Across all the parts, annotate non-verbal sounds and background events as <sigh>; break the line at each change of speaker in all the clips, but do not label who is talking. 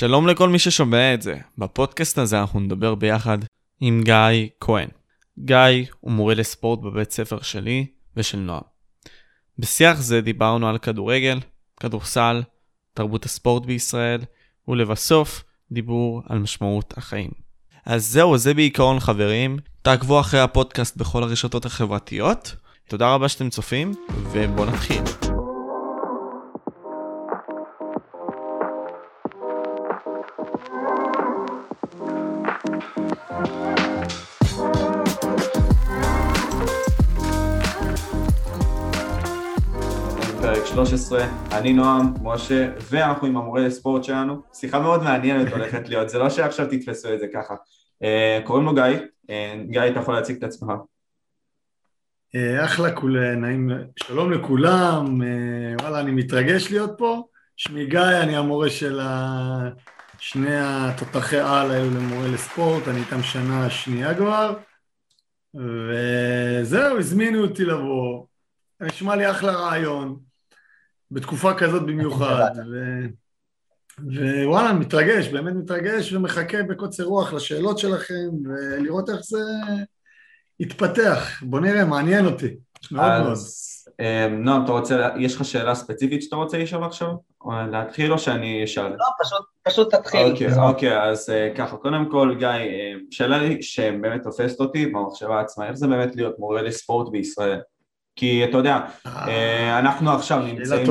שלום לכל מי ששומע את זה. בפודקאסט הזה אנחנו נדבר ביחד עם גיא כהן. גיא הוא מורה לספורט בבית ספר שלי ושל נועם. בשיח זה דיברנו על כדורגל, כדורסל, תרבות הספורט בישראל, ולבסוף דיבור על משמעות החיים. אז זהו, זה בעיקרון חברים. תעקבו אחרי הפודקאסט בכל הרשתות החברתיות. תודה רבה שאתם צופים, ובואו נתחיל. 13, אני נועם, משה, ואנחנו עם המורה לספורט שלנו. שיחה מאוד מעניינת <laughs> הולכת להיות, זה לא שעכשיו תתפסו את זה ככה. Uh, קוראים לו גיא, uh, גיא, אתה יכול להציג את עצמך.
אה, אחלה, כול, נעים, שלום לכולם, וואלה, אני מתרגש להיות פה. שמי גיא, אני המורה של שני התותחי על האלו למורה לספורט, אני איתם שנה שנייה כבר, וזהו, הזמינו אותי לבוא. נשמע לי אחלה רעיון. בתקופה כזאת במיוחד. ו... ווואלה, מתרגש, באמת מתרגש ומחכה בקוצר רוח לשאלות שלכם ולראות איך זה יתפתח. בוא נראה, מעניין אותי. מאוד מאוד.
אמ, נועם, אתה רוצה, יש לך שאלה ספציפית שאתה רוצה לשאול עכשיו? או להתחיל או שאני אשאל?
לא, פשוט, פשוט תתחיל.
אוקיי, אוקיי, אז אה, ככה, קודם כל, גיא, אה, שאלה לי שבאמת תופסת אותי במחשבה עצמה, איך זה באמת להיות מורה לספורט בישראל? כי אתה יודע, אה, אנחנו עכשיו נמצאים,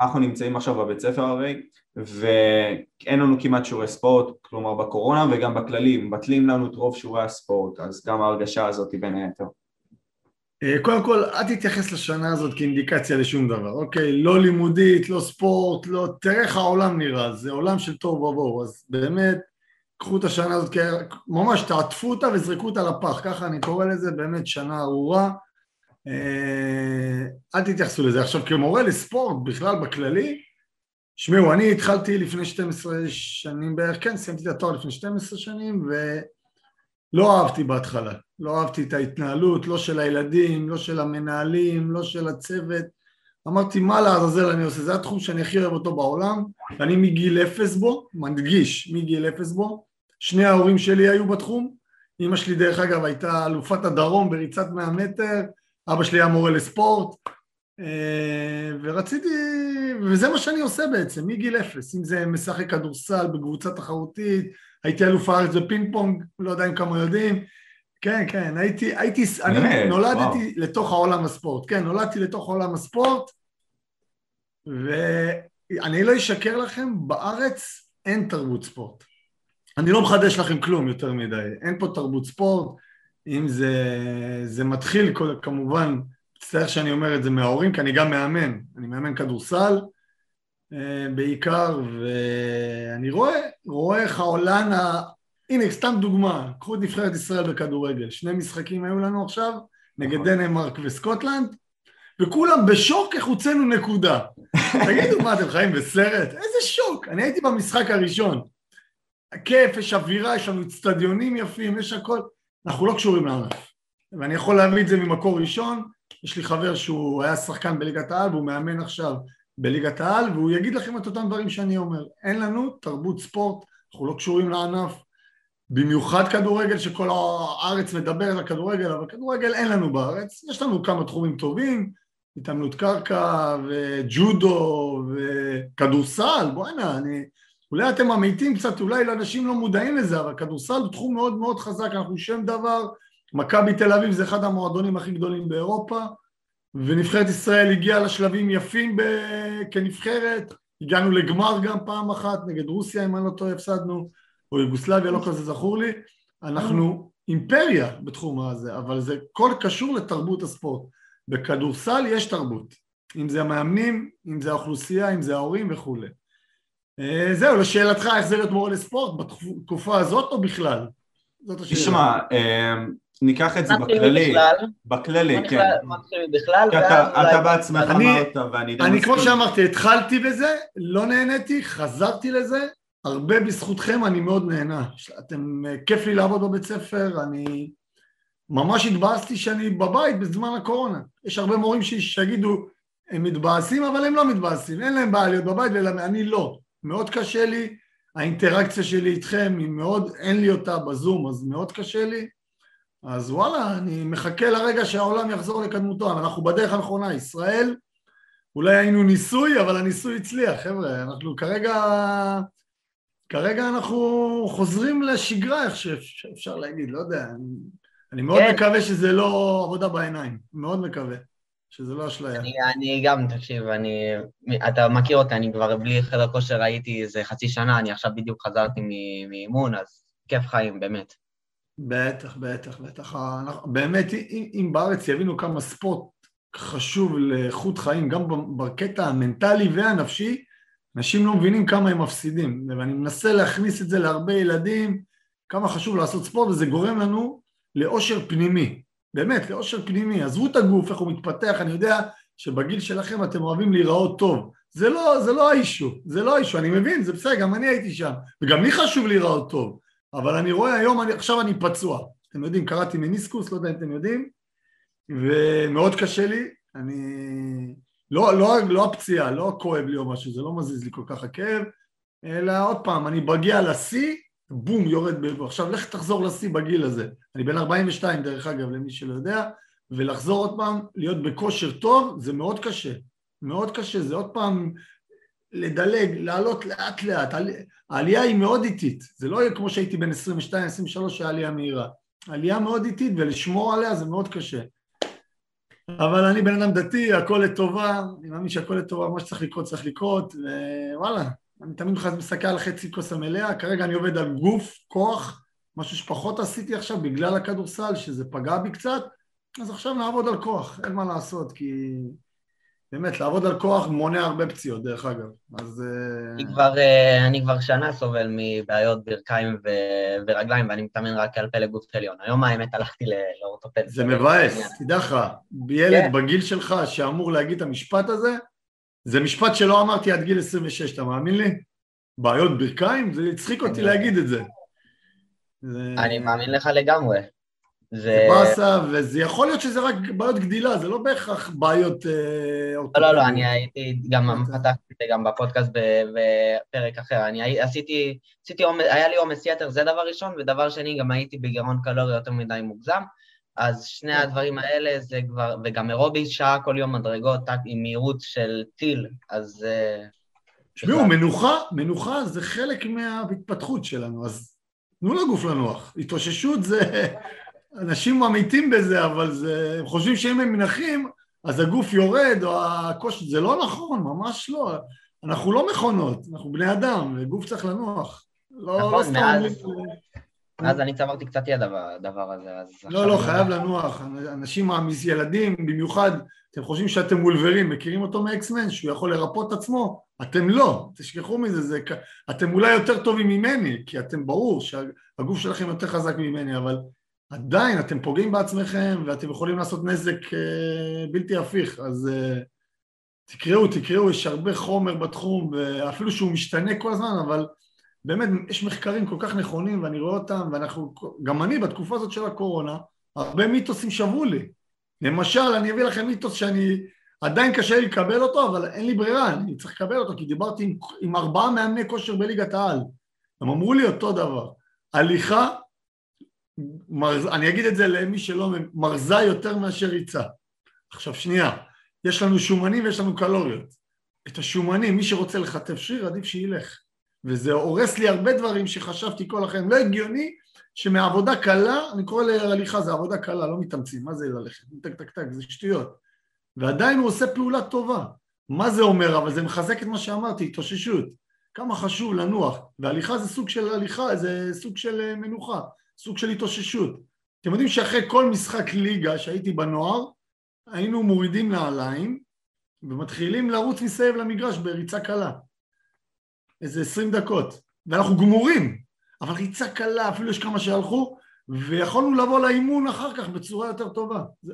אנחנו נמצאים עכשיו בבית ספר הרי, ואין לנו כמעט שיעורי ספורט, כלומר בקורונה וגם בכללי, מבטלים לנו את רוב שיעורי הספורט, אז גם ההרגשה הזאת היא בין היתר.
אה, קודם כל, אל תתייחס לשנה הזאת כאינדיקציה לשום דבר, אוקיי? לא לימודית, לא ספורט, לא... תראה איך העולם נראה, זה עולם של תוהו ובוהו, אז באמת, קחו את השנה הזאת, ממש תעטפו אותה וזרקו אותה לפח, ככה אני קורא לזה, באמת שנה ארורה. אה, אל תתייחסו לזה. עכשיו כמורה לספורט בכלל בכללי, שמעו, אני התחלתי לפני 12 שנים בערך, כן, סיימתי את התואר לפני 12 שנים ולא אהבתי בהתחלה, לא אהבתי את ההתנהלות, לא של הילדים, לא של המנהלים, לא של הצוות, אמרתי מה לעזאזל אני עושה, זה התחום שאני הכי אוהב אותו בעולם ואני מגיל אפס בו, מדגיש, מגיל אפס בו, שני ההורים שלי היו בתחום, אמא שלי דרך אגב הייתה אלופת הדרום בריצת 100 מטר, אבא שלי היה מורה לספורט, אה, ורציתי, וזה מה שאני עושה בעצם, מגיל אפס, אם זה משחק כדורסל בקבוצה תחרותית, הייתי אלוף הארץ בפינג פונג, לא יודע אם כמה יודעים, כן, כן, הייתי, הייתי, אני נולדתי לתוך העולם הספורט, כן, נולדתי לתוך עולם הספורט, ואני לא אשקר לכם, בארץ אין תרבות ספורט. אני לא מחדש לכם כלום יותר מדי, אין פה תרבות ספורט, אם זה, זה מתחיל כמובן, מצטער שאני אומר את זה מההורים, כי אני גם מאמן, אני מאמן כדורסל אה, בעיקר, ואני רואה, רואה איך העולם, ה... הנה סתם דוגמה, קחו את נבחרת ישראל בכדורגל, שני משחקים היו לנו עכשיו, נגד נכון. דנמרק וסקוטלנד, וכולם בשוק איך הוצאנו נקודה. <laughs> תגידו מה, אתם חיים בסרט? איזה שוק, אני הייתי במשחק הראשון. כיף, יש אווירה, יש לנו אצטדיונים יפים, יש הכל. אנחנו לא קשורים לענף. ואני יכול להביא את זה ממקור ראשון, יש לי חבר שהוא היה שחקן בליגת העל והוא מאמן עכשיו בליגת העל והוא יגיד לכם את אותם דברים שאני אומר. אין לנו תרבות ספורט, אנחנו לא קשורים לענף, במיוחד כדורגל שכל הארץ מדברת על כדורגל, אבל כדורגל אין לנו בארץ, יש לנו כמה תחומים טובים, התעמלות קרקע וג'ודו וכדורסל, בוא'נה, אני אולי אתם ממעיטים קצת, אולי לאנשים לא מודעים לזה, אבל כדורסל הוא תחום מאוד מאוד חזק, אנחנו שם דבר, מכבי תל אביב זה אחד המועדונים הכי גדולים באירופה, ונבחרת ישראל הגיעה לשלבים יפים ב- כנבחרת, הגענו לגמר גם פעם אחת, נגד רוסיה אם אני לא טועה הפסדנו, או יוגוסלביה, לא כזה זכור לי, אנחנו אימפריה בתחום הזה, אבל זה כל קשור לתרבות הספורט. בכדורסל יש תרבות, אם זה המאמנים, אם זה האוכלוסייה, אם זה ההורים וכולי. אה, זהו, לשאלתך איך זה להיות מורה לספורט בתקופה הזאת או בכלל?
זאת השאלה. תשמע, אה, ניקח את זה בכללי, בכללי, כן.
בכלל,
אתה בעצמך אמרת ואני...
אני כמו שאמרתי, התחלתי בזה, לא נהניתי, חזרתי לזה, הרבה בזכותכם אני מאוד נהנה. אתם, כיף לי לעבוד בבית ספר, אני ממש התבאסתי שאני בבית בזמן הקורונה. יש הרבה מורים שיגידו, הם מתבאסים, אבל הם לא מתבאסים, אין להם בעיה להיות בבית, ואני לא. מאוד קשה לי, האינטראקציה שלי איתכם היא מאוד, אין לי אותה בזום, אז מאוד קשה לי. אז וואלה, אני מחכה לרגע שהעולם יחזור לקדמותו, אנחנו בדרך הנכונה, ישראל, אולי היינו ניסוי, אבל הניסוי הצליח, חבר'ה, אנחנו כרגע, כרגע אנחנו חוזרים לשגרה, איך שאפשר להגיד, לא יודע, אני, אני מאוד כן. מקווה שזה לא עבודה בעיניים, מאוד מקווה. שזה לא אשליה.
אני, אני גם, תקשיב, אני... אתה מכיר אותי, אני כבר בלי חדר כושר הייתי איזה חצי שנה, אני עכשיו בדיוק חזרתי מאימון, אז כיף חיים, באמת.
בטח, בטח, בטח. באמת, אם, אם בארץ יבינו כמה ספורט חשוב לאיכות חיים, גם בקטע המנטלי והנפשי, אנשים לא מבינים כמה הם מפסידים. ואני מנסה להכניס את זה להרבה ילדים, כמה חשוב לעשות ספורט, וזה גורם לנו לאושר פנימי. באמת, לאושר פנימי. עזבו את הגוף, איך הוא מתפתח, אני יודע שבגיל שלכם אתם אוהבים להיראות טוב. זה לא, זה לא האישו, זה לא האישו, אני מבין, זה בסדר, גם אני הייתי שם. וגם לי חשוב להיראות טוב. אבל אני רואה היום, אני, עכשיו אני פצוע. אתם יודעים, קראתי מניסקוס, לא יודע אם אתם יודעים, ומאוד קשה לי. אני... לא, לא, לא הפציעה, לא כואב לי או משהו, זה לא מזיז לי כל כך הכאב, אלא עוד פעם, אני בגיע לשיא, בום, יורד ב... עכשיו לך תחזור לשיא בגיל הזה. אני בן 42 דרך אגב, למי שלא יודע, ולחזור עוד פעם, להיות בכושר טוב, זה מאוד קשה. מאוד קשה, זה עוד פעם לדלג, לעלות לאט לאט. העלייה היא מאוד איטית, זה לא יהיה כמו שהייתי בן 22-23 שהעלייה מהירה. עלייה מאוד איטית ולשמור עליה זה מאוד קשה. אבל אני בן אדם דתי, הכל לטובה, אני מאמין שהכל לטובה, מה שצריך לקרות צריך לקרות, ווואלה, אני תמיד מסתכל על חצי כוס המלאה, כרגע אני עובד על גוף, כוח, משהו שפחות עשיתי עכשיו בגלל הכדורסל, שזה פגע בי קצת, אז עכשיו נעבוד על כוח, אין מה לעשות, כי באמת, לעבוד על כוח מונע הרבה פציעות, דרך אגב. אז...
אה, אני כבר, אה, אני כבר שנה סובל מבעיות ברכיים ו... ורגליים, ואני מתאמן רק על פלג גוף עליון. היום האמת הלכתי לאורתופד.
זה מבאס, תדע לך, ילד כן. בגיל שלך שאמור להגיד את המשפט הזה, זה משפט שלא אמרתי עד גיל 26, אתה מאמין לי? בעיות ברכיים? זה הצחיק אותי להגיד את זה.
אני מאמין לך לגמרי.
זה באסה, וזה יכול להיות שזה רק בעיות גדילה, זה לא בהכרח בעיות...
אה, לא, לא, לא, אני הייתי גם, פתחתי את זה גם בפודקאסט בפרק אחר. אני עשיתי, עשיתי, היה לי עומס יתר, זה דבר ראשון, ודבר שני, גם הייתי בגירעון קלורי יותר מדי מוגזם. אז שני כן. הדברים האלה זה כבר, וגם אירובי שעה כל יום מדרגות עם מהירות של טיל, אז... אה,
תשמעו, מנוחה, מנוחה זה חלק מההתפתחות שלנו, אז תנו לגוף לנוח. התאוששות זה... אנשים ממעיטים בזה, אבל זה... הם חושבים שאם הם מנחים, אז הגוף יורד, או הכושר... זה לא נכון, ממש לא. אנחנו לא מכונות, אנחנו בני אדם, וגוף צריך לנוח. לא,
נכון, לא סתם... מאז... אז אני צברתי קצת ידע בדבר הזה, אז...
לא, לא, חייב לנוח. אנשים, ילדים, במיוחד, אתם חושבים שאתם וולברים, מכירים אותו מאקסמן, שהוא יכול לרפות את עצמו? אתם לא, תשכחו מזה, זה... אתם אולי יותר טובים ממני, כי אתם ברור שהגוף שלכם יותר חזק ממני, אבל עדיין אתם פוגעים בעצמכם ואתם יכולים לעשות נזק אה, בלתי הפיך, אז אה, תקראו, תקראו, יש הרבה חומר בתחום, ואפילו שהוא משתנה כל הזמן, אבל באמת יש מחקרים כל כך נכונים ואני רואה אותם, ואנחנו, גם אני בתקופה הזאת של הקורונה, הרבה מיתוסים שברו לי. למשל, אני אביא לכם מיתוס שאני, עדיין קשה לי לקבל אותו, אבל אין לי ברירה, אני צריך לקבל אותו, כי דיברתי עם, עם ארבעה מאמני כושר בליגת העל. הם אמרו לי אותו דבר, הליכה מרז, אני אגיד את זה למי שלא, מרזה יותר מאשר ריצה. עכשיו שנייה, יש לנו שומנים ויש לנו קלוריות. את השומנים, מי שרוצה לחטף שריר, עדיף שילך. וזה הורס לי הרבה דברים שחשבתי כל החיים. לא הגיוני שמעבודה קלה, אני קורא להליכה, זה עבודה קלה, לא מתאמצים, מה זה ללכת? טק טק טק, זה שטויות. ועדיין הוא עושה פעולה טובה. מה זה אומר? אבל זה מחזק את מה שאמרתי, התאוששות. כמה חשוב לנוח. והליכה זה סוג של הליכה, זה סוג של אה, מנוחה. סוג של התאוששות. אתם יודעים שאחרי כל משחק ליגה שהייתי בנוער, היינו מורידים נעליים ומתחילים לרוץ מסביב למגרש בריצה קלה. איזה עשרים דקות. ואנחנו גמורים, אבל ריצה קלה, אפילו יש כמה שהלכו, ויכולנו לבוא לאימון אחר כך בצורה יותר טובה. זה...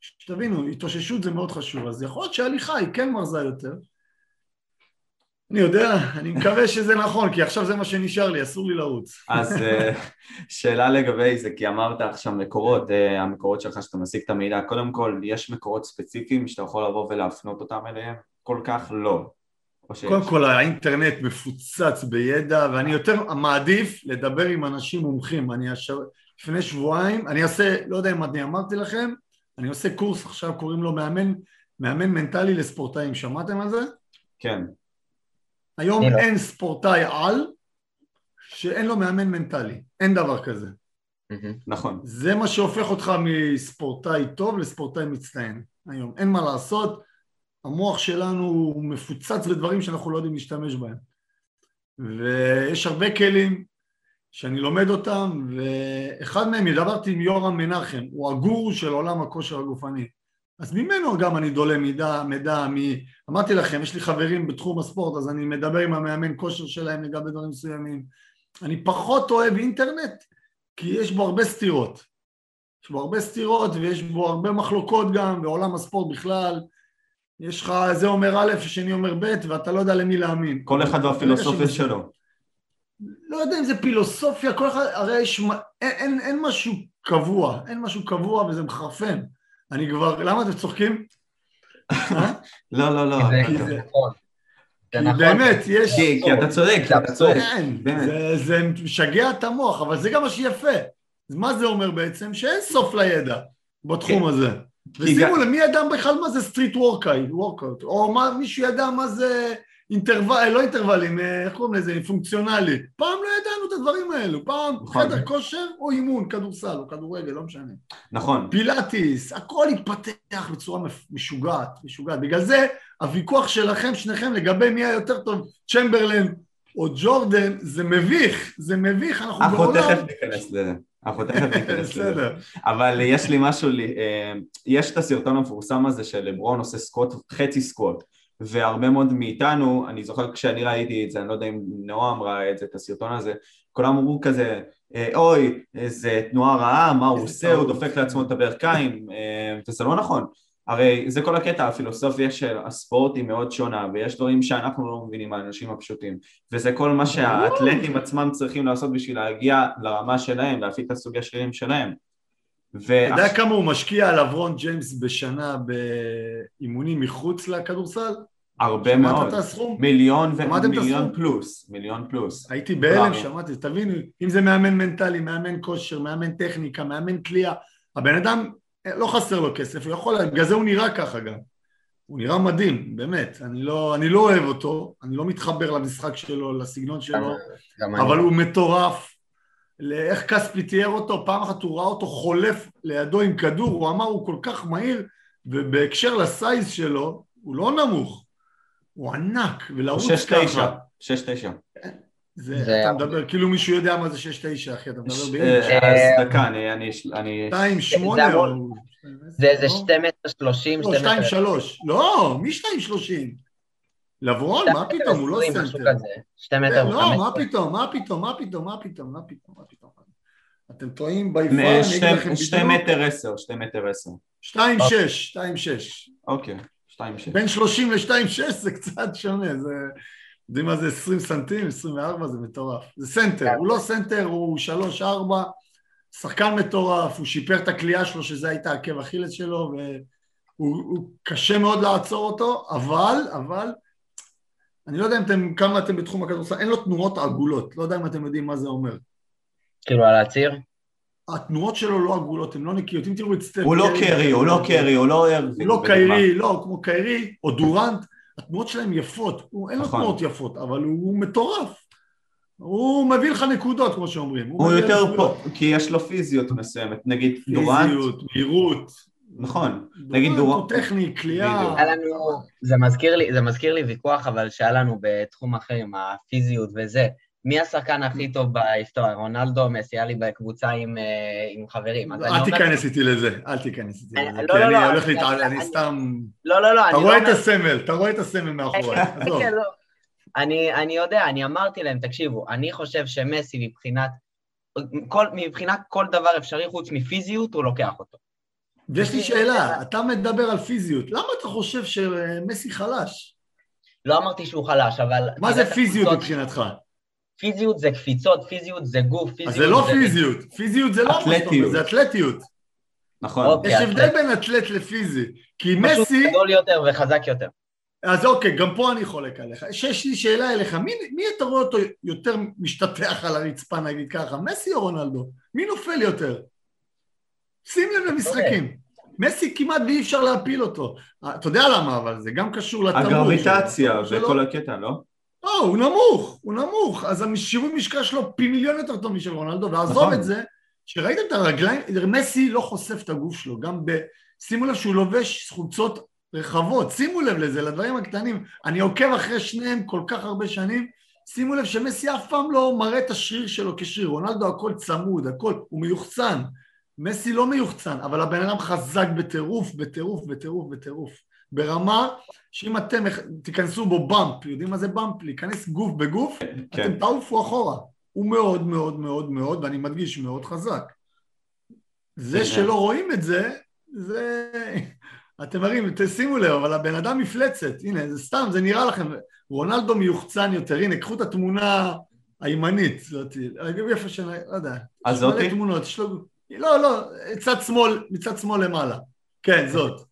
שתבינו, התאוששות זה מאוד חשוב. אז יכול להיות שההליכה היא כן מרזה יותר, אני יודע, אני מקווה שזה נכון, כי עכשיו זה מה שנשאר לי, אסור לי לרוץ.
אז אה, שאלה לגבי זה, כי אמרת עכשיו מקורות, אה, המקורות שלך שאתה משיג את המידע, קודם כל, יש מקורות ספציפיים שאתה יכול לבוא ולהפנות אותם אליהם? כל כך לא.
קודם כל האינטרנט מפוצץ בידע, ואני יותר מעדיף לדבר עם אנשים מומחים. אני עכשיו, לפני שבועיים, אני אעשה, לא יודע אם אני אמרתי לכם, אני עושה קורס עכשיו, קוראים לו מאמן, מאמן מנטלי לספורטאים. שמעתם על זה?
כן.
היום
אני לא.
אין ספורטאי על שאין לו מאמן מנטלי. אין דבר כזה.
נכון.
זה מה שהופך אותך מספורטאי טוב לספורטאי מצטיין היום. אין מה לעשות, המוח שלנו מפוצץ בדברים שאנחנו לא יודעים להשתמש בהם. ויש הרבה כלים שאני לומד אותם, ואחד מהם, דיברתי עם יורם מנחם, הוא הגורו של עולם הכושר הגופני. אז ממנו גם אני דולה מידע, מידע, מ... אמרתי לכם, יש לי חברים בתחום הספורט, אז אני מדבר עם המאמן כושר שלהם לגבי דברים מסוימים. אני פחות אוהב אינטרנט, כי יש בו הרבה סתירות. יש בו הרבה סתירות ויש בו הרבה מחלוקות גם, בעולם הספורט בכלל. יש לך, זה אומר א', השני אומר ב', ואתה לא יודע למי להאמין.
כל אחד והפילוסופיה שלו.
לא יודע אם זה פילוסופיה, כל אחד, הרי יש, אין, אין, אין משהו קבוע, אין משהו קבוע וזה מחרפן. אני כבר, למה אתם צוחקים? <laughs> אה?
לא, לא, לא.
כי
נכון. נכון.
באמת, יש...
כי אתה צודק, כי אתה צודק.
כן. זה, זה משגע את המוח, אבל זה גם מה שיפה. מה זה אומר בעצם? שאין סוף לידע בתחום
כן.
הזה. ושימו
גם-
לב, מי ידע בכלל מה זה street workout, או מה, מישהו ידע מה זה אינטרוול, לא אינטרוולים, אה, איך קוראים לזה, פונקציונלי. פעם לא ידענו את הדברים האלו, פעם
נכון.
חדר כושר או אימון, כדורסל או כדורגל, לא משנה.
נכון.
פילאטיס, הכל התפתח בצורה משוגעת, משוגעת. בגלל זה הוויכוח שלכם, שניכם, לגבי מי היותר טוב, צ'מברלן או ג'ורדן, זה מביך, זה מביך, אנחנו
אנחנו
בעולם...
תכף ניכנס לזה. אנחנו תכף ניכנס לזה. אבל יש לי משהו, אה, יש את הסרטון המפורסם הזה של לברון עושה סקוט, חצי סקוט, והרבה מאוד מאיתנו, אני זוכר כשאני ראיתי את זה, אני לא יודע אם נועם ראה את זה, את הסרטון הזה, כולם אמרו כזה, אה, אוי, איזה תנועה רעה, מה הוא עושה, הוא. דופק לעצמו את הברכיים, אה, וזה לא נכון. הרי זה כל הקטע, הפילוסופיה של הספורט היא מאוד שונה, ויש דברים שאנחנו לא מבינים מהאנשים הפשוטים, וזה כל מה שהאתלטים עצמם צריכים לעשות בשביל להגיע לרמה שלהם, להפיק את הסוגי שרירים שלהם.
אתה יודע כמה הוא משקיע על אברון ג'יימס בשנה באימונים מחוץ לכדורסל?
הרבה
שמעת
מאוד,
את הסכום?
מיליון ומיליון? פלוס, מיליון פלוס.
הייתי בהלם. שמעתי, תבינו, אם זה מאמן מנטלי, מאמן כושר, מאמן טכניקה, מאמן כליאה, הבן אדם, לא חסר לו כסף, הוא יכול, בגלל זה הוא נראה ככה גם. הוא נראה מדהים, באמת, אני לא, אני לא אוהב אותו, אני לא מתחבר למשחק שלו, לסגנון שלו,
גם אני.
אבל הוא מטורף. לאיך כספי תיאר אותו, פעם אחת הוא ראה אותו חולף לידו עם כדור, הוא אמר הוא כל כך מהיר, ובהקשר לסייז שלו, הוא לא נמוך, הוא ענק, ולרוץ
שש תשע,
ככה.
שש תשע.
זה,
זה-
אתה מדבר, כאילו מישהו יודע מה זה 6-9, אחי, אתה מדבר
ש-
באינץ'.
אה, אז דקה, אני- אני... אני-
2-8
זה המון.
או...
זה איזה
לא?
2 מטר 30,
לא, 2-3. לא, מי 2-30? לברון, מה פתאום, הוא לא סנטר.
2 מטר
לא,
וחמש.
מה פתאום, מה פתאום, מה פתאום, מה פתאום, מה פתאום, מה פתאום. אתם טועים ביפר,
מ-
אני
שתי-
אגיד לכם
שתי. מטר עשר, שתי מטר עשר.
2-6, 2-6.
אוקיי, שתיים שש.
בין 30 ל-2-6 זה קצת שונה, זה... יודעים מה זה 20 סנטים, 24 זה מטורף. זה סנטר, הוא לא סנטר, הוא 3-4, שחקן מטורף, הוא שיפר את הכלייה שלו, שזה הייתה עקב אכילס שלו, והוא הוא קשה מאוד לעצור אותו, אבל, אבל, אני לא יודע אם אתם, כמה אתם בתחום הכדורסל, אין לו תנועות עגולות, לא יודע אם אתם יודעים מה זה אומר.
כאילו על הציר?
התנועות שלו לא עגולות, הן לא נקיות, אם תראו את סטף...
הוא לא קרי, הוא לא קרי, הוא לא.
הוא לא. קיירי, לא, כמו קיירי או דורנט, התנועות שלהם יפות, הוא, אין לו
נכון.
תנועות יפות, אבל הוא, הוא מטורף. הוא מביא לך נקודות, כמו שאומרים.
הוא
מביא
יותר
נקודות.
פה, כי יש לו פיזיות מסוימת, נגיד דורנט,
פיזיות, מהירות.
נכון, נגיד
דורנט
דורנט-
הוא טכני,
לנו, זה זה מזכיר לי ויכוח אבל שהיה לנו בתחום אחר עם הפיזיות וזה. מי השחקן הכי טוב בהיסטוריה? רונלדו מסי? היה לי בקבוצה עם, אה, עם חברים.
אל תיכנס איתי לזה, אל תיכנס איתי לזה,
לא,
כי
לא,
אני
לא,
הולך
אני-
להתעל...
אני-
סתם...
לא, לא, לא,
אתה
לא
רואה את. הסמל, אתה רואה את הסמל מאחורי, <laughs> עזוב.
כן, לא. אני, אני יודע, אני אמרתי להם, תקשיבו, אני חושב שמסי מבחינת, כל, מבחינת כל דבר אפשרי חוץ מפיזיות, הוא לוקח אותו.
ויש לי שאלה, אתה מדבר על פיזיות, למה אתה חושב שמסי חלש?
לא אמרתי שהוא חלש, אבל...
מה זה פיזיות מבחינתך?
פיזיות זה קפיצות, פיזיות זה גוף, פיזיות
אז זה לא פיזיות, פיזיות זה לא
אתלטיות.
זה אתלטיות.
נכון,
אוקיי.
יש
אתלט.
הבדל בין אתלט לפיזי, כי
פשוט
מסי,
גדול יותר וחזק יותר.
אז אוקיי, גם פה אני חולק עליך. שיש לי שאלה אליך, מי, מי אתה רואה אותו יותר משתטח על הרצפה, נגיד ככה, מסי או רונלדו? מי נופל יותר? שים לב למשחקים. מסי כמעט ואי אפשר להפיל אותו. אתה יודע למה, אבל זה גם קשור לתמור שלו.
הגרביטציה וכל הקטע, לא?
לא, הוא נמוך, הוא נמוך. אז השיווי משקל שלו פי מיליון יותר טוב משל רונלדו, ועזוב
נכון.
את זה, שראיתם את הרגליים, מסי לא חושף את הגוף שלו, גם ב... שימו לב שהוא לובש חולצות רחבות, שימו לב לזה, לדברים הקטנים. אני עוקב אחרי שניהם כל כך הרבה שנים, שימו לב שמסי אף פעם לא מראה את השריר שלו כשריר, רונלדו הכל צמוד, הכל, הוא מיוחצן. מסי לא מיוחצן, אבל הבן אדם חזק בטירוף, בטירוף, בטירוף, בטירוף. ברמה שאם אתם תיכנסו בו באמפ, יודעים מה זה באמפ? להיכנס גוף בגוף,
כן.
אתם תעופו אחורה. הוא מאוד מאוד מאוד מאוד, ואני מדגיש, מאוד חזק. זה
כן.
שלא רואים את זה, זה... <laughs> אתם מראים, תשימו לב, אבל הבן אדם מפלצת, הנה, זה סתם, זה נראה לכם, רונלדו מיוחצן יותר, הנה, קחו את התמונה הימנית, זאת, איפה ש... לא יודע.
אז זאתי?
תמונות, יש לו... לא, לא, צד שמאל, מצד שמאל למעלה. כן, זאת.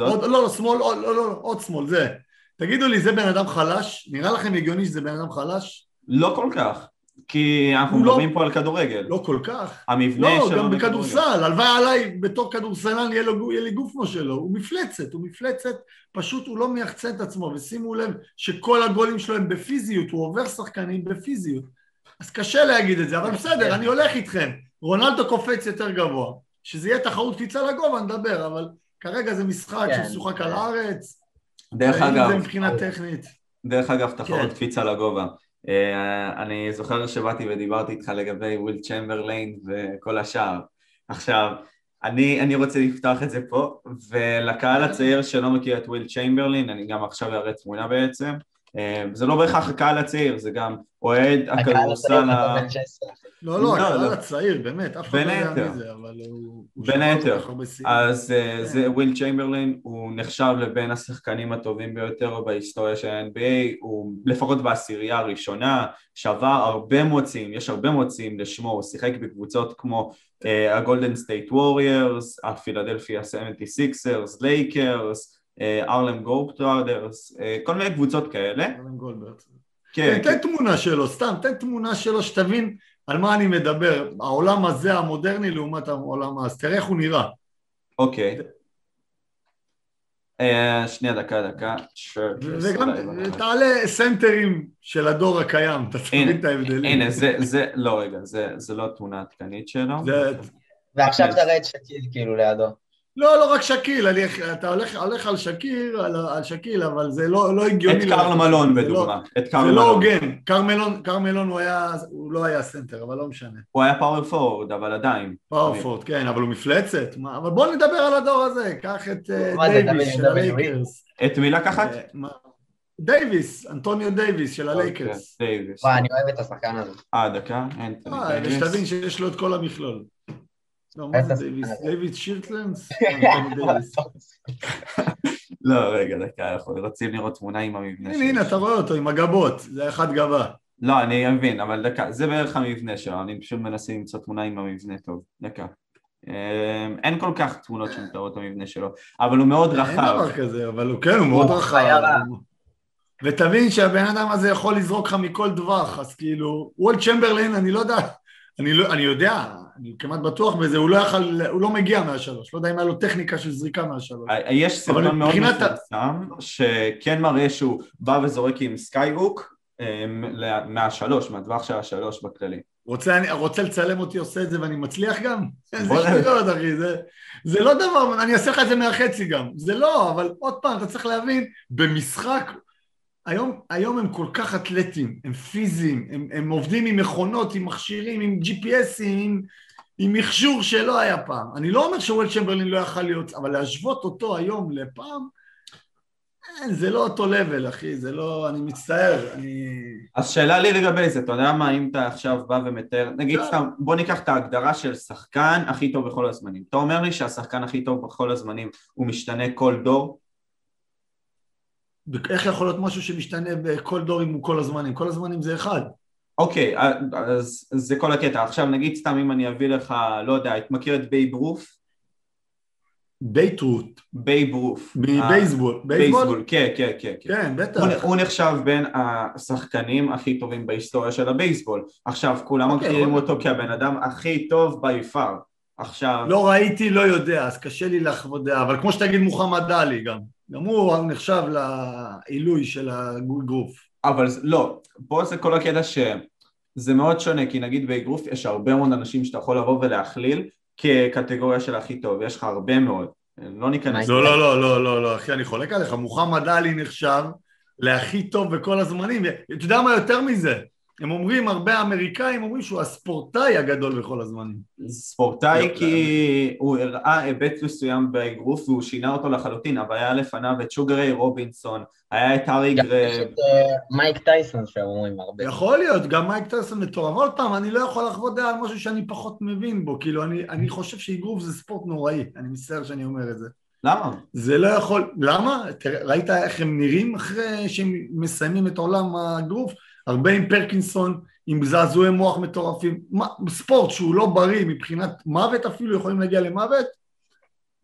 עוד, לא, לא, שמאל, עוד, לא, לא, עוד שמאל, זה. תגידו לי, זה בן אדם חלש? נראה לכם הגיוני שזה בן אדם חלש?
לא כל כך. כי אנחנו
לא-
מדברים פה על כדורגל.
לא כל כך.
המבנה
לא,
שלו
גם
בכדורגל.
בכדורסל, הלוואי עליי בתור כדורסלן יהיה, לו, יהיה לי גוף כמו שלו, הוא מפלצת, הוא מפלצת, פשוט הוא לא מייחצן את עצמו, ושימו לב שכל הגולים שלו הם בפיזיות, הוא עובר שחקנים בפיזיות. אז קשה להגיד את זה, אבל בסדר, אני הולך איתכם. רונלדו קופץ יותר גבוה. שזה יהיה תחרות קפיצה לגובה, נדבר, אבל כרגע זה משחק
כן.
שמשוחק על הארץ,
דרך אגב,
זה מבחינה טכנית.
דרך אגב, תחרות
כן.
קפיצה לגובה. אה, אני זוכר שבאתי ודיברתי איתך לגבי וויל צ'מברליין וכל השאר. עכשיו, אני, אני רוצה לפתוח את זה פה, ולקהל הצעיר שלא מכיר את וויל צ'מברלין, אני גם עכשיו אראה תמונה בעצם. אה, זה לא בהכרח הקהל הצעיר, זה גם אוהד
הקהל הצעיר
הכדורסל
אתה
ה...
בן 16.
לא, לא,
לא,
הקהל
לא.
הצעיר, באמת, אף אחד לא יודע. מי זה, אבל הוא...
בין היתר. אז אה,
כן.
זה וויל צ'יימברלין, הוא נחשב לבין השחקנים הטובים ביותר בהיסטוריה של ה-NBA, הוא לפחות בעשירייה הראשונה, שבר הרבה מאוד שיאים, יש הרבה מאוד שיאים לשמו, הוא שיחק בקבוצות כמו אה, הגולדן סטייט ווריורס, הפילדלפיה 76ers, לייקרס, הארלם גלובטרוטרס, כל מיני קבוצות כאלה.
הארלם גלובטרוטרס.
כן,
תן תמונה שלו, סתם, תן תמונה שלו שתבין על מה אני מדבר. העולם הזה המודרני לעומת העולם אז תראה איך הוא נראה.
אוקיי. אה, שנייה, דקה, דקה. shirtless,
וגם תעלה סנטרים של הדור הקיים, אתה תבין את ההבדלים.
הנה, זה, זה, לא רגע, זה, זה לא התמונה העדכנית שלו.
זה-
ועכשיו תראה את שאקיל כאילו לידו.
לא, לא רק שאקיל, אני, אתה הולך, הולך על שאקיל, על, על שאקיל, אבל זה לא, לא הגיוני.
את קרל מלון
זה. זה לא-
בדוגמה, את קרל
זה לא
מלון.
הוגן, קרל מלון, קרל מלון הוא היה, הוא לא היה סנטר, אבל לא משנה.
הוא היה power forward, אבל עדיין.
power forward, כן, אבל הוא מפלצת. מה, אבל בואו נדבר על הדור הזה, קח את אה, דייוויס של הלייקרס.
את מי לקחת?
אה, דייוויס, אנטוניו דייוויס של הלייקרס.
אוקיי, דייוויס.
וואי, אני אוהב את השחקן הזה.
אה, דקה, אנטוני
אה. שתבין שיש לו את כל המכלול. לא, מה זה דייוויס? דייוויס shirtless? <laughs> דייוויס.
לא, רגע, דקה, אנחנו רוצים לראות תמונה עם המבנה
הנה, הנה, אתה רואה אותו עם הגבות, זה אחד גבה.
לא, אני מבין, אבל דקה, זה בערך המבנה שלו, אני פשוט מנסה למצוא תמונה עם המבנה טוב. דקה. אה, אין כל כך תמונות שמתארות את המבנה שלו, אבל הוא מאוד
אין
רחב.
דבר כזה, אבל הוא כן, הוא מאוד רחב. ותבין שהבן אדם הזה יכול לזרוק לך מכל טווח, אז כאילו, וילט צ'מברלין, אני לא יודע, אני, לא, אני יודע, אני כמעט בטוח בזה, הוא לא יכל, הוא לא מגיע מהשלוש, לא יודע אם היה לו טכניקה של זריקה מהשלוש.
אה, יש סרטון מאוד מפורסם, שכן מראה שהוא בא וזורק עם skyhook אה, מהשלוש, מהטווח של השלוש בכללי.
רוצה, אני, רוצה לצלם אותי עושה את זה ואני מצליח גם? <laughs> איזה. שטויות אחי, זה, זה לא דבר, אני אעשה לך את זה מהחצי גם, זה לא, אבל עוד פעם, אתה צריך להבין, במשחק, היום, היום הם כל כך אתלטים, הם פיזיים, הם, הם עובדים עם מכונות, עם מכשירים, עם GPSים, עם, עם מכשור שלא היה פעם. אני לא אומר שוול צ'מברלין לא יכל להיות, אבל להשוות אותו היום לפעם, אין, זה לא אותו level, אחי, זה לא, אני מצטער, אני...
אז שאלה לי לגבי זה, אתה יודע מה, אם אתה עכשיו בא ומתאר, נגיד
לא.
סתם, בוא ניקח את ההגדרה של שחקן הכי טוב בכל הזמנים. אתה אומר לי שהשחקן הכי טוב בכל הזמנים הוא משתנה כל דור?
איך יכול להיות משהו שמשתנה בכל דור אם הוא כל הזמנים? כל הזמנים זה אחד.
אוקיי, אז זה כל הקטע. עכשיו נגיד סתם אם אני אביא לך, לא יודע, את מכיר את בייב רוף? בייב רות',
בייב רות'.
אה, בייסבול, כן, כן, כן. כן.
כן, בטח.
הוא, נחשב בין השחקנים הכי טובים בהיסטוריה של הבייסבול. עכשיו, כולם
אוקיי,
מכירים
אבל-
אותו כבן אדם הכי טוב by far. עכשיו,
לא ראיתי, לא יודע, אז קשה לי לחוות דעה, אבל כמו שתגיד מוחמד עלי גם, גם הוא נחשב לעילוי של האגרוף.
אבל לא, פה זה כל הקטע שזה מאוד שונה, כי נגיד באגרוף יש הרבה מאוד אנשים שאתה יכול לבוא ולהכליל כקטגוריה של הכי טוב, יש לך הרבה מאוד. לא ניכנס.
לא, לא, לא, לא, לא, לא, אחי, אני חולק עליך, מוחמד עלי נחשב להכי טוב בכל הזמנים, אתה יודע מה יותר מזה? הם אומרים, הרבה אמריקאים אומרים שהוא הספורטאי הגדול בכל הזמנים.
ספורטאי
לא,
כי הוא הראה היבט מסוים באגרוף והוא שינה אותו לחלוטין, אבל היה לפניו את שוגרי רובינסון, היה את הארי
גם יש
גרב,
את אה, מייק טייסון שאומרים הרבה.
יכול להיות, גם מייק טייסון מטורף. עוד פעם, אני לא יכול לחוות דעה על משהו שאני פחות מבין בו, כאילו, אני, אני חושב שאגרוף זה ספורט נוראי, אני מצטער שאני אומר את זה.
למה?
זה לא יכול, למה? ראית איך הם נראים אחרי שהם מסיימים את עולם האגרוף? הרבה עם פרקינסון, עם זעזועי מוח מטורפים. מה, ספורט שהוא לא בריא מבחינת מוות אפילו, יכולים להגיע למוות,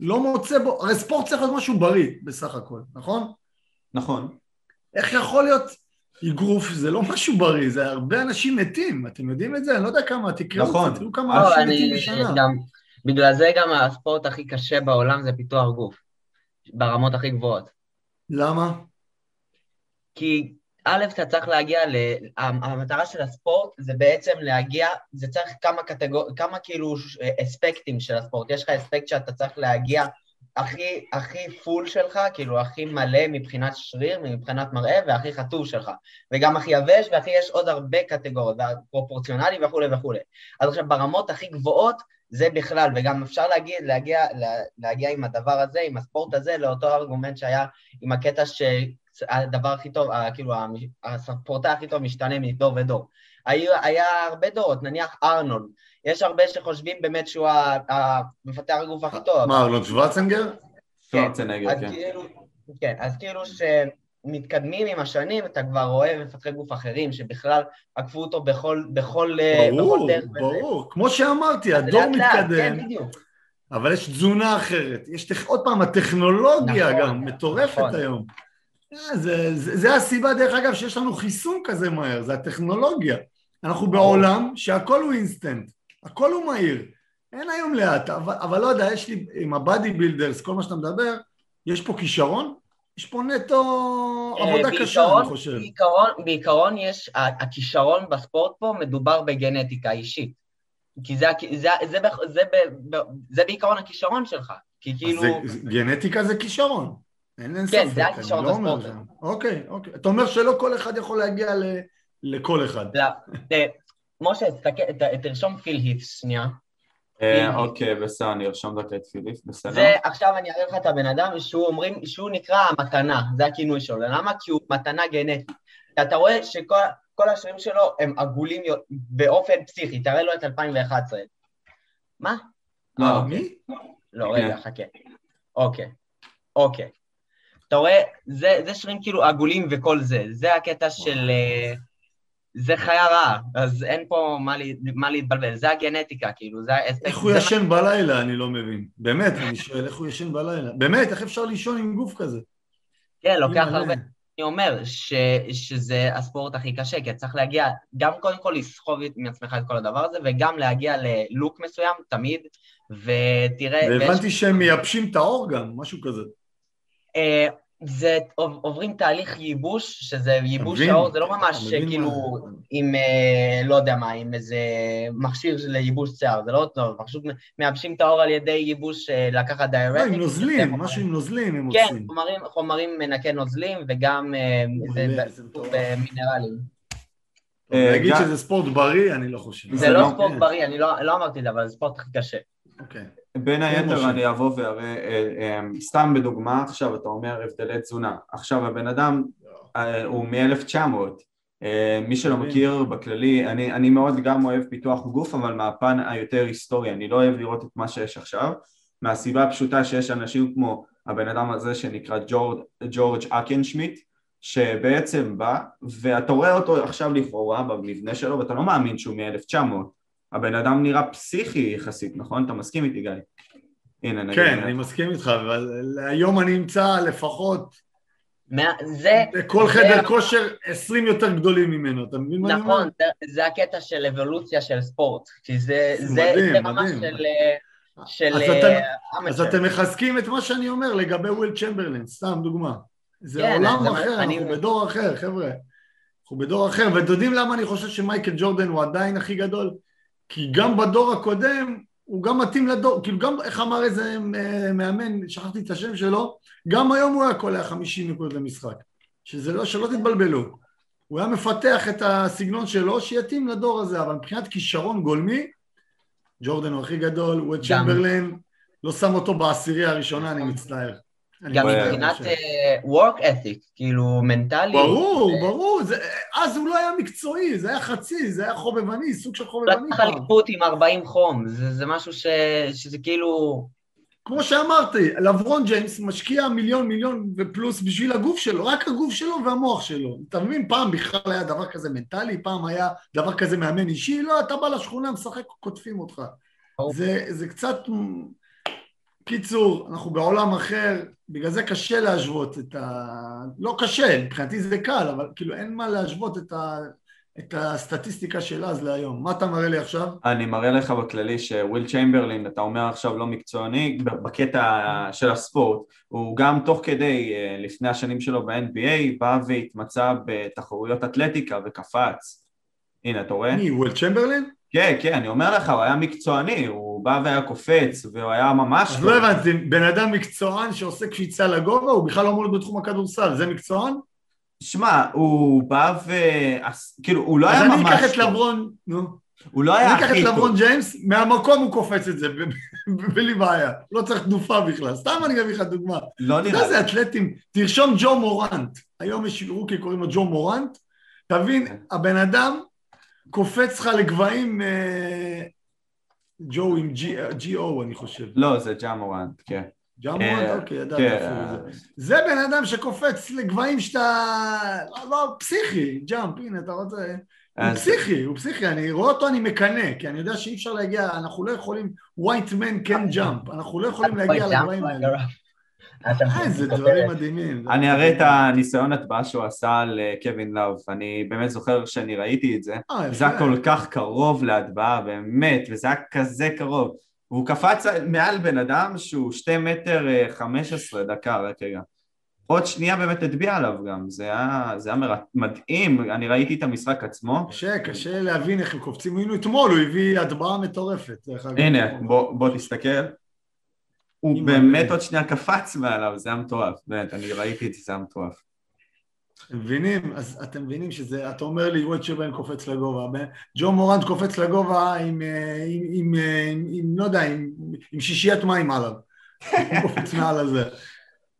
לא מוצא בו, הרי ספורט צריך להיות משהו בריא בסך הכל, נכון?
נכון.
איך יכול להיות אגרוף, זה לא משהו בריא, זה הרבה אנשים מתים, אתם יודעים את זה? אני לא יודע כמה, תקראו
נכון.
תראו כמה
לא,
אנשים
אני
מתים בשנה.
גם, בגלל זה גם הספורט הכי קשה בעולם זה פיתוח גוף, ברמות הכי גבוהות.
למה?
כי א', אתה צריך להגיע ל... המטרה של הספורט זה בעצם להגיע, זה צריך כמה קטגור... כמה כאילו אספקטים של הספורט. יש לך אספקט שאתה צריך להגיע הכי, הכי פול שלך, כאילו הכי מלא מבחינת שריר, מבחינת מראה, והכי חטוב שלך. וגם הכי יבש, והכי יש עוד הרבה קטגוריות, והפרופורציונלי וכולי וכולי. אז עכשיו ברמות הכי גבוהות, זה בכלל, וגם אפשר להגיד, להגיע, לה- להגיע עם הדבר הזה, עם הספורט הזה, לאותו ארגומנט שהיה עם הקטע שהדבר הכי טוב, כאילו הספורטאי הכי טוב משתנה מדור ודור. היו, היה הרבה דורות, נניח ארנולד, יש הרבה שחושבים באמת שהוא המפתח הגוף הכי טוב.
מה, ארלון שוורצנגר?
שוורצנגר,
אז
כן.
כאילו, כן, אז כאילו שמתקדמים עם השנים, אתה כבר רואה מפתחי גוף אחרים שבכלל עקפו אותו בכל, בכל, אה, בכל
ברור,
דרך. וזה.
ברור. כמו שאמרתי, הדור
לאט
מתקדם,
כן, בדיוק.
אבל יש תזונה אחרת. יש, עוד פעם, הטכנולוגיה
נכון,
גם מטורפת
נכון.
היום. אה, זה, זה, זה הסיבה, דרך אגב, שיש לנו חיסון כזה מהר, זה הטכנולוגיה. אנחנו בעולם שהכל הוא אינסטנט, הכל הוא מהיר. אין היום לאט, אבל, אבל לא יודע, יש לי, עם ה bodybuilders, כל מה שאתה מדבר, יש פה כישרון? יש פה נטו עבודה
אה,
קשה,
בעיקרון-
אני חושב.
בעיקרון, בעיקרון יש, הכישרון בספורט פה מדובר בגנטיקה אישית. כי זה, זה, זה, זה, זה, זה בעיקרון הכישרון שלך. כי כאילו...
זה, זה- גנטיקה זה כישרון. אין, אין
כן,
ספק.
זה
אני
הכישרון
לא
בספורט.
ש- אוקיי, אוקיי. אתה אומר שלא כל אחד יכול להגיע ל, לכל אחד.
לא, משה, תרשום פיל היפס שנייה.
אה, אוקיי, בסדר, אני ארשום דקה את פיליפ, בסדר?
זה, עכשיו אני אראה לך את הבן אדם שהוא אומרים, שהוא נקרא המתנה, זה הכינוי שלו. למה? כי הוא מתנה גנטית. אתה רואה שכל כל השרירים שלו הם עגולים באופן פסיכי, תראה לו את 2011. מה?
לא,
אה,
אוקיי.
מי?
לא,
כן.
רגע, חכה. אוקיי, אוקיי. אתה רואה, זה, זה שרירים כאילו עגולים וכל זה, זה הקטע של... אה, זה חיה רעה, אז אין פה מה, לי, מה להתבלבל, זה הגנטיקה, כאילו, זה האספקט.
איך הוא ישן בלילה, אני לא מבין. באמת, אני שואל, איך הוא ישן בלילה? באמת, איך אפשר לישון עם גוף כזה?
כן, לוקח. הרבה. אני אומר ש, שזה הספורט הכי קשה, כי צריך להגיע, גם קודם כל לסחוב מעצמך את כל הדבר הזה, וגם להגיע ללוק מסוים, תמיד, ותראה... ויש-
והבנתי שהם מייבשים את העור גם, משהו כזה.
זה עוב- עוברים תהליך ייבוש, שזה ייבוש? העור, זה לא ממש כאילו עם, אה, לא יודע מה, עם איזה מכשיר לייבוש שיער, זה לא טוב, פשוט מייבשים את העור על ידי ייבוש, אה, לקחת
לא,
דיורטיק.
עם נוזלים, משהו עם נוזלים הם
כן,
עושים.
חומרים, חומרים מנקי נוזלים וגם אה.
טוב, להגיד שזה ספורט בריא, אני לא חושב.
זה לא
לא-
ספורט
כן.
בריא, אני לא לא אמרתי את זה, אבל זה ספורט הכי קשה.
אוקיי.
בין
משה.
היתר אני אבוא ואראה, אה, אה, סתם בדוגמה עכשיו אתה אומר הבדלי תזונה, עכשיו הבן אדם אה, הוא מ-1900, מי שלא. מכיר בכללי, אני, אני מאוד גם אוהב פיתוח גוף אבל מהפן היותר היסטורי, אני לא אוהב לראות את מה שיש עכשיו, מהסיבה הפשוטה שיש אנשים כמו הבן אדם הזה שנקרא ג'ורג', ג'ורג' אקנשמיט שבעצם בא ואתה רואה אותו עכשיו לכאורה במבנה שלו ואתה לא מאמין שהוא מ-1900 הבן אדם נראה פסיכי יחסית, נכון? אתה מסכים איתי גיא? הנה נגיד.
כן, אני מסכים איתך, אבל היום אני אמצא לפחות
מה- זה,
בכל
זה-
חדר כושר 20 יותר גדולים ממנו, אתה מבין מה אני אומר?
נכון, זה- זה הקטע של אבולוציה של ספורט, כי זה
זה מדהים,
זה ממש
מדהים.
של... אה, של
אז
אה,
אתם- אז. אתם מחזקים את מה שאני אומר לגבי וויל צ'מברלין, סתם דוגמה. זה
כן,
עולם
זה-
אחר,
אני-
אנחנו בדור אחר, חבר'ה. אנחנו בדור אחר, ואתם יודעים למה אני חושב שמייקל ג'ורדן הוא עדיין הכי גדול? כי גם בדור הקודם, הוא גם מתאים לדור, כאילו גם, איך אמר איזה אה, מאמן, שכחתי את השם שלו, גם היום הוא היה קולע 50 נקודות למשחק. שזה לא, שלא תתבלבלו. הוא היה מפתח את הסגנון שלו שיתאים לדור הזה, אבל מבחינת כישרון גולמי, ג'ורדן הוא הכי גדול, ווייד
גם.
צ'מברלין, לא שם אותו בעשירייה הראשונה, אני מצטער.
גם מבחינת. אה, work ethic, כאילו מנטלי.
ברור, ברור, אז הוא לא היה מקצועי, זה היה חצי, זה היה חובבני, סוג של
לא
חובבני פעם.
אליפות עם 40 חום, זה זה משהו ש- שזה כאילו...
כמו שאמרתי, לברון ג'יימס משקיע מיליון מיליון ופלוס בשביל הגוף שלו, רק הגוף שלו והמוח שלו. אתה מבין, פעם בכלל היה דבר כזה מנטלי, פעם היה דבר כזה מאמן אישי, לא, אתה בא לשכונה, משחק, קוטפים אותך. זה קצת... קיצור, אנחנו בעולם אחר, בגלל זה קשה להשוות את ה... לא קשה, מבחינתי זה קל, אבל כאילו אין מה להשוות את, ה... את הסטטיסטיקה של אז להיום. מה אתה מראה לי עכשיו?
אני מראה לך בכללי שוויל צ'יימברלין, אתה אומר עכשיו לא מקצועני, בקטע של הספורט, הוא גם תוך כדי, אה, לפני השנים שלו ב-NBA, בא והתמצא בתחרויות אתלטיקה וקפץ. הנה, אתה רואה?
מי, וויל צ'מברלין?
כן, כן, אני אומר לך, הוא היה מקצועני, הוא בא והיה קופץ, והוא היה ממש
אז לא הבנתי, בן אדם מקצוען שעושה קפיצה לגובה, הוא בכלל לא אמור להיות בתחום הכדורסל, זה מקצוען?
שמע, הוא בא ו... אז, כאילו, הוא לא
אז
היה
אני
ממש...
אקח את
טוב.
לברון, נו.
הוא לא היה
אני אקח את
הכי טוב.
לברון ג'יימס, מהמקום הוא קופץ את זה, בלי בעיה. לא צריך תנופה בכלל. סתם אני אביא לך דוגמה.
לא
אתה
נראה
יודע
לי.
איזה אתלטים, תרשום ג'ו מורנט. היום יש rookie, קוראים לו ג'ו מורנט. תבין,
כן.
הבן אדם קופץ לך לגבהים, אה, ג'ו עם ג'י-או, אני חושב.
לא, זה ג'אמורנט, כן.
ג'ו
אה,
מורנט, אוקיי, ידעתי
כן,
אפילו זה. זה בן אדם שקופץ לגבהים שאתה... לא, לא, פסיכי, ג'אמפ, הנה, אתה רוצה... הוא פסיכי, הוא פסיכי, אני רואה אותו, אני מקנא, כי אני יודע שאי אפשר להגיע, אנחנו לא יכולים, white man can jump, אנחנו לא יכולים להגיע לגבהים האלה.
אתה-
אה, איזה דברים מדהימים.
אני אראה את הניסיון הטבעה שהוא עשה על קווין לאב, אני באמת זוכר שאני ראיתי את זה,
אה,
זה היה. כל כך קרוב להטבעה, באמת, וזה היה כזה קרוב. והוא קפץ מעל בן אדם שהוא שתי מטר אה, חמש עשרה דקה, רק רגע. עוד שנייה באמת הטביע עליו גם, זה היה, זה היה מר... מדהים, אני ראיתי את המשחק עצמו.
קשה, קשה להבין איך הם קופצים, הנה אתמול הוא הביא הטבעה מטורפת.
הנה, בוא, בוא תסתכל. הוא באמת עוד שנייה קפץ מעליו, זה היה מטורף, באמת, אני ראיתי את זה, זה היה מטורף.
אתם מבינים? אז אתם מבינים שזה, אתה אומר לי, וואט שבן קופץ לגובה, ג'ו מורנט קופץ לגובה עם, אה, עם, עם, אה, עם, עם לא יודע, עם, עם שישיית מים עליו. הוא קופץ מעל הזה.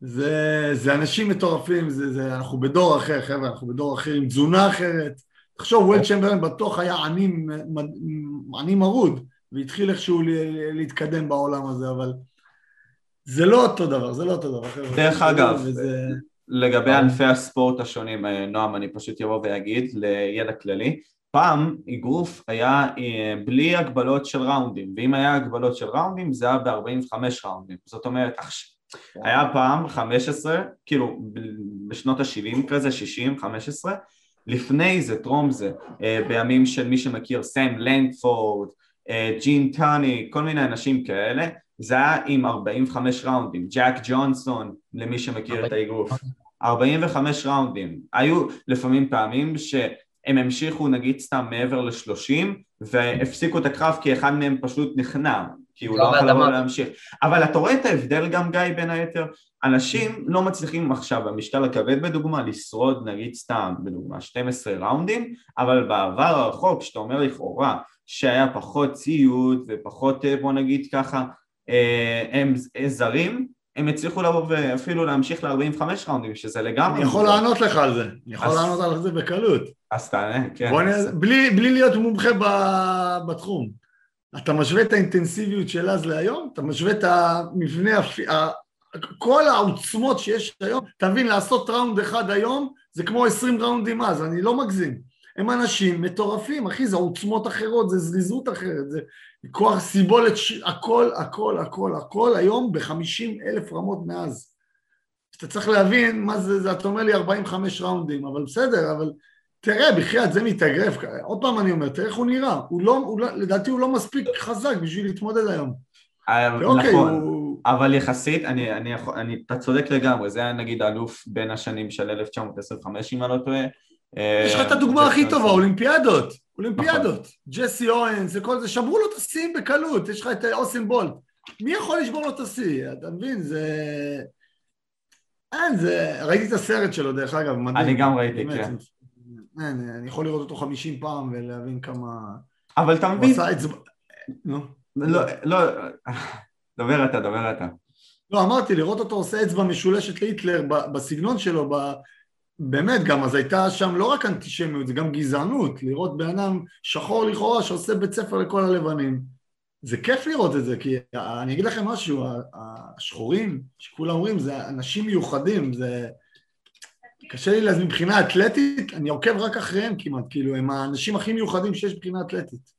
זה, זה אנשים מטורפים, זה, זה, אנחנו בדור אחר, חבר'ה, אנחנו בדור אחר עם תזונה אחרת. תחשוב, וולד צ'מברלין בטוח היה עני, מרוד, והתחיל איכשהו להתקדם בעולם הזה, אבל זה לא אותו דבר, זה לא אותו דבר.
דרך אגב,
וזה...
לגבי ענפי הספורט השונים, אה, נועם, אני פשוט אבוא ואגיד לידע כללי, פעם אגרוף היה אה, בלי הגבלות של ראונדים, ואם היה הגבלות של ראונדים זה היה ב-45 ראונדים, זאת אומרת, היה פעם 15, כאילו בשנות ה-70 כזה, 60, 15, לפני זה, טרום זה, אה, בימים של מי שמכיר, סם לנגפורד, אה, ג'ין טאני, כל מיני אנשים כאלה, זה היה עם 45 ראונדים, ג'ק ג'ונסון, למי שמכיר את האגרוף, 45 ראונדים, היו לפעמים פעמים שהם המשיכו נגיד סתם מעבר ל-30 והפסיקו את הקרב כי אחד מהם פשוט נכנע, כי הוא
לא,
לא יכול
אבל
לבוא להמשיך, אבל אתה רואה את ההבדל גם גיא בין היתר, אנשים לא מצליחים עכשיו במשקל הכבד בדוגמה לשרוד נגיד סתם בדוגמה 12 ראונדים, אבל בעבר הרחוק שאתה אומר לכאורה שהיה פחות ציוד ופחות אה, בוא נגיד ככה הם אה, זרים, הם הצליחו לבוא ואפילו להמשיך ל-45 ראונדים, שזה לגמרי...
אני יכול לענות לך על זה, אני יכול לענות על זה בקלות.
אז תענה, כן.
בלי, להיות מומחה. בתחום. אתה משווה את האינטנסיביות של אז להיום, אתה משווה את המבנה. כל העוצמות שיש היום, אתה מבין, לעשות ראונד אחד היום זה כמו 20 ראונדים אז, אני לא מגזים. הם אנשים מטורפים, אחי, זה עוצמות אחרות, זה זריזות אחרת, זה כוח סיבולת, ש... הכל, הכל, הכל, הכל היום בחמישים אלף רמות מאז. אתה צריך להבין מה זה, זה, אתה אומר לי 45 ראונדים, אבל בסדר, אבל תראה, בחייאת, זה מתאגרף, עוד פעם אני אומר, תראה איך הוא נראה, הוא לא, הוא לא, לדעתי הוא לא מספיק חזק בשביל להתמודד היום.
אוקיי, נכון, הוא... אבל יחסית, אני, אני, אני, אתה צודק לגמרי, זה היה נגיד האלוף בין השנים של 1925 אם אני לא טועה.
יש לך את הדוגמה אה, הכי טובה, אולימפיאדות, אולימפיאדות, נכון. ג'סי אורנס וכל זה, שברו לו את השיאים בקלות, יש לך את אוסין בולט, מי יכול לשבור לו את השיא, אתה מבין, זה... אין, זה... ראיתי את הסרט שלו דרך אגב, מדהים.
אני גם ראיתי, כן.
אין, אני יכול לראות אותו חמישים פעם ולהבין כמה...
אבל אתה מבין... נו. לא, לא, דבר אתה, דבר אתה.
לא, אמרתי, לראות אותו עושה אצבע משולשת להיטלר בסגנון שלו. באמת גם, אז הייתה שם לא רק אנטישמיות, זה גם גזענות, לראות בן אדם שחור לכאורה שעושה בית ספר לכל הלבנים. זה כיף לראות את זה, כי אני אגיד לכם משהו, השחורים, שכולם אומרים, זה אנשים מיוחדים, זה... קשה לי להזמין, מבחינה אתלטית, אני עוקב רק אחריהם כמעט, כאילו, הם האנשים הכי מיוחדים שיש מבחינה אתלטית.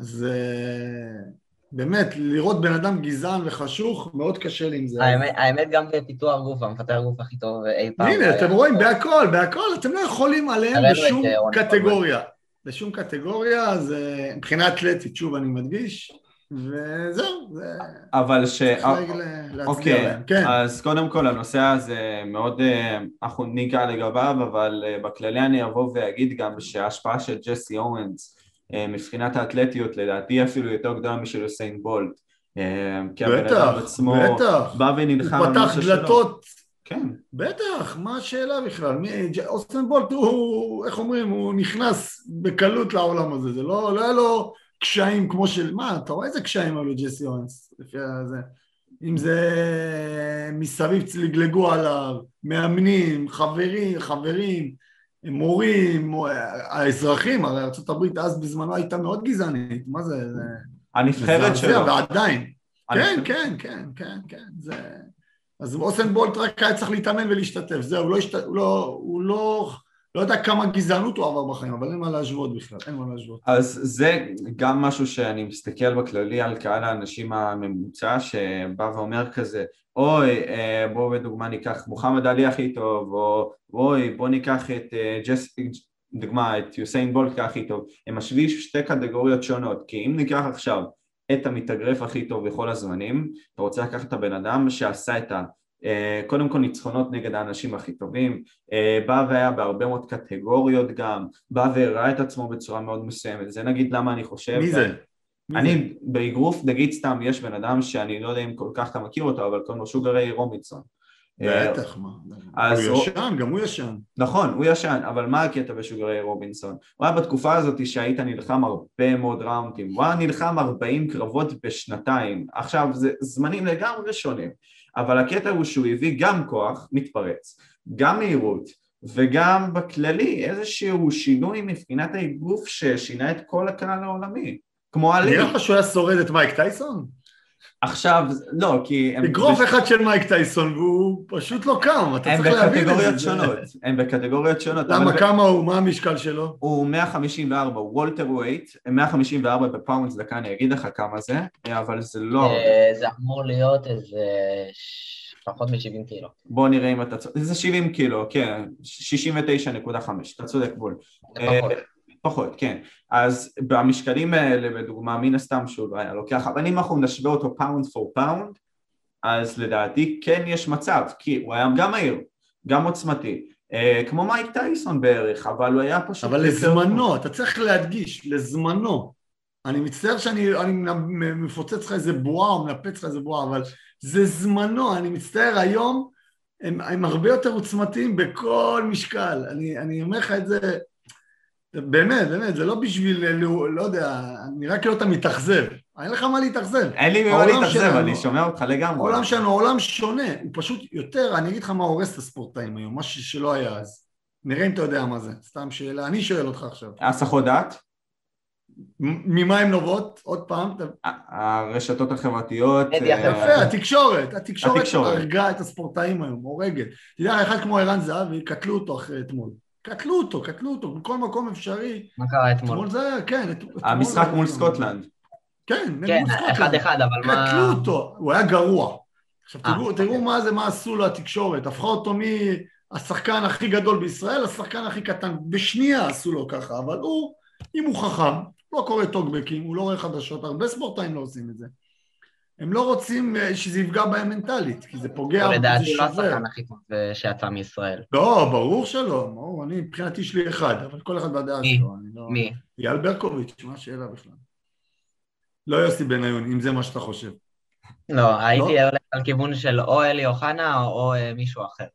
אז אה, באמת, לראות בן אדם גזען וחשוך, מאוד קשה לי עם זה.
האמת, האמת גם בפיתוח גוף, המפתח גוף הכי טוב אי פעם.
הנה, אתם רואים, בהכל, בהכל, אתם לא יכולים עליהם בשום קטגוריה. בשום קטגוריה, זה מבחינה אתלטית, שוב אני מדגיש, וזהו, זה...
אבל ש... אוקיי, כן. אז קודם כל הנושא הזה מאוד, אה, אנחנו ניגע לגביו, אבל אה, בכללי אני אבוא ואגיד גם שההשפעה של ג'סי אורנס אה, מבחינת האתלטיות לדעתי אפילו יותר גדולה משל יוסיין בולט.
כי הבן אדם עצמו בטח.
בא ונלחם
הוא פתח דלתות, כן. בטח, מה השאלה בכלל? אוסטן בולט הוא, איך אומרים, הוא נכנס בקלות לעולם הזה, זה לא, לא היה לו קשיים כמו של, מה, אתה רואה איזה קשיים היו לג'סי אורנס, לפי הזה. אם זה מסביב לגלגו עליו, מאמנים, חברים, חברים, מורים, האזרחים, הרי ארה"ב אז בזמנו הייתה מאוד גזענית, מה זה?
הנבחרת שלו.
ועדיין. כן, כן, כן, כן, כן, זה... אז אוסן בולט רק היה צריך להתאמן ולהשתתף, זהו, הוא לא, השת... לא, הוא לא, לא יודע כמה גזענות הוא עבר בחיים, אבל אין מה להשוות בכלל, אין מה להשוות.
אז זה גם משהו שאני מסתכל בכללי על קהל האנשים הממוצע, שבא ואומר כזה, אוי, אה, בואו בדוגמה ניקח מוחמד עלי הכי טוב, או אוי, בואו ניקח את אה, ג'ס... דוגמה, את יוסיין בולט כהכי טוב, הם משווים שתי קטגוריות שונות, כי אם ניקח עכשיו את המתאגרף הכי טוב בכל הזמנים, אתה רוצה לקחת את הבן אדם שעשה את ה... אה, קודם כל ניצחונות נגד האנשים הכי טובים, בא והיה בהרבה מאוד קטגוריות גם, בא והראה את עצמו בצורה מאוד מסוימת, זה נגיד למה אני חושב...
מי זה?
אני באגרוף, נגיד סתם, יש בן אדם שאני לא יודע אם כל כך אתה מכיר אותו, אבל קוראים לו שוגרי רומיצון.
בטח, מה. הוא ישן, גם הוא ישן.
נכון, הוא ישן, אבל מה הקטע בשוגרי רובינסון? הוא היה בתקופה הזאת שהיית נלחם הרבה מאוד ראונדים, הוא היה נלחם 40 קרבות בשנתיים. עכשיו, זה זמנים לגמרי שונים, אבל הקטע הוא שהוא הביא גם כוח מתפרץ, גם מהירות, וגם בכללי איזשהו שינוי מבחינת האגרוף ששינה את כל הקהל העולמי. כמו
עלי. נראה לך שהוא היה שורד את מייק טייסון?
עכשיו, לא, כי...
אגרוף אחד של מייק טייסון והוא פשוט לא קם, אתה צריך להבין את זה.
הם בקטגוריות שונות, הם בקטגוריות שונות.
למה, כמה הוא, מה המשקל שלו?
הוא 154, וולטר ווייט, 154 ב pounds דקה, אני אגיד לך כמה זה, אבל זה לא...
אה, זה אמור להיות איזה... פחות מ-70 קילו.
בוא נראה אם אתה צודק, זה 70 קילו, כן, 69.5, אתה צודק בול.
זה פחות.
פחות, כן. אז במשקלים האלה, בדוגמה, מן הסתם שהוא היה לוקח, אבל אם אנחנו נשווה אותו pound for pound, אז לדעתי כן יש מצב, כי הוא היה גם מהיר, גם עוצמתי, אה, כמו מייק טייסון בערך, אבל הוא היה פשוט...
אבל לזמנו, אתה צריך להדגיש, לזמנו. אני מצטער שאני אני מפוצץ לך איזה בועה או מנפץ לך איזה בועה, אבל זה זמנו, אני מצטער היום, הם, הם הרבה יותר עוצמתיים בכל משקל. אני, אני אומר לך את זה באמת, באמת, זה לא בשביל, לא, לא יודע, נראה כאילו אתה מתאכזב. אין לך מה להתאכזב.
אין לי מה להתאכזב, אני שומע אותך לגמרי.
העולם שלנו עולם שונה, הוא פשוט יותר, אני אגיד לך מה הורס את הספורטאים היום, מה שלא היה אז. נראה אם אתה יודע מה זה, סתם שאלה, אני שואל אותך עכשיו.
הסחות דעת?
ממה הן נובעות? עוד פעם.
הרשתות החברתיות.
אה, יפה, התקשורת. התקשורת הרגה את הספורטאים היום, הורגת. תדע, אחד כמו ערן זהבי, קטלו אותו אחרי אתמול. קטלו אותו, קטלו אותו, בכל מקום אפשרי.
מה קרה אתמול?
אתמול זה היה, כן.
המשחק מול סקוטלנד.
כן,
כן. אחד אחד, אבל מה...
קטלו אותו, הוא היה גרוע. עכשיו
אה,
תראו. תראו מה זה, מה עשו לו התקשורת, הפכה אותו מהשחקן הכי גדול בישראל לשחקן הכי קטן, בשנייה עשו לו ככה, אבל הוא, אם הוא חכם, לא קורא טוקבקים, הוא לא רואה חדשות, הרבה ספורטאים לא עושים את זה. הם לא רוצים אה, שזה יפגע בהם מנטלית, כי זה פוגע, זה
לדעתי לא
שובר.
השחקן הכי טוב אה, שיצא מישראל.
לא, ברור שלא, ברור, אני מבחינתי יש לי אחד, אבל כל אחד בדעה? שלו, אני לא...
מי?
אייל ברקוביץ', מה השאלה בכלל? לא יוסי בניון, אם זה מה שאתה חושב.
לא, הייתי הולך על כיוון של או אלי אוחנה או אה, מישהו אחר.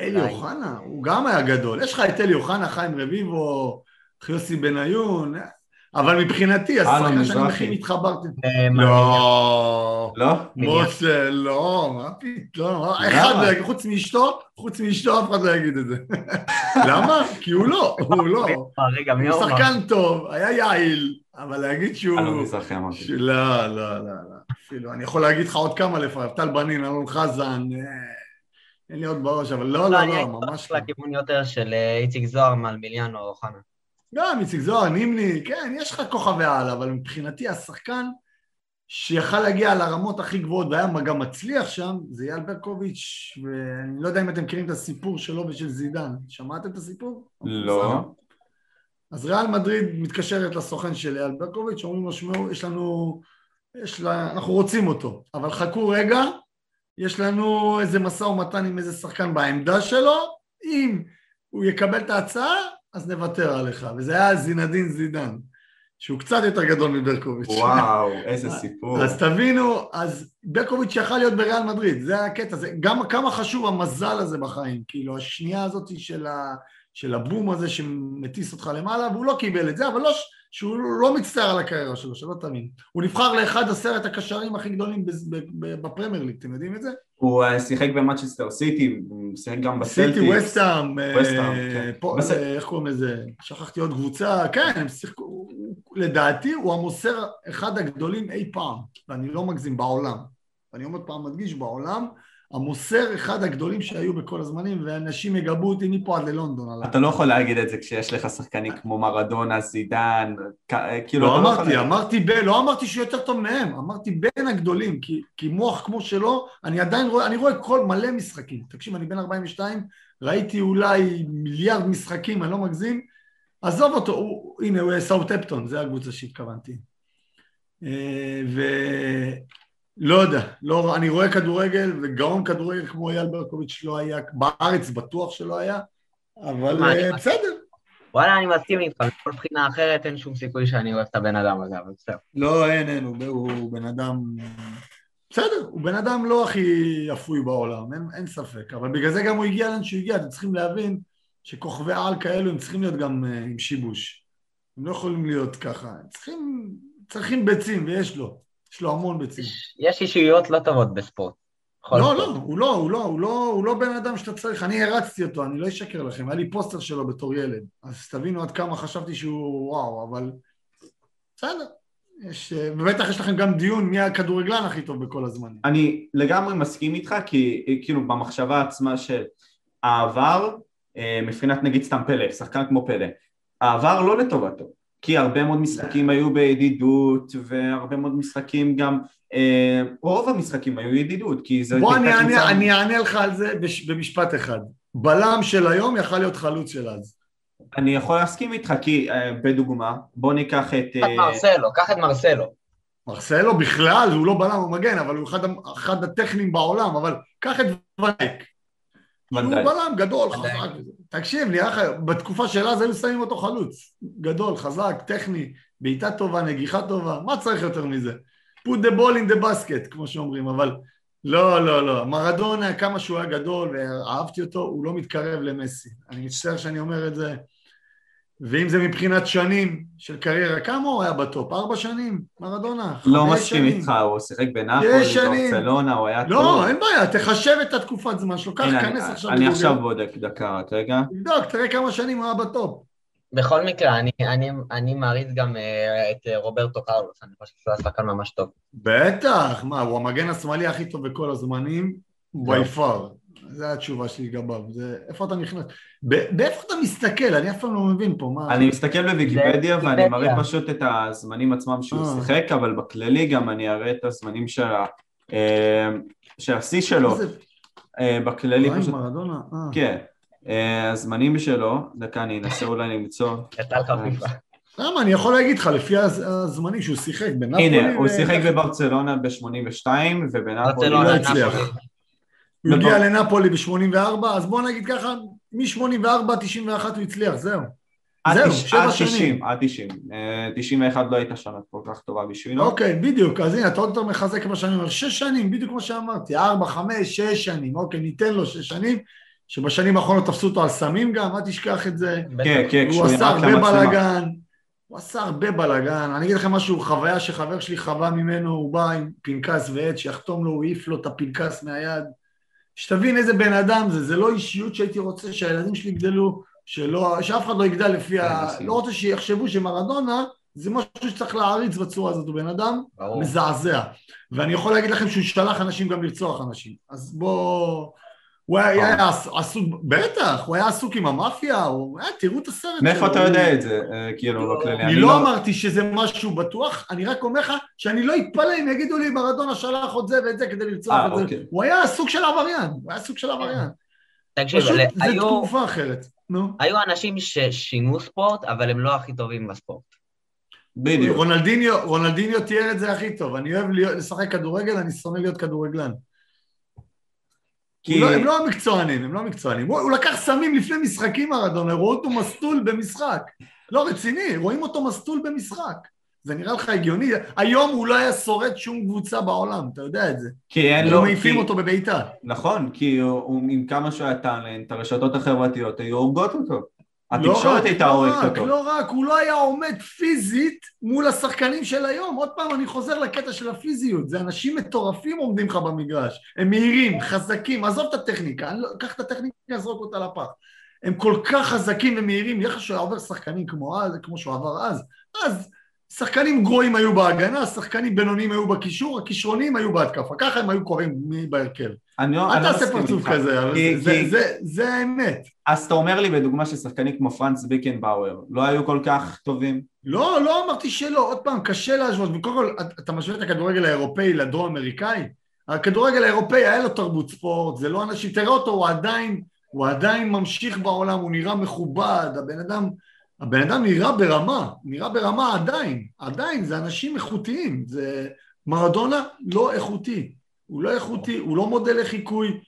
אלי אוחנה, הוא גם היה גדול. יש לך את אלי אוחנה, חיים רביבו, יוסי בניון, אבל מבחינתי, השחקן שאני. הכי התחברתי...
אה,
לא,
לא?
משה, לא, מה פתאום, אחד לא חוץ מאשתו, חוץ מאשתו אף אחד לא יגיד את זה. <laughs> למה? כי הוא לא, הוא לא.
רגע, מי
הוא? שחקן טוב, היה יעיל, אבל להגיד שהוא...
אלון מזרחי אמרתי.
ש- לא, לא, לא, לא. אפילו, אני יכול להגיד לך עוד כמה לפעמים, טל בנין, אלון חזן, אה, אין לי עוד בראש, אבל לא,
לא,
לא, לא, ממש לא.
לכיוון יותר של אה, איציק זוהר, מלמיליאן או אוחנה.
גם איציק זוהר, נימני, כן, יש לך כוכבי על, אבל מבחינתי השחקן שיכל להגיע לרמות הכי גבוהות והיה גם מצליח שם, זה אייל ברקוביץ', ואני לא יודע אם אתם מכירים את הסיפור שלו ושל זידן. שמעתם את הסיפור?
לא.
אז ריאל מדריד מתקשרת לסוכן של אייל ברקוביץ', אומרים לו, שמעו, יש לנו, יש לה, אנחנו רוצים אותו, אבל חכו רגע, יש לנו איזה משא ומתן עם איזה שחקן בעמדה שלו, אם הוא יקבל את ההצעה, אז נוותר עליך. וזה היה זינדין זידן, שהוא קצת יותר גדול מברקוביץ'.
וואו, איזה <laughs> סיפור.
אז תבינו, אז ברקוביץ' יכל להיות בריאל מדריד, זה הקטע, זה גם כמה חשוב המזל הזה בחיים, כאילו השנייה הזאת של, ה, של הבום הזה שמטיס אותך למעלה, והוא לא קיבל את זה, אבל לא, שהוא לא מצטער על הקריירה שלו, שלא תבין. הוא נבחר לאחד עשרת הקשרים הכי גדולים בפרמייר ליג, אתם יודעים את זה?
הוא אה, שיחק במאצ'סטר סיטי, הוא שיחק גם
סיטי,
בסלטיקס.
וסטהאם, אה,
וסטהאם, כן.
אה, איך קוראים לזה? שכחתי עוד קבוצה, כן, הם שיחקו, לדעתי הוא המוסר אחד הגדולים אי פעם, ואני לא מגזים, בעולם. ואני עוד פעם מדגיש, בעולם, המוסר אחד הגדולים שהיו בכל הזמנים, ואנשים יגבו אותי מפה עד ללונדון.
אתה לא יכול להגיד את זה כשיש לך שחקנים כמו מרדונה, זידן, אה, כאילו,
לא
יכול
אמרתי. אמרתי ב... לא אמרתי שהוא יותר טוב מהם, אמרתי בין הגדולים, כי, כי מוח כמו שלו, אני עדיין רואה, אני רואה כל מלא משחקים. תקשיב, אני בן 42, ראיתי אולי מיליארד משחקים, אני לא מגזים. עזוב אותו, הוא, הנה, הוא סאוטהפטון, זה הקבוצה שהתכוונתי. אה, ולא יודע, לא, אני רואה כדורגל, וגאון כדורגל כמו אייל ברקוביץ' לא היה, בארץ בטוח שלא היה, אבל
מה, אני-
בסדר.
וואלה, אני מסכים איתך, מכל בחינה אחרת אין שום סיכוי שאני אוהב את הבן אדם הזה, אבל בסדר.
לא, אין, אין, הוא, הוא בן אדם... בסדר, הוא בן אדם לא הכי אפוי בעולם, אין, אין ספק, אבל בגלל זה גם הוא הגיע לאן שהוא הגיע, אתם צריכים להבין שכוכבי על כאלו הם צריכים להיות גם uh, עם שיבוש. הם לא יכולים להיות ככה, הם צריכים, צריכים ביצים, ויש לו, יש לו המון ביצים.
יש- יש אישיויות לא טובות בספורט.
לא. לא, הוא לא, הוא לא, הוא לא, הוא לא בן אדם שאתה צריך, אני הרצתי אותו, אני לא אשקר לכם, היה לי פוסטר שלו בתור ילד, אז תבינו עד כמה חשבתי שהוא וואו, אבל בסדר. יש, אה, ובטח יש לכם גם דיון מי הכדורגלן הכי טוב בכל הזמנים.
אני לגמרי מסכים איתך, כי אה, כאילו במחשבה עצמה של העבר, אה, מבחינת נגיד סתם פלא, שחקן כמו פלא, העבר לא לטובתו, כי הרבה מאוד משחקים היו בידידות, והרבה מאוד משחקים גם, אה, רוב המשחקים היו ידידות, כי זה...
בוא אני אענה, אני אענה לך על זה בש, במשפט אחד. בלם של היום יכל להיות חלוץ של אז.
אני יכול להסכים איתך, כי אה, בדוגמה, בוא ניקח את...
קח את
אה,
מרסלו, קח את מרסלו.
מרסלו בכלל, הוא לא בלם, הוא מגן, אבל הוא אחד, אחד הטכניים בעולם, אבל קח את ונדייק. הוא. בלם גדול. חזק. תקשיב, נראה לך, בתקופה של אז היו שמים אותו חלוץ. גדול, חזק, טכני, בעיטה טובה, נגיחה טובה, מה צריך יותר מזה? put the ball in the basket, כמו שאומרים, אבל לא, לא, לא. מרדונה, כמה שהוא היה גדול ואהבתי אותו, הוא לא מתקרב למסי. אני מצטער שאני אומר את זה. ואם זה מבחינת שנים של קריירה, כמה הוא היה בטופ? ארבע שנים? מרדונה?
לא מסכים? איתך, הוא שיחק בנאפולי. ברצלונה, הוא היה טוב.
לא, אין בעיה, תחשב את התקופת זמן שלו, קח, כנס
אני-
עכשיו
אני
בגוגל.
עכשיו בודק דקה, רק רגע.
תבדוק, תראה כמה שנים הוא היה בטופ.
בכל מקרה, אני- אני- אני מעריץ גם אה, את אה, רוברטו קרלוס, אני חושב שהוא היה שחקן ממש טוב.
בטח, מה, הוא המגן השמאלי הכי טוב בכל הזמנים, by far. זו התשובה שלי לגביו. זה, איפה אתה נכנס? באיפה אתה מסתכל? אני אף פעם לא מבין פה, מה...
אני מסתכל בוויקיפדיה ואני. מראה פשוט את הזמנים עצמם שהוא
אה.
שיחק, אבל בכללי גם אני אראה את הזמנים של אה, השיא שלו. אה, בכללי פשוט,
מרדונה?
כן, הזמנים שלו, דקה אני אנסה אולי למצוא,
יצא לך פיפה.
למה? אני יכול להגיד לך, לפי הז- הזמנים שהוא שיחק בנפולי...
הנה, הוא שיחק בברצלונה ב-82 ובנפולי,
ברצלונה,
לא הצליח.
נפולי.
הוא הגיע לנפולי ב-84, אז בוא נגיד ככה, מ-84 עד 91 הוא הצליח, זהו.
עד
זהו, שבע
עד
שנים.
90, עד 90, אה, 91 לא הייתה שנה כל כך טובה בשבילו,
אוקיי, בדיוק, אז הנה, אתה עוד יותר מחזק מה שאני אומר, שש שנים, בדיוק כמו שאמרתי, ארבע, חמש, שש שנים, אוקיי, ניתן לו שש שנים, שבשנים האחרונות תפסו אותו על סמים גם, אל תשכח את זה.
כן, כן,
הוא
כשהוא
עשה הרבה בלאגן, הוא עשה הרבה בלאגן. אני אגיד לכם משהו, חוויה שחבר שלי חווה ממנו, הוא בא עם פנקס ועט, שיחתום לו, הוא העיף לו את הפנקס מהיד. שתבין איזה בן אדם זה, זה לא אישיות שהייתי רוצה שהילדים שלי יגדלו, שלא, שאף אחד לא יגדל לפי ה... לא רוצה שיחשבו שמרדונה זה משהו שצריך להעריץ בצורה הזאת, הוא בן אדם
ברור.
מזעזע. ואני יכול להגיד לכם שהוא שלח אנשים גם לרצוח אנשים. אז בוא... הוא היה, עס- עסוק, בטח, הוא היה עסוק עם המאפיה, הוא... אה, תראו את הסרט
מאיפה אתה יודע את זה, אה, כאילו,
לא,
בכללי,
אני לא אמרתי שזה משהו בטוח, אני רק אומר לך שאני לא אתפלא אם יגידו לי מרדונה שלח עוד זה ואת זה כדי לרצוח
אה,
את זה.
אוקיי.
הוא היה סוג של עבריין, הוא היה סוג של עבריין.
תקשיב,
פשוט
היו-
תקופה אחרת. נו.
היו אנשים ששינו ספורט, אבל הם לא הכי טובים בספורט.
בדיוק,
רונלדיניו, תיאר את זה הכי טוב. אני אוהב לשחק כדורגל, אני שונא להיות כדורגלן.
כי...
לא, הם לא המקצוענים, הם לא המקצוענים. הוא, הוא לקח סמים לפני משחקים מרדונה, ראו אותו מסטול במשחק. לא רציני, רואים אותו מסטול במשחק. זה נראה לך הגיוני? היום הוא לא היה שורד שום קבוצה בעולם, אתה יודע את זה.
כי אין לו...
מעיפים
כי-
אותו בבעיטה.
נכון, כי הוא, הוא, עם כמה שהוא היה טאלנט, הרשתות החברתיות היו הורגות אותו.
לא
התקשורת
רק,
הייתה
לא
הורגת
רק,
אותו.
לא רק, הוא לא היה עומד פיזית מול השחקנים של היום. עוד פעם, אני חוזר לקטע של הפיזיות. זה אנשים מטורפים עומדים לך במגרש. הם מהירים, חזקים, עזוב את הטכניקה, אני לא, קח את הטכניקה, זרוק אותה לפח. הם כל כך חזקים ומהירים, לך שהוא היה עובר שחקנים כמו אז, כמו שהוא עבר אז. אז שחקנים גרועים היו בהגנה, שחקנים בינוניים היו בקישור, הכישרונים היו בהתקפה. ככה הם היו קוראים בהרכב.
אני לא,
אל
לא
תעשה
מסכים
פרצוף
איתך.
כזה, אבל
כי-
זה-
כי-
זה- זה האמת.
אז אתה אומר לי בדוגמה ששחקנים כמו פרנץ ביקנבאואר לא היו כל כך טובים?
לא, לא אמרתי שלא, עוד פעם, קשה להשוות, וקודם כל, אתה- משווה את הכדורגל האירופאי לדרום אמריקאי? הכדורגל האירופאי היה לו תרבות ספורט, זה לא אנשים, תראה אותו, הוא עדיין, הוא עדיין ממשיך בעולם, הוא נראה מכובד, הבן אדם, הבן אדם נראה ברמה, נראה ברמה עדיין, עדיין, זה אנשים איכותיים, זה מרדונה לא איכותי, הוא לא איכותי, הוא לא מודל לחיקוי,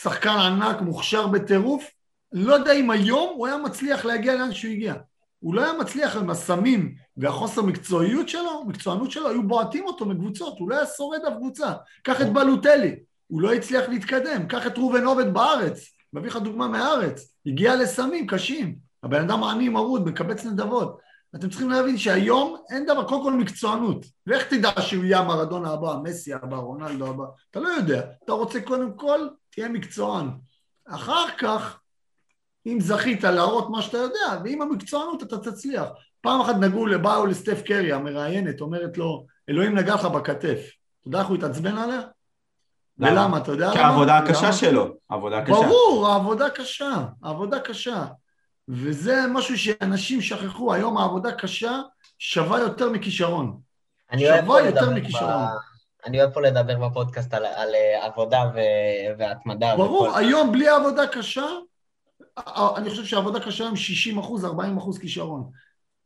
שחקן ענק, מוכשר בטירוף, לא יודע אם היום הוא היה מצליח להגיע לאן שהוא הגיע. הוא לא היה מצליח עם הסמים והחוסר מקצועיות שלו, מקצוענות שלו, היו בועטים אותו מקבוצות, הוא לא היה שורד אף קבוצה. קח את בלוטלי, הוא לא הצליח להתקדם. קח את ראובן עובד בארץ, מביא לך דוגמה מהארץ, הגיע לסמים קשים. הבן אדם עני מרוד, מקבץ נדבות. אתם צריכים להבין שהיום אין דבר, קודם כל מקצוענות. ואיך תדע שהוא יהיה המרדונה הבא, מסי הבא, רונלדו הבא? אתה לא יודע. אתה רוצה קודם כל, תהיה מקצוען. אחר כך, אם זכית להראות מה שאתה יודע, ועם המקצוענות אתה תצליח. פעם אחת נגעו, באו לסטף קרי, המראיינת, אומרת לו, אלוהים נגע לך בכתף. אתה יודע איך הוא התעצבן עליה?
למה?
ולמה? אתה יודע למה?
כי העבודה הקשה? שלו, העבודה הקשה.
ברור, העבודה קשה, העבודה קשה. וזה משהו שאנשים שכחו, היום העבודה קשה שווה יותר מכישרון. שווה יותר מכישרון.
ב- אני אוהב פה לדבר בפודקאסט על, על אה, עבודה ו- והתמדה.
ברור,
וכל-
היום בלי עבודה קשה, אני חושב שעבודה קשה היום 60 אחוז, 40 אחוז כישרון.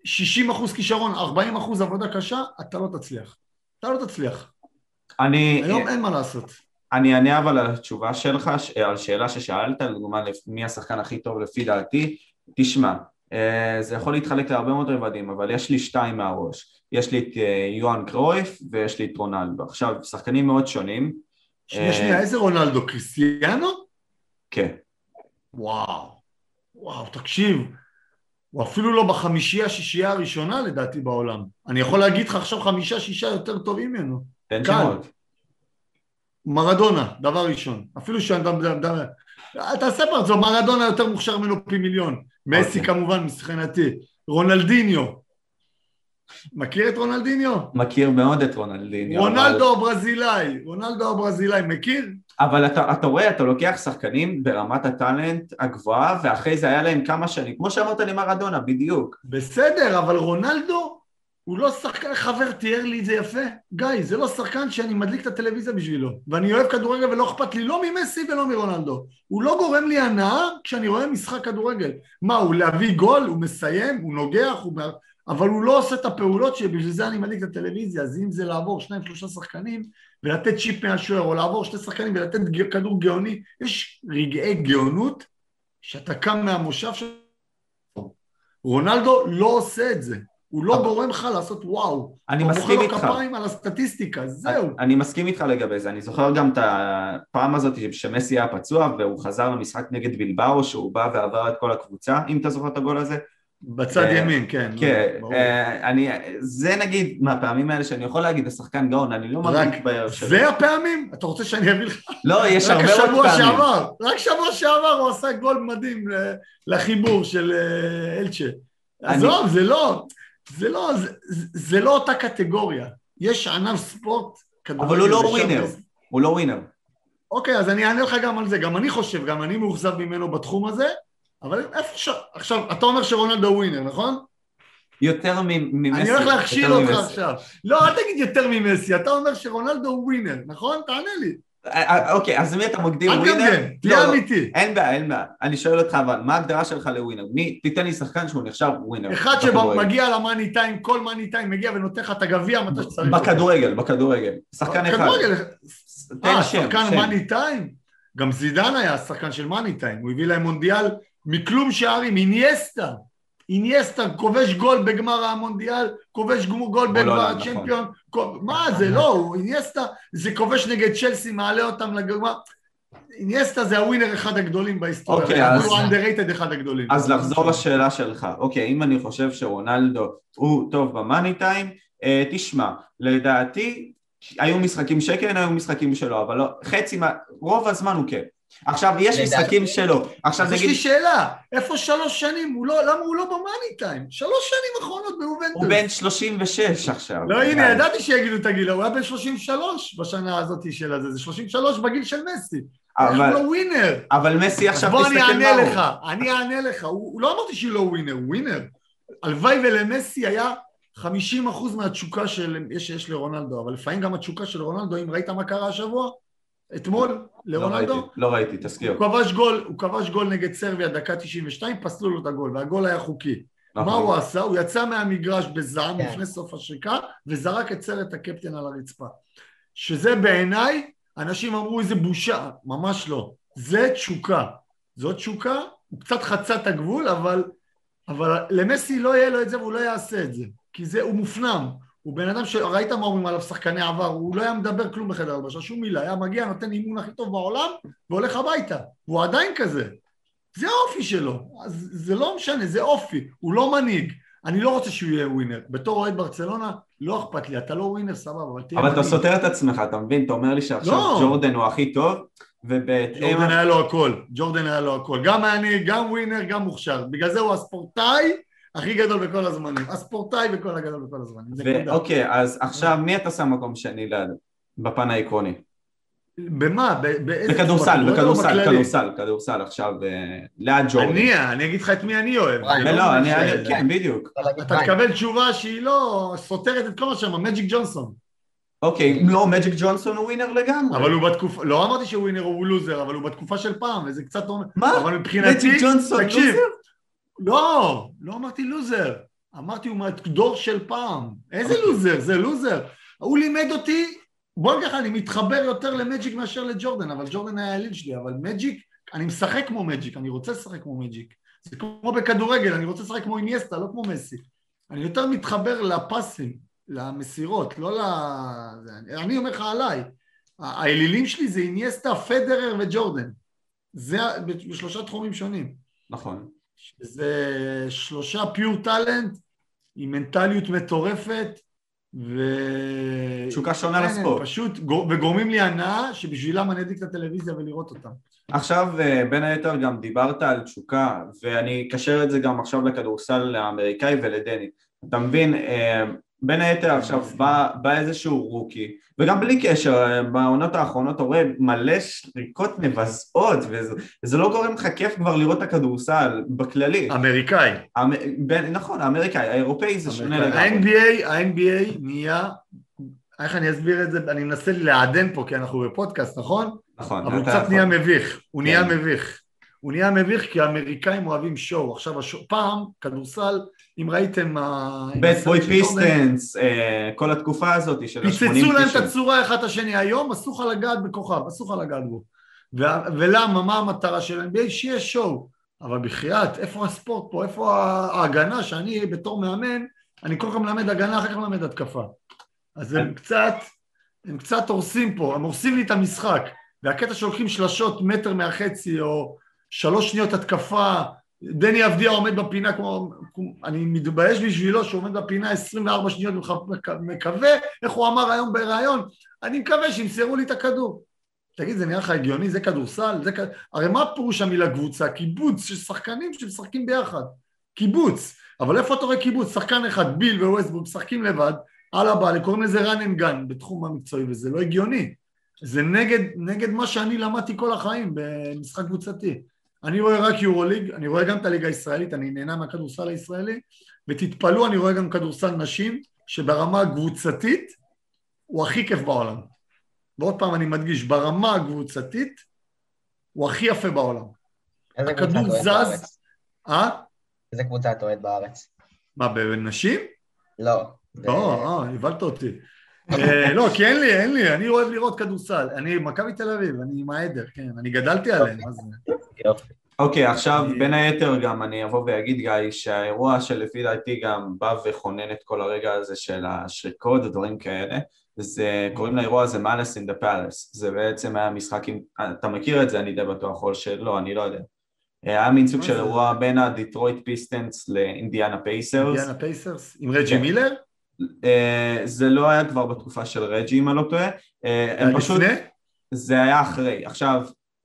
60 אחוז כישרון, 40 אחוז עבודה קשה, אתה לא תצליח. אתה לא תצליח.
אני,
היום אין מה לעשות.
אני אענה אבל על התשובה שלך, על שאלה ששאלת, לדוגמה מי השחקן הכי טוב לפי דעתי, תשמע, אה, זה יכול להתחלק להרבה מאוד רבדים, אבל יש לי שתיים מהראש. יש לי את אה, יוהאן קרויף ויש לי את רונלדו. עכשיו, שחקנים מאוד שונים.
שנייה,
אה,
שנייה, איזה רונלדו? קריסטיאנו?
כן.
וואו. וואו, תקשיב. הוא אפילו לא בחמישייה, שישייה הראשונה לדעתי בעולם. אני יכול להגיד לך עכשיו חמישה, שישה יותר טובים ממנו.
תן. שמות.
מרדונה, דבר ראשון. אפילו מדבר... תעשה פרצוף, מרדונה יותר מוכשר ממנו פי מיליון. מסי
אוקיי.
כמובן, מבחינתי. רונלדיניו. מכיר את רונלדיניו?
מכיר מאוד את רונלדיניו.
רונלדו הברזילאי, רונלדו הברזילאי, מכיר?
אבל אתה, אתה רואה, אתה לוקח שחקנים ברמת הטאלנט הגבוהה, ואחרי זה היה להם כמה שנים, כמו שאמרת למרדונה, בדיוק.
בסדר, אבל רונלדו הוא לא שחקן, חבר תיאר לי את זה יפה. גיא, זה לא שחקן שאני מדליק את הטלוויזיה בשבילו. ואני אוהב כדורגל ולא אכפת לי לא ממסי ולא מרונלדו. הוא לא גורם לי הנאה כשאני רואה משחק כדורגל. מה, הוא להביא גול, הוא מסיים, הוא נוגח, הוא... אבל הוא לא עושה את הפעולות שבשביל זה אני מדליק את הטלוויזיה. אז אם זה לעבור שניים שלושה שחקנים ולתת צ'יפ מהשוער, או לעבור שני שחקנים ולתת כדור גאוני, יש רגעי גאונות שאתה קם מהמושב שלך. רונלדו לא עושה את זה. הוא לא גורם לך לעשות וואו.
אני מסכים איתך.
הוא מוחא לו כפיים על הסטטיסטיקה, זהו.
אני מסכים איתך לגבי זה. אני זוכר גם את הפעם הזאת שמסי היה פצוע והוא חזר למשחק נגד בלבאו, שהוא בא ועבר את כל הקבוצה, אם אתה זוכר את הגול הזה.
בצד
אה,
ימין, כן.
כן, אה, אני, זה נגיד מהפעמים האלה שאני יכול להגיד השחקן גאון, אני לא מרגיש בערב שלו.
זה הפעמים? אתה רוצה שאני אביא לך?
לא, יש הרבה עוד פעמים.
רק שבוע שעבר, רק שבוע שעבר הוא עשה גול מדהים לחיבור של אה, אלצ'ה. עזוב, זה לא... זה לא, זה, זה לא אותה קטגוריה. יש ענף ספורט,
אבל הוא לא ווינר, הוא לא ווינר.
אוקיי, אז אני אענה לך גם על זה. גם אני חושב, גם אני מאוכזב ממנו בתחום הזה, אבל איפה ש... עכשיו, אתה אומר שרונלדו ווינר, נכון?
יותר ממסי.
אני הולך להכשיל אותך עכשיו. לא, אל תגיד יותר ממסי, אתה אומר שרונלדו ווינר, נכון? תענה לי.
אה, אה, אוקיי, אז מי אתה מגדיר
ווינר? אל תגמגם, תהיה לא, לא. אמיתי.
אין בעיה, אין בעיה. אני שואל אותך, אבל מה ההגדרה שלך לווינר? מי, תיתן לי שחקן שהוא נחשב ווינר.
אחד שמגיע למאני טיים, כל מאני טיים מגיע ונותן לך את הגביע מתי שצריך.
בכדורגל, בכדורגל. שחקן אחד. בכדורגל.
אה, שחקן מאני טיים? גם זידן היה שחקן של מאני טיים, הוא הביא להם מונדיאל מכלום שערים, אינייסטה. אינייסטה כובש גול בגמר המונדיאל, כובש גול בגמר נכון. הצ'מפיון, מה זה לא, אינייסטה זה כובש נגד צ'לסי, מעלה אותם לגמר, אינייסטה זה הווינר אחד הגדולים בהיסטוריה, אוקיי, אז... הוא underrated אחד הגדולים.
אז לחזור לשאלה שלך, אוקיי, אם אני חושב שרונלדו הוא טוב במאני טיים, אה, תשמע, לדעתי היו משחקים שכן, היו משחקים שלא, אבל לא, חצי, רוב הזמן הוא כן. עכשיו יש משחקים שלו, עכשיו
נגיד... יש לי שאלה, איפה שלוש שנים? הוא לא, למה הוא לא במאני טיים? שלוש שנים אחרונות ביובנטוס.
הוא בן 36 עכשיו.
לא, הנה, ידעתי שיגידו את הגיל, הוא היה בן 33 בשנה הזאת של הזה, זה 33 בגיל של מסי. אבל... הוא לא ווינר?
אבל מסי עכשיו
תסתכל מה הוא. בוא אני אענה לך, אני אענה לך, הוא לא אמרתי שהוא לא ווינר, הוא ווינר. הלוואי ולמסי היה 50% מהתשוקה שיש לרונלדו, אבל לפעמים גם התשוקה של רונלדו, אם ראית מה קרה השבוע, אתמול לרונלדו?
לא ראיתי, לא ראיתי, תזכיר.
הוא כבש גול, הוא כבש גול נגד סרביה דקה 92, פסלו לו את הגול, והגול היה חוקי. נכון. מה הוא עשה? הוא יצא מהמגרש בזעם כן. לפני סוף השריקה, וזרק את סרט הקפטן על הרצפה. שזה בעיניי, אנשים אמרו איזה בושה, ממש לא. זה תשוקה. זאת תשוקה, הוא קצת חצה את הגבול, אבל, אבל למסי לא יהיה לו את זה והוא לא יעשה את זה. כי זה, הוא מופנם. הוא בן אדם שראית מה אומרים עליו שחקני עבר, הוא לא היה מדבר כלום בחדר הלבשה, שום מילה, היה מגיע, נותן אימון הכי טוב בעולם והולך הביתה, והוא עדיין כזה. זה האופי שלו, אז זה לא משנה, זה אופי, הוא לא מנהיג. אני לא רוצה שהוא יהיה ווינר. בתור אוהד ברצלונה, לא אכפת לי, אתה לא ווינר, סבבה, אבל
תהיה... אבל אתה סותר את עצמך, אתה מבין? אתה אומר לי שעכשיו לא. ג'ורדן הוא הכי טוב, ובהתאם...
ג'ורדן היה לו הכל, ג'ורדן היה לו הכל. גם אני, גם ווינר, גם מוכשר. בגלל זה הוא הספורטאי הכי גדול בכל הזמנים, הספורטאי בכל הגדול בכל הזמנים.
אוקיי, אז עכשיו מי אתה שם מקום שני בפן העקרוני?
במה?
בכדורסל, בכדורסל, כדורסל, כדורסל עכשיו אה, ליד ג'ורדן.
אני, אני אגיד לך את מי אני אוהב.
לא, אני, כן, בדיוק.
אתה תקבל תשובה שהיא לא סותרת את כל מה שאמר, מג'יק ג'ונסון.
אוקיי, לא, מג'יק ג'ונסון הוא ווינר לגמרי.
אבל הוא בתקופה, לא אמרתי שהוא ווינר הוא לוזר, אבל הוא בתקופה של פעם, וזה קצת...
מה? מג'יק ג'ונסון לוזר?
לא, לא אמרתי לוזר. אמרתי הוא מהדור של פעם. איזה. אוקיי. לוזר? זה לוזר. הוא לימד אותי, בוא נגיד לך, אני מתחבר יותר למג'יק מאשר לג'ורדן, אבל ג'ורדן היה האליל שלי, אבל מג'יק, אני משחק כמו מג'יק, אני רוצה לשחק כמו מג'יק. זה כמו בכדורגל, אני רוצה לשחק כמו אינייסטה, לא כמו מסי. אני יותר מתחבר לפסים, למסירות, לא ל... אני אומר לך עליי, האלילים שלי זה איניאסטה, פדרר וג'ורדן. זה בשלושה תחומים שונים.
נכון.
שזה שלושה פיור טאלנט עם מנטליות מטורפת ו...
תשוקה שונה כן, לספורט.
פשוט, וגורמים לי הנאה שבשבילם אני אדליק את הטלוויזיה ולראות אותם.
עכשיו, אה, בין היתר גם דיברת על תשוקה, ואני אקשר את זה גם עכשיו לכדורסל האמריקאי ולדני. אתה מבין, אה, בין היתר עכשיו בא, בא איזשהו רוקי, וגם בלי קשר, בעונות האחרונות אתה רואה מלא שריקות מבזעות, וזה, וזה לא גורם לך כיף כבר לראות את הכדורסל בכללי.
אמריקאי.
אמ, בין, נכון, האמריקאי, האירופאי זה שונה לגמרי.
ה-NBA, ה-NBA נהיה, איך אני אסביר את זה? אני מנסה לעדן פה כי אנחנו בפודקאסט, נכון?
נכון.
אבל הוא קצת. נהיה מביך, הוא נהיה
כן.
מביך. הוא נהיה מביך כי האמריקאים אוהבים שואו. עכשיו, השואו, פעם, כדורסל, אם ראיתם... הסרט Bad
Boys פיסטונס, כל התקופה הזאת של ה-80-90.
פיצצו להם את הצורה אחד את השני. היום אסור לך לגעת בכוכב, אסור לך לגעת בו. ולמה, מה המטרה של NBA? שיהיה show. אבל בחייאת, איפה הספורט פה? איפה ההגנה שאני בתור מאמן, אני כל כך מלמד הגנה, אחר כך מלמד התקפה. אז הם קצת, הם קצת הורסים פה, הם הורסים לי את המשחק. והקטע שהולכים שלשות מטר מהחצי, או שלוש שניות התקפה, דני אבדיה עומד בפינה כמו... אני מתבייש בשבילו שהוא עומד בפינה 24 שניות ומקווה, איך הוא אמר היום בריאיון, אני מקווה שימסרו לי את הכדור. תגיד, זה נראה לך הגיוני? זה כדורסל? זה כ... הרי מה פירוש המילה קבוצה? קיבוץ של שחקנים שמשחקים ביחד. קיבוץ. אבל איפה אתה רואה קיבוץ? שחקן אחד, ביל וווסטבורג, משחקים לבד, על הבעל, קוראים לזה run and gun בתחום המקצועי, וזה לא הגיוני. זה נגד, נגד מה שאני למדתי כל החיים במשחק קבוצתי. אני רואה רק יורוליג, אני רואה גם את הליגה הישראלית, אני נהנה מהכדורסל הישראלי, ותתפלאו, אני רואה גם כדורסל נשים, שברמה הקבוצתית הוא הכי כיף בעולם. ועוד פעם אני מדגיש, ברמה הקבוצתית הוא הכי יפה בעולם.
איזה קבוצה אתה אוהד
זז.
בארץ?
אה?
איזה קבוצה אתה אוהד בארץ?
מה, בנשים?
לא.
לא, אה, הבהלת אותי. אה, לא, כי אין לי, אין לי, אני אוהב לראות כדורסל. אני מכבי תל אביב, אני עם העדר, כן, אני גדלתי עליהם, זה?
יופי.
אוקיי, עכשיו
אני-
בין היתר גם אני אבוא ואגיד גיא שהאירוע שלפי דעתי גם בא וכונן את כל הרגע הזה של השריקות ודברים כאלה זה, קוראים לאירוע הזה Malice in the Palace זה בעצם היה משחק עם, אתה מכיר את זה אני די בטוח או שלא, אני לא יודע היה מין סוג של
זה?
אירוע בין הדיטרויט פיסטונס לאינדיאנה פייסרס
אינדיאנה פייסרס? עם רג'י
כן.
מילר?
אה, זה לא היה כבר בתקופה של רג'י אם אני לא טועה אה, הם פשוט,
לפני?
זה היה אחרי, עכשיו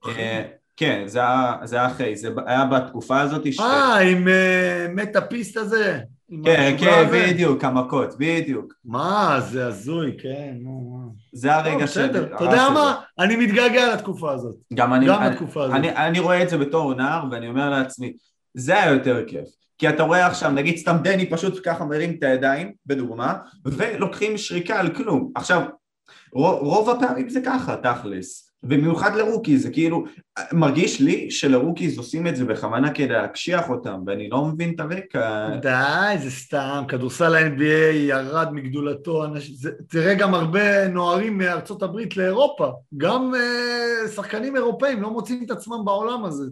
אה, כן, זה היה, זה היה אחרי, זה היה בתקופה הזאת ש...
אה, עם אה, מטאפיסט הזה?
כן, כן,
הזה?
בדיוק, המכות, בדיוק.
מה, זה הזוי, כן, נו, מה.
זה הרגע
טוב,
של...
בסדר, אתה יודע מה? אני מתגעגע לתקופה הזאת.
גם אני,
גם לתקופה הזאת.
אני, אני רואה את זה בתור נער ואני אומר לעצמי, זה היה יותר כיף. כי אתה רואה עכשיו, נגיד סתם דני פשוט ככה מרים את הידיים, בדוגמה, ולוקחים שריקה על כלום. עכשיו, רוב, רוב הפעמים זה ככה, תכלס. במיוחד לרוקי, זה כאילו, מרגיש לי שלרוקיז עושים את זה בכוונה כדי להקשיח אותם, ואני לא מבין את הרקע.
די, זה סתם, כדורסל ה-NBA ירד מגדולתו. זה, תראה גם הרבה נוערים מארצות הברית לאירופה, גם uh, שחקנים אירופאים לא מוצאים את עצמם בעולם הזה.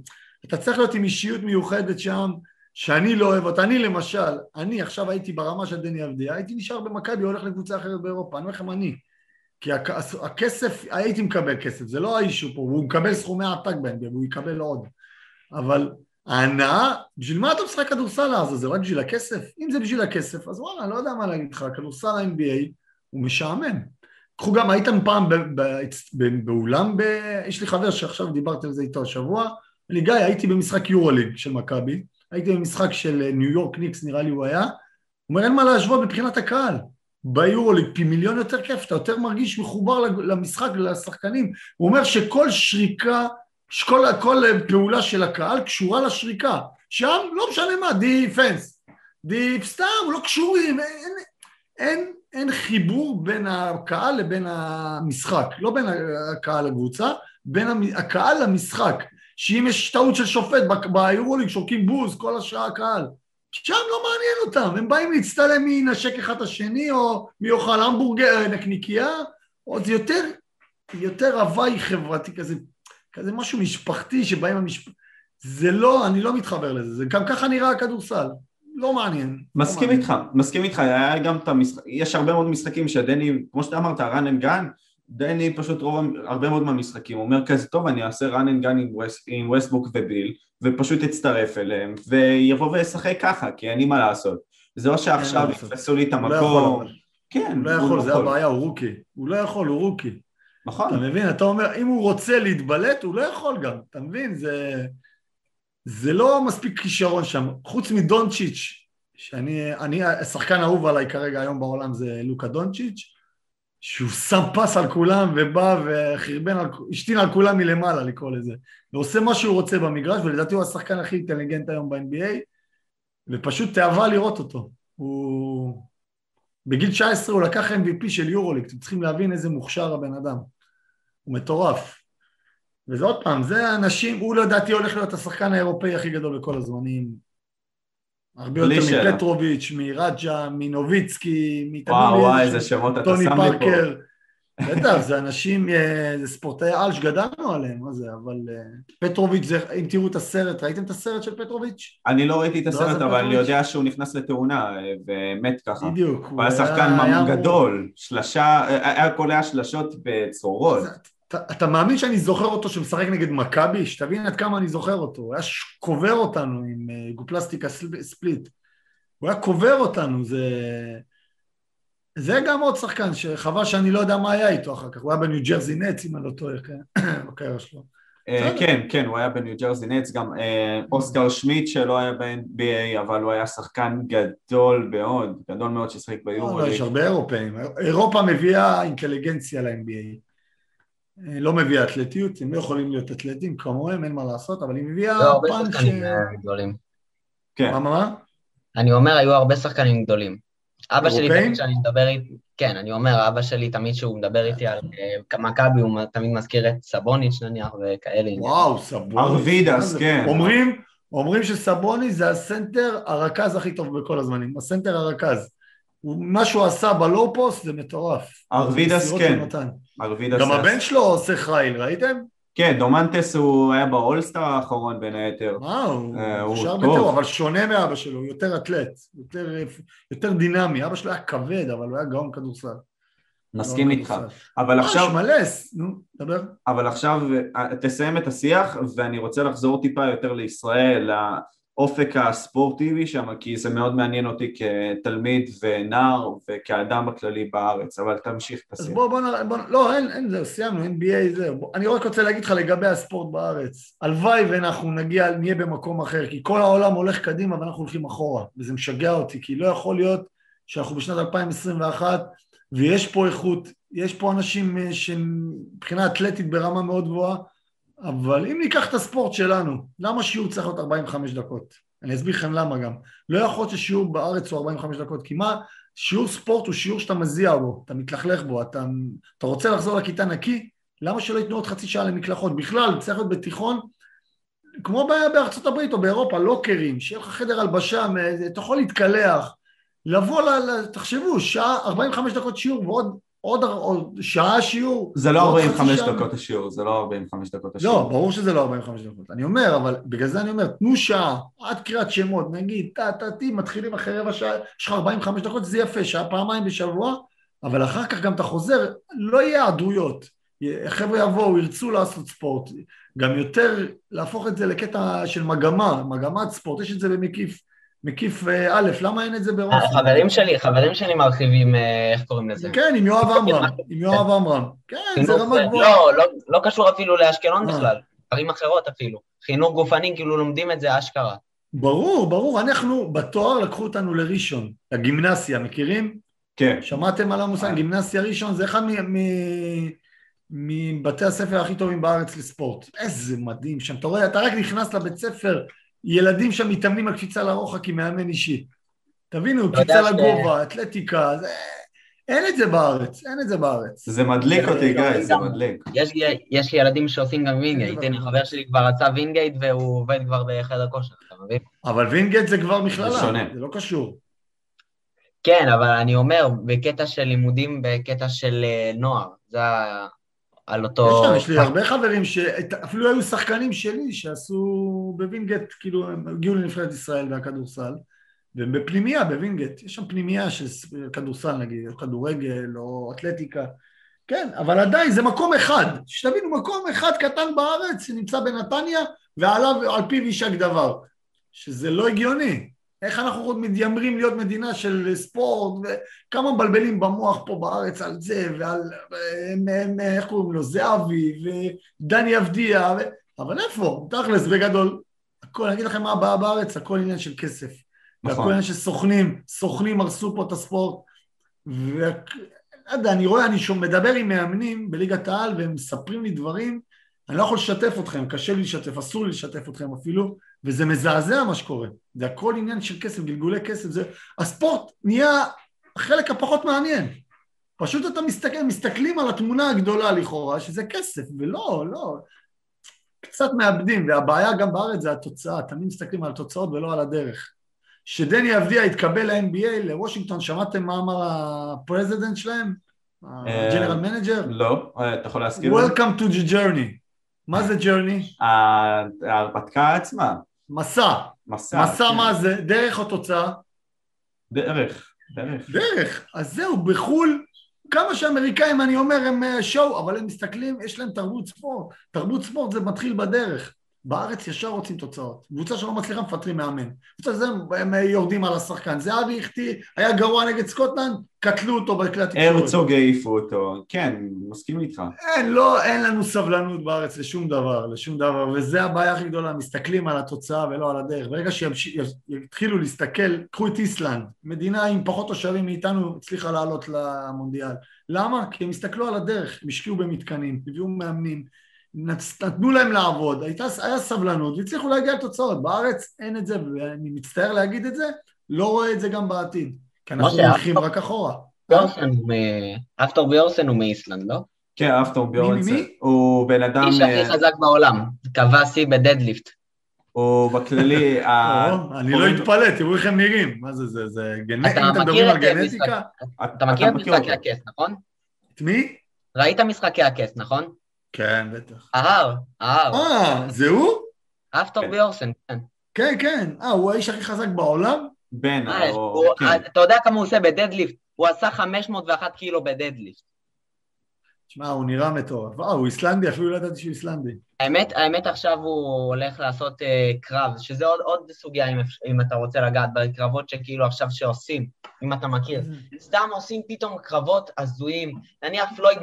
אתה צריך להיות עם אישיות מיוחדת שם, שאני לא אוהב אותה. אני למשל, אני עכשיו הייתי ברמה של דני אבדיה, הייתי נשאר במכבי, הולך לקבוצה אחרת באירופה, אני אומר לכם אני. כי הכ- הכסף, הייתי מקבל כסף, זה לא האישו פה, והוא מקבל סכומי עתק ב-NBA, והוא יקבל עוד. אבל ההנאה, בשביל מה אתה משחק כדורסל אז? זה רק בשביל הכסף? אם זה בשביל הכסף, אז וואלה, לא יודע מה להגיד לך, כדורסל ה-NBA הוא משעמם. קחו גם, הייתם פעם באולם. יש לי חבר שעכשיו דיברתי על זה איתו השבוע, אני גיא, הייתי במשחק יורוליג של מכבי, הייתי במשחק של ניו יורק ניקס, נראה לי הוא היה, הוא אומר, אין מה להשוות מבחינת הקהל. ביורוליג פי מיליון יותר כיף, אתה יותר מרגיש מחובר למשחק ולשחקנים. הוא אומר שכל שריקה, שכל כל פעולה של הקהל קשורה לשריקה. שם לא משנה מה, defense. def, סתם, לא קשורים, אין, אין, אין חיבור בין הקהל לבין המשחק. לא בין הקהל לקבוצה, בין הקהל למשחק. שאם יש טעות של שופט ביורוליג, שורקים בוז, כל השעה הקהל. שם לא מעניין אותם, הם באים להצטלם מי ינשק אחד את השני, או מי יאכל המבורגר, נקניקייה, או זה יותר, יותר הוואי חברתי כזה, כזה משהו משפחתי שבא עם המשפ... זה לא, אני לא מתחבר לזה, זה גם ככה נראה הכדורסל, לא מעניין.
מסכים
לא מעניין.
איתך, מסכים איתך, היה גם את המשחק, יש הרבה מאוד משחקים שדני, כמו שאתה אמרת, run and gun, דני פשוט רוב, הרבה מאוד מהמשחקים, הוא אומר כזה, טוב, אני אעשה run and gun עם, וס, עם ווסטבוק וביל, ופשוט אצטרף אליהם, ויבוא וישחק ככה, כי אין לי מה לעשות. זה לא שעכשיו
מה לעשות.
יתפסו לי את
לא
המקום. כן,
הוא לא יכול, זה הבעיה, הוא רוקי. הוא לא יכול, הוא רוקי. אתה
נכון,
מבין? אתה אומר, אם הוא רוצה להתבלט, הוא לא יכול גם, אתה מבין? זה, זה לא מספיק כישרון שם. חוץ מדונצ'יץ', שאני, אני, השחקן האהוב עליי כרגע היום בעולם זה לוקה דונצ'יץ', שהוא שם פס על כולם ובא וחרבן, על, השתין על כולם מלמעלה לקרוא לזה, ועושה מה שהוא רוצה במגרש, ולדעתי הוא השחקן הכי אינטליגנט היום ב-NBA, ופשוט תאווה לראות אותו. הוא... בגיל 19 הוא לקח MVP של יורוליק, אתם צריכים להבין איזה מוכשר הבן אדם. הוא מטורף. וזה עוד פעם, זה אנשים, הוא לדעתי הולך להיות השחקן האירופאי הכי גדול בכל הזמנים. הרבה יותר מפטרוביץ', מרג'ה, מנוביצקי,
וואו וואי, איזה שמות אתה שם לי פה. טוני פארקר.
בטח, זה אנשים, אה, זה ספורטאי על שגדלנו עליהם, מה זה, אבל אה, פטרוביץ', זה, אם תראו את הסרט, ראיתם את הסרט של פטרוביץ'?
אני לא ראיתי את לא הסרט, אבל אני יודע שהוא נכנס לתאונה אה, ומת ככה.
בדיוק.
הוא היה שחקן גדול, שלשה, היה קולע שלשות בצרורות.
אתה מאמין שאני זוכר אותו שמשחק נגד מכבי? שתבין עד כמה אני זוכר אותו. הוא היה קובר אותנו עם גופלסטיקה ספליט. הוא היה קובר אותנו, זה... זה גם עוד שחקן שחבל שאני לא יודע מה היה איתו אחר כך, הוא היה בניו ג'רזי נטס אם אני לא טועה, כן, <coughs> בקריירה שלו.
אה, כן, כן, הוא היה בניו ג'רזי נטס, גם אה, אוסקר שמיט שלא היה ב-NBA, אבל הוא היה שחקן גדול מאוד, גדול מאוד ששחק ביורו.
לא, יש הרבה אירופאים, אירופה מביאה אינטליגנציה ל-NBA. אה, לא מביאה אתלטיות, הם לא יכולים להיות אתלטים כמוהם, אין מה לעשות, אבל היא מביאה
לא, פאנץ'... כן. מה, מה? אני אומר, היו הרבה שחקנים גדולים. אבא שלי תמיד כשאני מדבר איתי, כן, אני אומר, אבא שלי תמיד כשהוא מדבר איתי על אה, מכבי, הוא תמיד מזכיר את סבוניץ' נניח וכאלה.
וואו, סבוניץ'.
ארווידס, כן.
אומרים, אומרים שסבוניץ' זה הסנטר הרכז הכי טוב בכל הזמנים, הסנטר הרכז. מה שהוא עשה ב low post זה מטורף.
ארווידס כן.
גם הבן שלו עושה חייל, ראיתם?
כן, דומנטאס הוא היה ב All-Star האחרון בין היתר.
אה, הוא נשאר בטוב, אבל שונה מאבא שלו, הוא יותר אתלט, יותר, יותר דינמי. אבא שלו היה כבד, אבל הוא היה גאון כדורסל.
מסכים איתך. אבל עכשיו...
שמלס, נו, דבר.
אבל עכשיו אה, תסיים את השיח, ואני רוצה לחזור טיפה יותר לישראל, האופק הספורטיבי שם, כי זה מאוד מעניין אותי כתלמיד ונער וכאדם בכללי בארץ, אבל תמשיך את
הסיום. אז בוא, בוא, בוא, לא, אין, אין, זהו, סיימנו, NBA, זהו. אני רק רוצה להגיד לך לגבי הספורט בארץ. הלוואי ואנחנו נגיע, נהיה במקום אחר, כי כל העולם הולך קדימה ואנחנו הולכים אחורה, וזה משגע אותי, כי לא יכול להיות שאנחנו בשנת 2021 ויש פה איכות, יש פה אנשים אה, שמבחינה אתלטית ברמה מאוד גבוהה, אבל אם ניקח את הספורט שלנו, למה שיעור צריך להיות 45 דקות? אני אסביר לכם למה גם. לא יכול להיות ששיעור בארץ הוא 45 דקות, כי מה, שיעור ספורט הוא שיעור שאתה מזיע בו, אתה מתלכלך בו, אתה, אתה רוצה לחזור לכיתה נקי, למה שלא ייתנו עוד חצי שעה למקלחות? בכלל, צריך להיות בתיכון, כמו בארצות הברית או באירופה, לוקרים, שיהיה לך חדר הלבשה, אתה יכול להתקלח, לבוא, תחשבו, שעה, 45 דקות שיעור ועוד עוד, עוד שעה שיעור.
זה לא 45 דקות השיעור, זה לא 45 דקות השיעור.
לא, ברור שזה לא 45 דקות. אני אומר, אבל בגלל זה אני אומר, תנו שעה, עד קריאת שמות, נגיד, טה טה טי, מתחילים אחרי רבע שעה, יש לך 45 דקות, זה יפה, שעה פעמיים בשבוע, אבל אחר כך גם אתה חוזר, לא יהיה היעדרויות. חבר'ה יבואו, ירצו לעשות ספורט, גם יותר להפוך את זה לקטע של מגמה, מגמת ספורט, יש את זה במקיף מקיף אה, א', למה אין את זה בראש?
חברים שלי, חברים שלי מרחיבים, אה, איך קוראים לזה?
כן, עם יואב עמרם, עם יואב עמרם. כן, זה רמה גבוהה.
לא, לא, לא קשור אפילו לאשקלון אה. בכלל, ערים אחרות אפילו. חינוך גופני, כאילו לומדים את זה אשכרה.
ברור, ברור. אנחנו, בתואר לקחו אותנו לראשון, לגימנסיה, מכירים?
כן.
שמעתם על המושג? גימנסיה ראשון זה אחד מבתי הספר הכי טובים בארץ לספורט. איזה מדהים שם. אתה רואה, אתה רק נכנס לבית ספר, ילדים שם מתאמנים על קפיצה לרוחק עם מאמן אישי. תבינו, קפיצה לגובה, אתלטיקה, זה... אין את זה בארץ, אין את זה בארץ.
זה מדליק אותי, גיא, זה מדליק.
יש לי ילדים שעושים גם וינגייט, הנה, חבר שלי כבר רצה וינגייט והוא עובד כבר בחדר כושר, אתה מבין?
אבל וינגייט זה כבר מכללה, זה לא קשור.
כן, אבל אני אומר, בקטע של לימודים, בקטע של אה, נוער, זה על אותו...
יש יש לי הרבה חברים שאפילו היו שחקנים שלי שעשו בווינגייט, כאילו הם הגיעו לנבחרת ישראל והכדורסל, והם בפנימייה בווינגייט, יש שם פנימייה של כדורסל נגיד, או כדורגל או אתלטיקה, כן, אבל עדיין זה מקום אחד, שתבינו, מקום אחד קטן בארץ שנמצא בנתניה ועליו, על פיו יישק דבר, שזה לא הגיוני, איך אנחנו עוד מתיימרים להיות מדינה של ספורט, וכמה מבלבלים במוח פה בארץ על זה, ועל, איך קוראים לו, זהבי, ודני אבדיה, ו... אבל איפה? תכלס, בגדול, הכל, אני אגיד לכם מה הבעיה בארץ, הכל עניין של כסף. והכל
נכון.
עניין של סוכנים, סוכנים הרסו פה את הספורט. ולא יודע, אני רואה, אני שום, מדבר עם מאמנים בליגת העל והם מספרים לי דברים, אני לא יכול לשתף אתכם, קשה לי לשתף, אסור לי לשתף אתכם אפילו, וזה מזעזע מה שקורה. זה הכל עניין של כסף, גלגולי כסף, זה... הספורט נהיה החלק הפחות מעניין. פשוט אתה מסתכל, מסתכלים על התמונה הגדולה לכאורה, שזה כסף, ולא, לא. קצת מאבדים, והבעיה גם בארץ זה התוצאה, תמיד מסתכלים על התוצאות ולא על הדרך. שדני אבדיה התקבל ל-NBA, לוושינגטון, שמעתם מה אמר ה president שלהם? ה general manager?
לא, אה, אתה יכול להזכיר?
Welcome to the journey. מה זה journey?
ה- ההרפתקה עצמה,
מסע.
מסע.
מסע
כן.
מה זה? דרך או תוצאה?
דרך, דרך.
דרך. אז זהו, בחו"ל, כמה שאמריקאים, אני אומר, הם אה, show, אבל הם מסתכלים, יש להם תרבות ספורט. תרבות ספורט זה מתחיל בדרך. בארץ ישר רוצים תוצאות. קבוצה שלא מצליחה מפטרים מאמן. קבוצה זה הם, יורדים על השחקן. זהבי החטיא, היה גרוע נגד סקוטלנד, קטלו אותו בכלי התקשורת.
הרצוג העיפו אותו, כן, מסכים איתך.
אין, לא, אין לנו סבלנות בארץ לשום דבר, לשום דבר, וזה הבעיה הכי גדולה, מסתכלים על התוצאה ולא על הדרך. ברגע שיתחילו להסתכל, קחו את איסלנד, מדינה עם פחות תושבים מאיתנו הצליחה לעלות למונדיאל. למה? כי הם הסתכלו על הדרך, הם השקיעו במתקנים, הביאו מאמנים, נתנו להם לעבוד, הייתה, היה סבלנות והצליחו להגיע לתוצאות. בארץ אין את זה, ואני מצטער להגיד את זה, לא רואה את זה גם בעתיד, כי אנחנו הולכים רק אחורה.
ביורסן. אקטור ביורסן הוא מאיסלנד, לא?
כן, אפטור ביורנסן.
מי?
הוא בן אדם,
האיש הכי
אה,
חזק בעולם, קבע שיא בדדליפט.
הוא בכללי, <laughs> ה-
או, אני לא אתפלא, תראו איך הם נראים. מה זה, זה, זה גנטיקה, אתם
מכיר
מדברים על
את, אה,
גנטיקה,
אתה מכיר את משחקי. הכס, נכון?
את מי?
ראית משחקי הכס, נכון?
כן, בטח.
ההר, ההר,
אה, זה הוא?
אפטור
כן.
ביורסן, כן.
כן, כן. אה, הוא האיש הכי חזק בעולם?
בן,
אה,
או-
הוא-
כן.
אתה יודע כמה הוא עושה בדדליפט? הוא עשה 501 קילו בדדליפט.
שמע, הוא נראה מטורף. אה, הוא איסלנדי, אפילו לא ידעתי שהוא איסלנדי.
האמת, האמת עכשיו הוא הולך לעשות אה, קרב, שזה עוד, עוד סוגיה אם, אם אתה רוצה לגעת בקרבות שכאילו עכשיו שעושים, אם אתה מכיר. סתם עושים פתאום קרבות הזויים, נניח פלויד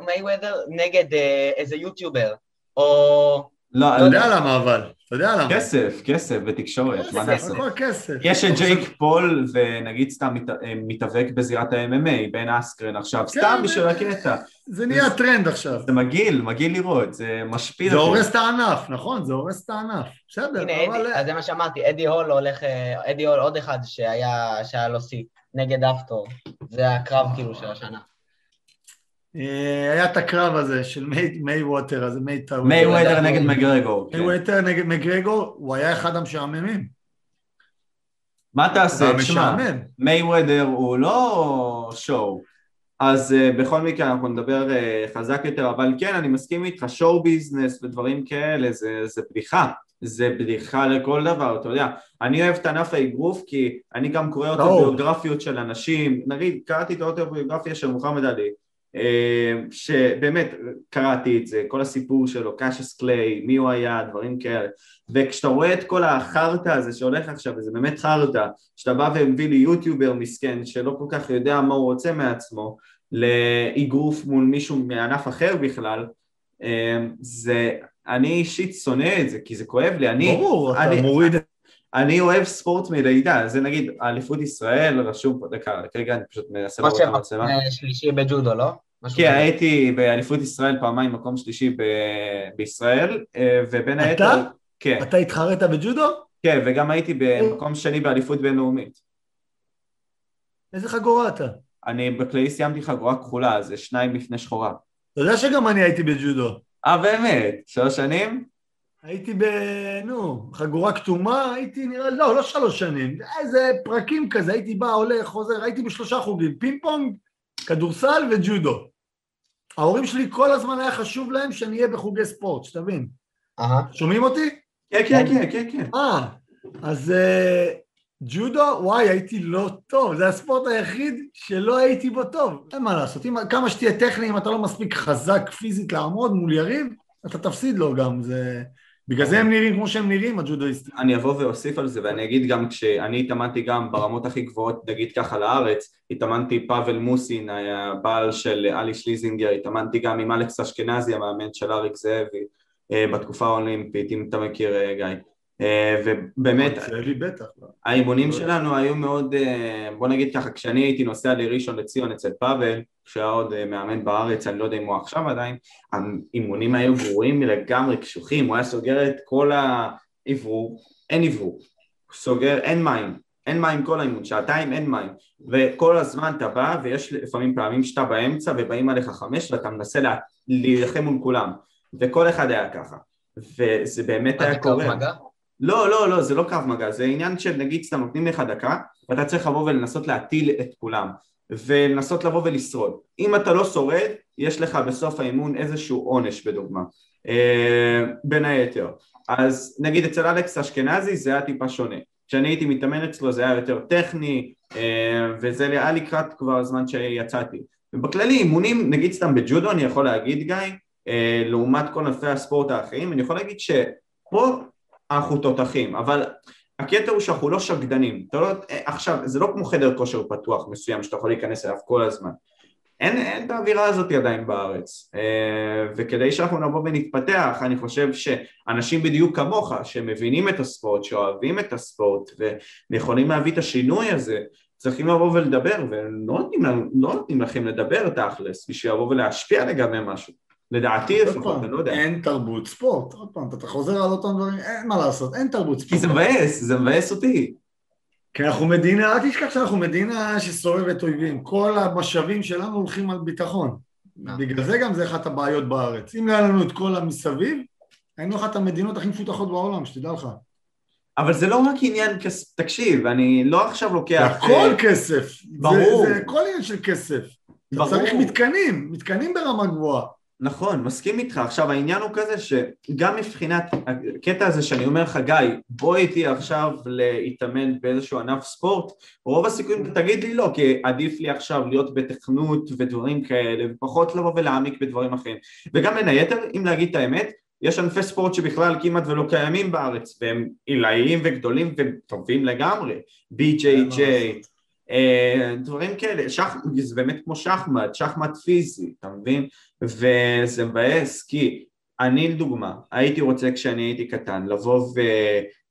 מייוודר נגד אה, איזה יוטיובר, או...
לא,
אתה יודע למה אבל, אתה יודע למה.
כסף, כסף ותקשורת, מה
כסף,
נעשה?
הכל כסף.
יש את ג'ייק פול ונגיד סתם אה, מתאבק בזירת ה-MMA, בן אסקרן עכשיו,
כן,
סתם
זה-
בשביל הקטע.
זה נהיה טרנד עכשיו.
זה מגעיל, מגעיל לראות, זה משפיל.
זה. הורס את הענף, נכון, זה הורס את הענף. בסדר,
הנה,
אבל...
אדי, אז זה מה שאמרתי, אדי הול הולך, אה, אדי הול עוד אחד שהיה, שהיה לו שיא, נגד אפטור, זה הקרב כאילו של השנה.
אה, היה את הקרב הזה של מיי- מיי ווטר, הזה מיי טאוור.
מיי וודר נגד מגרגור. כן.
מיי ווטר נגד מגרגור, הוא היה אחד המשעממים.
מה תעשה? תשמע,
משעמם.
מיי וודר הוא לא שואו. אז uh, בכל מקרה אנחנו נדבר uh, חזק יותר, אבל כן, אני מסכים איתך, שואו ביזנס ודברים כאלה, זה, זה בדיחה. זה בדיחה לכל דבר, אתה יודע. אני אוהב את ענף האגרוף כי אני גם קורא אוטוביוגרפיות של אנשים, נגיד, קראתי את האוטוביוגרפיה של מוחמד עלי, שבאמת קראתי את זה, כל הסיפור שלו, קאשס קליי, מי הוא היה, דברים כאלה. וכשאתה רואה את כל החרטא הזה שהולך עכשיו, וזה באמת חרטא, שאתה בא ומביא לי יוטיובר מסכן שלא כל כך יודע מה הוא רוצה מעצמו, לאגרוף מול מישהו מענף אחר בכלל, אה, זה, אני אישית שונא את זה, כי זה כואב לי, אני,
ברור, אתה
אני-
מוריד...
אני אוהב ספורט מלידה, זה נגיד אליפות ישראל, רשום פה, דקה, רגע, אני פשוט מנסה לראות את המצלמה.
אה, שלישי בג'ודו, לא?
כן. הייתי באליפות ישראל פעמיים מקום שלישי ב- בישראל, אה, ובין
אתה?
היתר... כן,
אתה התחרית בג'ודו?
כן, וגם הייתי במקום שני באליפות בינלאומית.
איזה חגורה אתה?
אני בכללי סיימתי חגורה כחולה, זה שניים לפני שחורה.
אתה יודע שגם אני הייתי בג'ודו.
אה, באמת? שלוש שנים?
הייתי ב... נו, חגורה כתומה, הייתי נראה, לא, לא שלוש שנים, איזה פרקים כזה, הייתי בא, הולך, חוזר, הייתי בשלושה חוגים, פינג פונג, כדורסל וג'ודו. ההורים שלי כל הזמן היה חשוב להם שאני אהיה בחוגי ספורט, שתבין.
אהה.
שומעים אותי?
כן, כן, כן, כן, כן.
אה, אז אה, ג'ודו, וואי, הייתי לא טוב, זה הספורט היחיד שלא הייתי בו טוב. אין מה לעשות, אם, כמה שתהיה טכני, אם אתה לא מספיק חזק פיזית לעמוד מול יריב, אתה תפסיד לו גם, זה... בגלל זה הם נראים כמו שהם נראים, הג'ודואיסטים.
אני אבוא ואוסיף על זה ואני אגיד גם כשאני התאמנתי גם ברמות הכי גבוהות נגיד ככה לארץ התאמנתי פאבל מוסין היה בעל של אלי שליזינגר התאמנתי גם עם אלכס אשכנזי המאמן של אריק זאבי אה, בתקופה האולימפית אם אתה מכיר אה, גיא ובאמת,
אצלי בטח. לא.
האימונים שלנו היו מאוד, אה, בוא נגיד ככה, כשאני הייתי נוסע לראשון לציון אצל פאבל, כשהיה עוד אה, מאמן בארץ, אני לא יודע אם הוא עכשיו עדיין, האימונים היו גרועים לגמרי, קשוחים, הוא היה סוגר את כל האוורור, אין אוורור, סוגר, אין מים, אין מים כל האימון, שעתיים אין מים, וכל הזמן אתה בא ויש לפעמים פעמים שאתה באמצע ובאים עליך חמש ואתה מנסה להילחם מול כולם, וכל אחד היה ככה, וזה באמת היה קורה. מגע? לא, לא, לא, זה לא קרב מגע, זה עניין של נגיד סתם נותנים לך דקה ואתה צריך לבוא ולנסות להטיל את כולם ולנסות לבוא ולשרוד. אם אתה לא שורד, יש לך בסוף האימון איזשהו עונש בדוגמה, אה, בין היתר. אז נגיד אצל אלכס אשכנזי זה היה טיפה שונה. כשאני הייתי מתאמן אצלו זה היה יותר טכני, אה, וזה היה לקראת כבר הזמן שיצאתי. ובכללי אימונים, נגיד סתם בג'ודו אני יכול להגיד גיא, אה, לעומת כל ענפי הספורט האחרים, אני יכול להגיד שפה אנחנו תותחים, אבל הקטע הוא שאנחנו לא שקדנים, לא, עכשיו זה לא כמו חדר כושר פתוח מסוים שאתה יכול להיכנס אליו כל הזמן, אין, אין את האווירה הזאת עדיין בארץ. אה, וכדי שאנחנו נבוא ונתפתח אני חושב שאנשים בדיוק כמוך שמבינים את הספורט, שאוהבים את הספורט ויכולים להביא את השינוי הזה צריכים לבוא ולדבר ולא נותנים, לא נותנים לכם לדבר תכלס בשביל לבוא ולהשפיע לגבי משהו לדעתי לפחות, אני לא יודע.
אין תרבות ספורט, עוד פעם, אתה חוזר על אותם דברים, אין מה לעשות, אין תרבות ספורט.
כי זה מבאס, זה מבאס אותי.
כי אנחנו מדינה, אל תשכח שאנחנו מדינה שסובבת אויבים, כל המשאבים שלנו הולכים על ביטחון. אה. בגלל זה גם זה אחת הבעיות בארץ. אם לא היה לנו את כל המסביב, היינו אחת המדינות הכי מפותחות בעולם, שתדע לך.
אבל זה לא רק עניין כסף, תקשיב, אני לא עכשיו לוקח... זה
הכל כסף. ברור. זה, זה הכל עניין של כסף. ברור. אתה צריך מתקנים, מתקנים ברמה גבוהה.
נכון, מסכים איתך. עכשיו העניין הוא כזה שגם מבחינת הקטע הזה שאני אומר לך גיא, בוא איתי עכשיו להתאמן באיזשהו ענף ספורט, רוב הסיכויים תגיד לי לא, כי עדיף לי עכשיו להיות בתכנות ודברים כאלה, ופחות לבוא ולהעמיק בדברים אחרים. וגם בין היתר, אם להגיד את האמת, יש ענפי ספורט שבכלל כמעט ולא קיימים בארץ, והם עילאיים וגדולים וטובים לגמרי, BJJ, דברים כאלה, שח... זה באמת כמו שחמט, שחמט פיזי, אתה מבין? וזה מבאס כי אני לדוגמה, הייתי רוצה כשאני הייתי קטן לבוא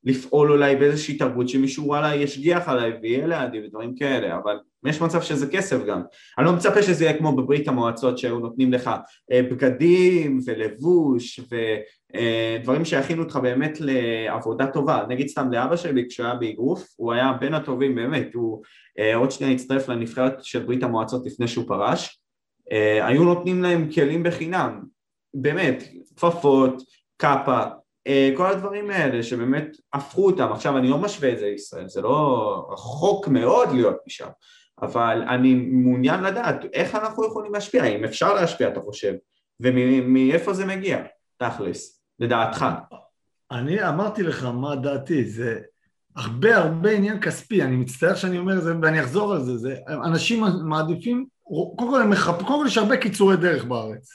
ולפעול אולי באיזושהי תרבות שמישהו וואלה ישגיח עליי ויהיה לידי ודברים כאלה, אבל יש מצב שזה כסף גם. אני לא מצפה שזה יהיה כמו בברית המועצות שהיו נותנים לך אה, בגדים ולבוש אה, שיכינו אותך באמת לעבודה טובה. נגיד סתם לאבא שלי כשהוא היה באגרוף, הוא היה בין הטובים באמת, הוא אה, עוד שניה הצטרף לנבחרת של ברית המועצות לפני שהוא פרש, היו נותנים להם כלים בחינם, באמת, כפפות, קאפה, כל הדברים האלה שבאמת הפכו אותם, עכשיו אני לא משווה את זה לישראל, זה לא רחוק מאוד להיות משם, אבל אני מעוניין לדעת איך אנחנו יכולים להשפיע, אם אפשר להשפיע אתה חושב, ומאיפה זה מגיע, תכלס, לדעתך.
אני אמרתי לך מה דעתי, זה הרבה הרבה עניין כספי, אני מצטער שאני אומר את זה ואני אחזור על זה, זה אנשים מעדיפים, קודם כל, מחפ... קודם כל יש הרבה קיצורי דרך בארץ.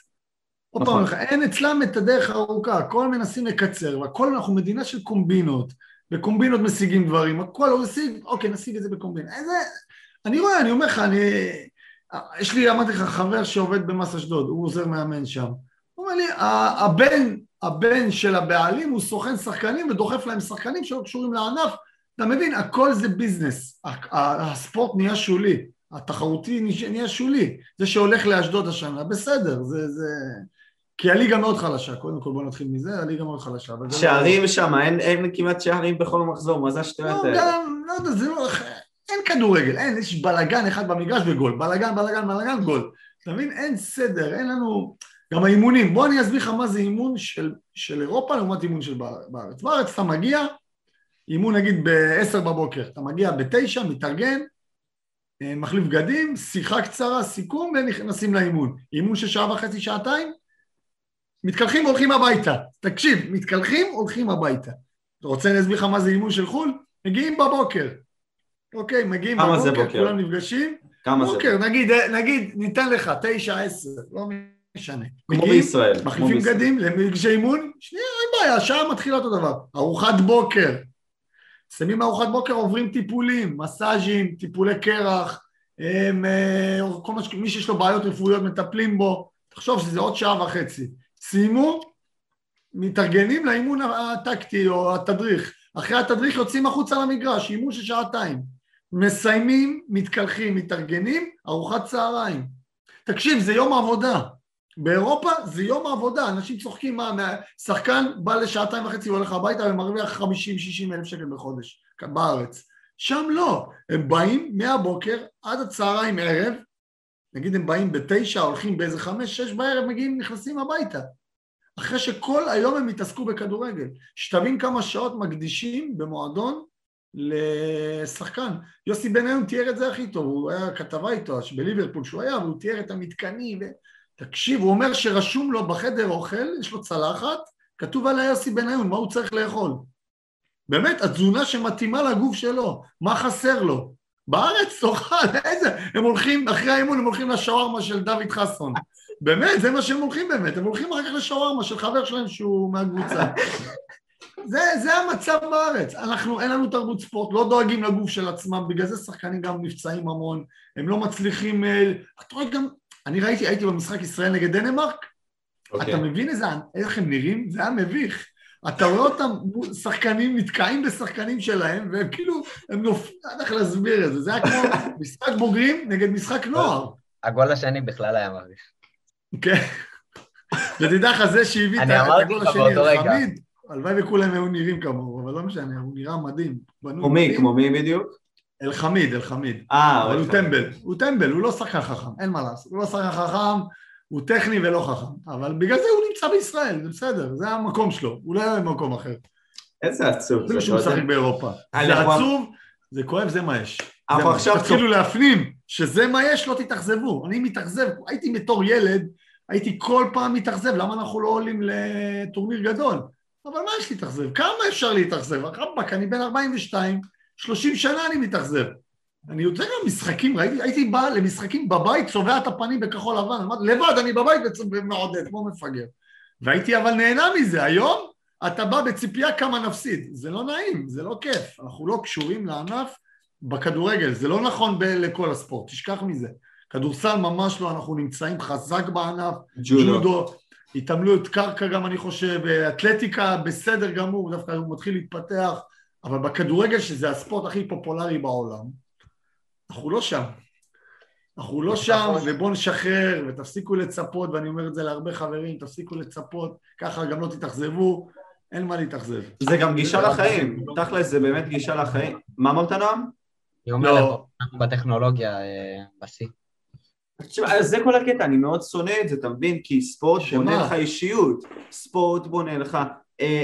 עוד פעם, נכון. אין אצלם את הדרך הארוכה, הכל מנסים לקצר, והכל אנחנו מדינה של קומבינות, וקומבינות משיגים דברים, הכל הוא משיג, אוקיי, נשיג את זה בקומבינה. איזה, אני רואה, אני אומר לך, אני... יש לי, אמרתי לך, חבר שעובד במס אשדוד, הוא עוזר מאמן שם. הוא אומר לי, הבן, הבן של הבעלים הוא סוכן שחקנים ודוחף להם שחקנים שלא קשורים לענף. אתה מבין, הכל זה ביזנס. הספורט נהיה שולי, התחרותי נהיה שולי. זה שהולך לאשדוד השנה, בסדר, זה... זה... כי הליגה מאוד חלשה, קודם כל בוא נתחיל מזה, הליגה מאוד חלשה.
שערים לא... שם, אין, אין כמעט שערים בכל מחזור, מה זה השטויות
לא, האלה? לא, גם, לא יודע, זה לא... אין כדורגל, אין, יש בלאגן אחד במגרש וגול, בלאגן, בלאגן, בלאגן, גול. אתה מבין? אין סדר, אין לנו... גם האימונים, בוא אני אסביר לך מה זה אימון של, של אירופה לעומת אימון של בארץ. בארץ אתה מגיע, אימון נגיד ב-10 בבוקר, אתה מגיע ב-9, מתארגן, אה, מחליף בגדים, שיחה קצרה, סיכום ונכנסים לאימון. אימון של שעה וחצי, שעתיים, מתקלחים והולכים הביתה. תקשיב, מתקלחים, הולכים הביתה. אתה רוצה אני אסביר לך מה זה אימון של חו"ל? מגיעים בבוקר. אוקיי, מגיעים בבוקר, כולם נפגשים. כמה בוקר, זה? בוקר, נגיד, נגיד, ניתן לך, תשע, עשר, לא משנה.
כמו מגיעים, בישראל.
מחליפים בגדים למפגשי אימון, שנייה, אין בעיה, השעה מתחילה אותו דבר. ארוחת בוקר. שמים ארוחת בוקר, עוברים טיפולים, מסאז'ים, טיפולי קרח, הם, אה, כל מה, מי שיש לו בעיות רפואיות מטפלים בו, תחשוב שזה עוד שעה וחצי. סיימו, מתארגנים לאימון הטקטי או התדריך. אחרי התדריך יוצאים החוצה למגרש, אימון של שעתיים. מסיימים, מתקלחים, מתארגנים, ארוחת צהריים. תקשיב, זה יום עבודה. באירופה זה יום עבודה, אנשים צוחקים, מה, שחקן בא לשעתיים וחצי, הולך הביתה ומרוויח 50-60 אלף שקל בחודש, בארץ. שם לא, הם באים מהבוקר עד הצהריים ערב, נגיד הם באים בתשע, הולכים באיזה חמש, שש בערב, מגיעים, נכנסים הביתה. אחרי שכל היום הם התעסקו בכדורגל. שתבין כמה שעות מקדישים במועדון לשחקן. יוסי בניון תיאר את זה הכי טוב, הוא היה כתבה איתו בליברפול שהוא היה, והוא תיאר את המתקנים. ו... תקשיב, הוא אומר שרשום לו בחדר אוכל, יש לו צלחת, כתוב עליה יוסי בניון, מה הוא צריך לאכול. באמת, התזונה שמתאימה לגוף שלו, מה חסר לו? בארץ תאכל, איזה, הם הולכים, אחרי האימון הם הולכים לשווארמה של דוד חסון. באמת, זה מה שהם הולכים באמת, הם הולכים אחר כך לשווארמה של חבר שלהם שהוא מהקבוצה. זה, זה המצב בארץ. אנחנו, אין לנו תרבות ספורט, לא דואגים לגוף של עצמם, בגלל זה שחקנים גם נפצעים המון, הם לא מצליחים... אה, אתה רואה גם, אני ראיתי, הייתי במשחק ישראל נגד דנמרק, okay. אוקיי. אתה מבין איזה, איך הם נראים? זה היה מביך. אתה רואה אותם שחקנים נתקעים בשחקנים שלהם, והם כאילו, הם נופלים, אני איך להסביר את זה, זה היה כמו <laughs> משחק בוגרים נגד משחק נוער.
הגול השני בכלל היה מביך.
כן. ותדע לך, זה שהביא את הגול השני, אלחמיד, הלוואי וכולם היו נראים כמוהו, אבל לא משנה, הוא נראה מדהים.
כמו מי? כמו מי בדיוק?
אלחמיד, אלחמיד.
אה,
אבל הוא טמבל, הוא טמבל, הוא לא שחקן חכם, אין מה לעשות, הוא לא שחקן חכם, הוא טכני ולא חכם, אבל בגלל זה הוא נמצא בישראל, זה בסדר, זה המקום שלו, הוא לא היה במקום אחר.
איזה עצוב.
זה שהוא משחק באירופה. זה עצוב, זה כואב, זה מה יש. אנחנו עכשיו... תתחילו להפנים שזה מה יש, לא תתאכזבו. אני מתאכזב, הייתי בתור ילד, הייתי כל פעם מתאכזב, למה אנחנו לא עולים לטורניר גדול? אבל מה יש להתאכזב? כמה אפשר להתאכזב? רבאק, אני בן 42, 30 שנה אני מתאכזב. אני יוצא גם משחקים, ראיתי, הייתי בא למשחקים בבית, צובע את הפנים בכחול לבן, אמרתי, לבד, אני בבית ומעודד, כמו מפגר. והייתי אבל נהנה מזה. היום אתה בא בציפייה כמה נפסיד. זה לא נעים, זה לא כיף. אנחנו לא קשורים לענף בכדורגל, זה לא נכון ב- לכל הספורט, תשכח מזה. כדורסל ממש לא, אנחנו נמצאים חזק בענף,
ג'ודו
התעמלות קרקע גם אני חושב, אתלטיקה בסדר גמור, דווקא הוא מתחיל להתפתח, אבל בכדורגל שזה הספורט הכי פופולרי בעולם, אנחנו לא שם. אנחנו לא שם, ובואו נשחרר, ותפסיקו לצפות, ואני אומר את זה להרבה חברים, תפסיקו לצפות, ככה גם לא תתאכזבו, אין מה להתאכזב.
זה גם גישה לחיים, תכל'ס זה באמת גישה לחיים. מה אמרת נועם?
אני אומר לא. אנחנו בטכנולוגיה אה, בשיא.
תשמע, זה כל הקטע, אני מאוד שונא את זה, אתה מבין? כי ספורט בונה לך אישיות, ספורט בונה לך אה,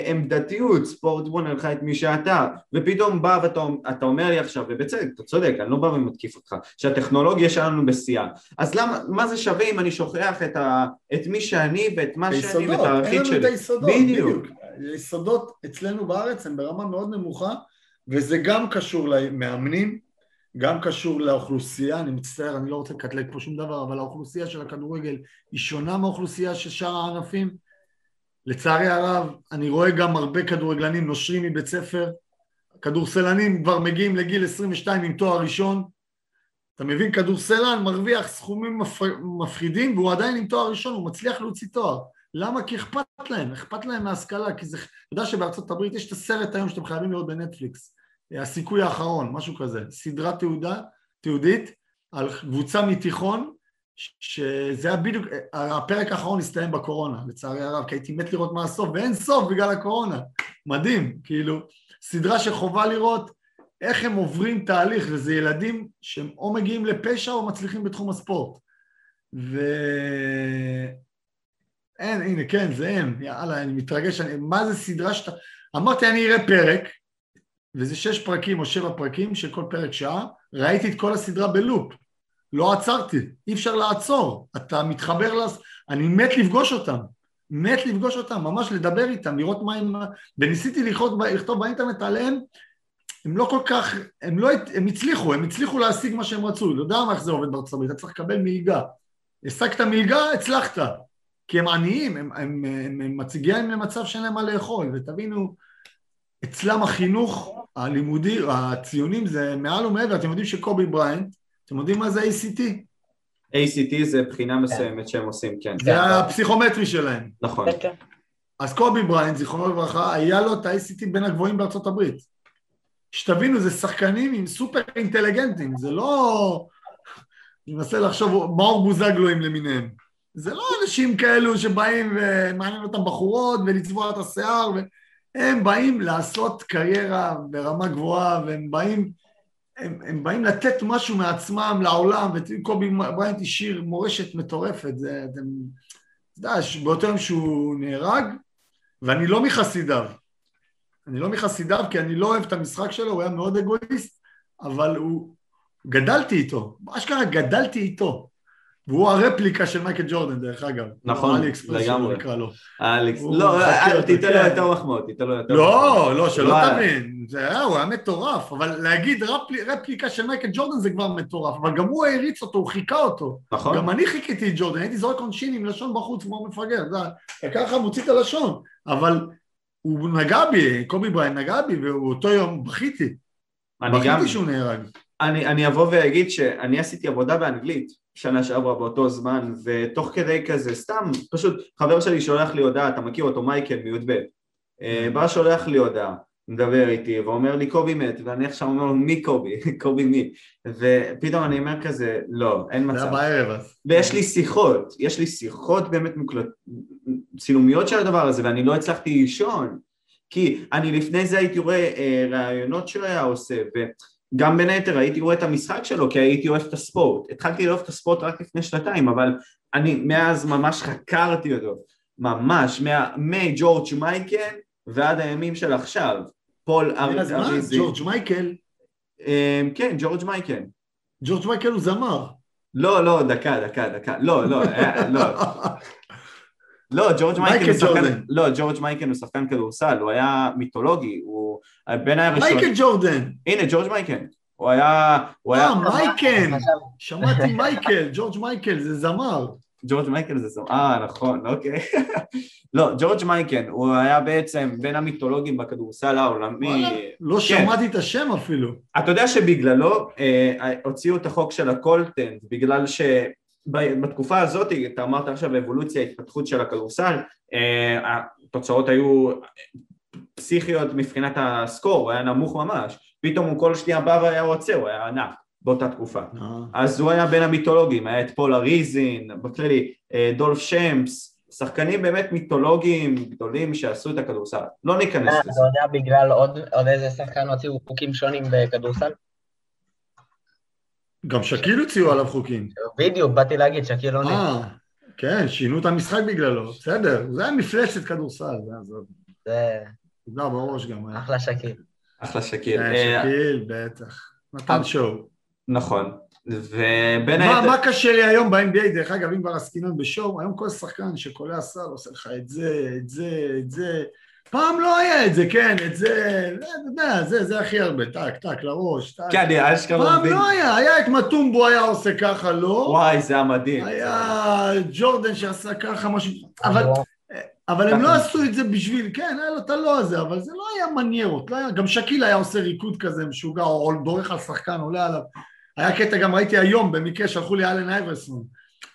עמדתיות, ספורט בונה לך את מי שאתה, ופתאום בא ואתה אומר לי עכשיו, ובצדק, אתה צודק, אני לא בא ומתקיף אותך, שהטכנולוגיה שלנו בשיאה, אז למה, מה זה שווה אם אני שוכח את, ה, את מי שאני ואת מה שאני ואת הערכים שלי?
אין לנו את היסודות, בדיוק. היסודות אצלנו בארץ הם ברמה מאוד נמוכה, וזה גם קשור למאמנים, גם קשור לאוכלוסייה, אני מצטער, אני לא רוצה לקטלג פה שום דבר, אבל האוכלוסייה של הכדורגל היא שונה מהאוכלוסייה של שאר הענפים, לצערי הרב, אני רואה גם הרבה כדורגלנים נושרים מבית ספר, כדורסלנים כבר מגיעים לגיל 22 עם תואר ראשון, אתה מבין? כדורסלן מרוויח סכומים מפחידים והוא עדיין עם תואר ראשון, הוא מצליח להוציא תואר. למה? כי אכפת להם, אכפת להם מההשכלה, כי זה... אתה יודע שבארצות הברית יש את הסרט היום שאתם חייבים לראות בנטפליקס, הסיכוי האחרון, משהו כזה, סדרה תעודה, תיעודית על קבוצה מתיכון שזה היה בדיוק, הפרק האחרון הסתיים בקורונה, לצערי הרב, כי הייתי מת לראות מה הסוף, ואין סוף בגלל הקורונה. מדהים, כאילו, סדרה שחובה לראות איך הם עוברים תהליך, וזה ילדים שהם או מגיעים לפשע או מצליחים בתחום הספורט. ו... אין, הנה, כן, זה הם, יאללה, אני מתרגש, אני... מה זה סדרה שאתה... אמרתי, אני אראה פרק, וזה שש פרקים או שבע פרקים של כל פרק שעה, ראיתי את כל הסדרה בלופ. לא עצרתי, אי אפשר לעצור, אתה מתחבר לס... אני מת לפגוש אותם, מת לפגוש אותם, ממש לדבר איתם, לראות מה הם... וניסיתי לכתוב, לכתוב באינטרנט עליהם, הם לא כל כך, הם לא, הם הצליחו, הם הצליחו להשיג מה שהם רצו, לא יודע איך זה עובד בארצות הברית, אתה צריך לקבל מלגה. השגת מלגה, הצלחת. כי הם עניים, הם, הם, הם, הם מציגים למצב שאין להם מה לאכול, ותבינו, אצלם החינוך הלימודי, הציונים זה מעל ומעבר, אתם יודעים שקובי בריינט, אתם יודעים מה זה ACT?
ACT זה בחינה מסוימת שהם עושים, כן.
זה הפסיכומטרי שלהם.
נכון.
אז קובי בריינט, זיכרונו לברכה, היה לו את ה-ACT בין הגבוהים בארצות הברית. שתבינו, זה שחקנים עם סופר אינטליגנטים, זה לא... אני מנסה לחשוב, מאור בוזגלואים למיניהם. זה לא אנשים כאלו שבאים ומעניין אותם בחורות ולצבוע את השיער, ו... הם באים לעשות קריירה ברמה גבוהה, והם באים, הם, הם באים לתת משהו מעצמם לעולם, וקובי בריינט השאיר מורשת מטורפת, זה, אתם, אתה יודע, באותו יום שהוא נהרג, ואני לא מחסידיו, אני לא מחסידיו כי אני לא אוהב את המשחק שלו, הוא היה מאוד אגואיסט, אבל הוא... גדלתי איתו, אשכרה גדלתי איתו. והוא הרפליקה של מייקל ג'ורדן, דרך אגב.
נכון,
לגמרי.
אלכס, לא, תיתן לו
כן.
יותר מחמאות, תיתן לו יותר
לא, לא, שלא תבין. זה היה, הוא היה מטורף, אבל להגיד רפליקה של מייקל ג'ורדן זה כבר מטורף, אבל גם הוא העריץ אותו, הוא חיכה אותו.
נכון.
גם אני חיכיתי את ג'ורדן, הייתי זורק עונשין עם לשון בחוץ כמו מפגר, ככה מוציא את הלשון, אבל הוא נגע בי, קובי בריין נגע בי, ואותו יום בכיתי. בכיתי שהוא נהרג.
אני אבוא ואגיד שאני עשיתי עבודה באנגלית שנה שעברה באותו זמן, ותוך כדי כזה, סתם, פשוט חבר שלי שולח לי הודעה, אתה מכיר אותו, מייקל מי"ב, בא שולח לי הודעה, מדבר איתי ואומר לי קובי מת, ואני עכשיו אומר לו מי קובי, <laughs> קובי מי, ופתאום אני אומר כזה, לא, אין מצב.
זה היה בערב אז.
ויש לי שיחות, יש לי שיחות באמת מוקלט, צילומיות של הדבר הזה, ואני לא הצלחתי לישון, כי אני לפני זה הייתי רואה אה, ראיונות שהוא היה עושה, ו... גם בין היתר הייתי רואה את המשחק שלו כי הייתי אוהב את הספורט. התחלתי לאהוב את הספורט רק לפני שנתיים, אבל אני מאז ממש חקרתי אותו, ממש, מג'ורג' מייקן ועד הימים של עכשיו. פול
אריזי. ג'ורג' מייקל?
כן, ג'ורג' מייקל.
ג'ורג' מייקל הוא זמר.
לא, לא, דקה, דקה, דקה. לא, לא, לא. <laughs> לא, ג'ורג' מייקן הוא שחקן, לא, ג'ורג' מייקן הוא שחקן כדורסל, הוא היה מיתולוגי, הוא בין הראשון...
מייקל ג'ורדן.
הנה, ג'ורג' מייקן. הוא היה... הוא היה...
אה, מייקן! שמעתי מייקל, ג'ורג' מייקל, זה זמר.
ג'ורג' מייקל זה זמר, אה, נכון, אוקיי. <laughs> לא, ג'ורג' מייקל, הוא היה בעצם בין המיתולוגים בכדורסל העולמי.
לא שמעתי את השם אפילו.
אתה יודע שבגללו הוציאו את החוק של הקולטנט, בגלל ש... בתקופה הזאת, אתה אמרת עכשיו אבולוציה, התפתחות של הכדורסל, התוצאות היו פסיכיות מבחינת הסקור, הוא היה נמוך ממש, פתאום הוא כל שנייה בא והיה עוצר, הוא היה ענק באותה תקופה. אז הוא היה בין המיתולוגים, היה את פול אריזין, בכללי, דולף שמפס, שחקנים באמת מיתולוגיים גדולים שעשו את הכדורסל. לא ניכנס
לזה. אתה יודע בגלל עוד איזה שחקן הוציאו חוקים שונים בכדורסל?
גם שקיל הוציאו עליו חוקים.
בדיוק, באתי להגיד, שקיל עונה.
אה, כן, שינו את המשחק בגללו, בסדר, זה היה מפלצת כדורסל, זה עזוב.
זה...
קיבלה בראש גם.
אחלה שקיל.
אחלה שקיל.
שקיל, בטח. נתן שואו.
נכון. ובין
היתר... מה קשה לי היום ב-NBA, דרך אגב, אם כבר עסקינן בשואו, היום כל שחקן שקולע סל עושה לך את זה, את זה, את זה. פעם לא היה את זה, כן, את זה, אתה יודע, זה, זה הכי הרבה, טק, טק, לראש, טק.
כן, אני אשכרה
פעם לא היה, היה את מטומבו היה עושה ככה, לא?
וואי, זה היה מדהים.
היה ג'ורדן שעשה ככה, משהו, אבל... אבל הם לא עשו את זה בשביל, כן, היה לו את הלא הזה, אבל זה לא היה מניירות, לא היה, גם שקיל היה עושה ריקוד כזה משוגע, או דורך על שחקן, עולה עליו. היה קטע, גם ראיתי היום, במקרה שלחו לי אלן אייברסון,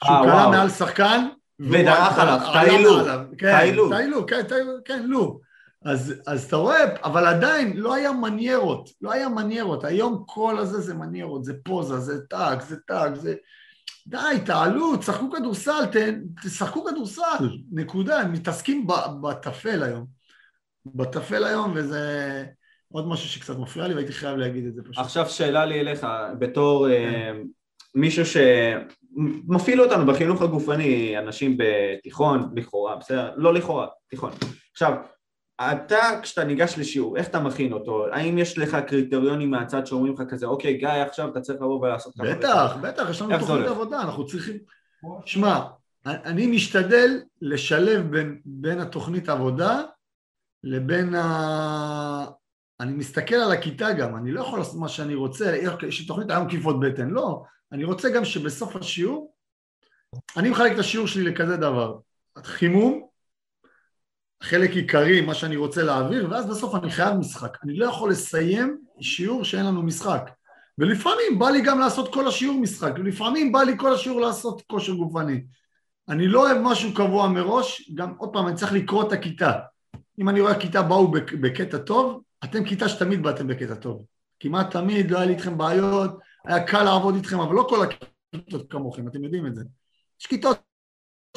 שהוא קלע מעל שחקן,
ודרך עליו, טיילו,
טיילו, טיילו, כן, כן, לו. אז, אז אתה רואה, אבל עדיין לא היה מניירות, לא היה מניירות, היום כל הזה זה מניירות, זה פוזה, זה טאג, זה טאג, זה... די, תעלו, תשחקו כדורסל, תשחקו כדורסל, נקודה, הם מתעסקים בטפל היום. בטפל היום, וזה עוד משהו שקצת מפריע לי, והייתי חייב להגיד את זה פשוט.
עכשיו שאלה לי אליך, בתור כן. מישהו שמפעיל אותנו בחינוך הגופני, אנשים בתיכון, לכאורה, בסדר? לא לכאורה, תיכון. עכשיו, אתה, כשאתה ניגש לשיעור, איך אתה מכין אותו? האם יש לך קריטריונים מהצד שאומרים לך כזה, אוקיי, גיא, עכשיו אתה צריך לבוא ולעשות
ככה? בטח, בטח, יש לנו תוכנית עבודה, אנחנו צריכים... שמע, אני משתדל לשלב בין, בין התוכנית עבודה לבין ה... אני מסתכל על הכיתה גם, אני לא יכול לעשות מה שאני רוצה, יש לי תוכנית היום כיפות בטן, לא, אני רוצה גם שבסוף השיעור, אני מחלק את השיעור שלי לכזה דבר, חימום, חלק עיקרי, מה שאני רוצה להעביר, ואז בסוף אני חייב משחק. אני לא יכול לסיים שיעור שאין לנו משחק. ולפעמים בא לי גם לעשות כל השיעור משחק, ולפעמים בא לי כל השיעור לעשות כושר גופני. אני לא אוהב משהו קבוע מראש, גם עוד פעם, אני צריך לקרוא את הכיתה. אם אני רואה כיתה באו בקטע טוב, אתם כיתה שתמיד באתם בקטע טוב. כמעט תמיד, לא היה לי איתכם בעיות, היה קל לעבוד איתכם, אבל לא כל הכיתות כמוכם, אתם יודעים את זה. יש כיתות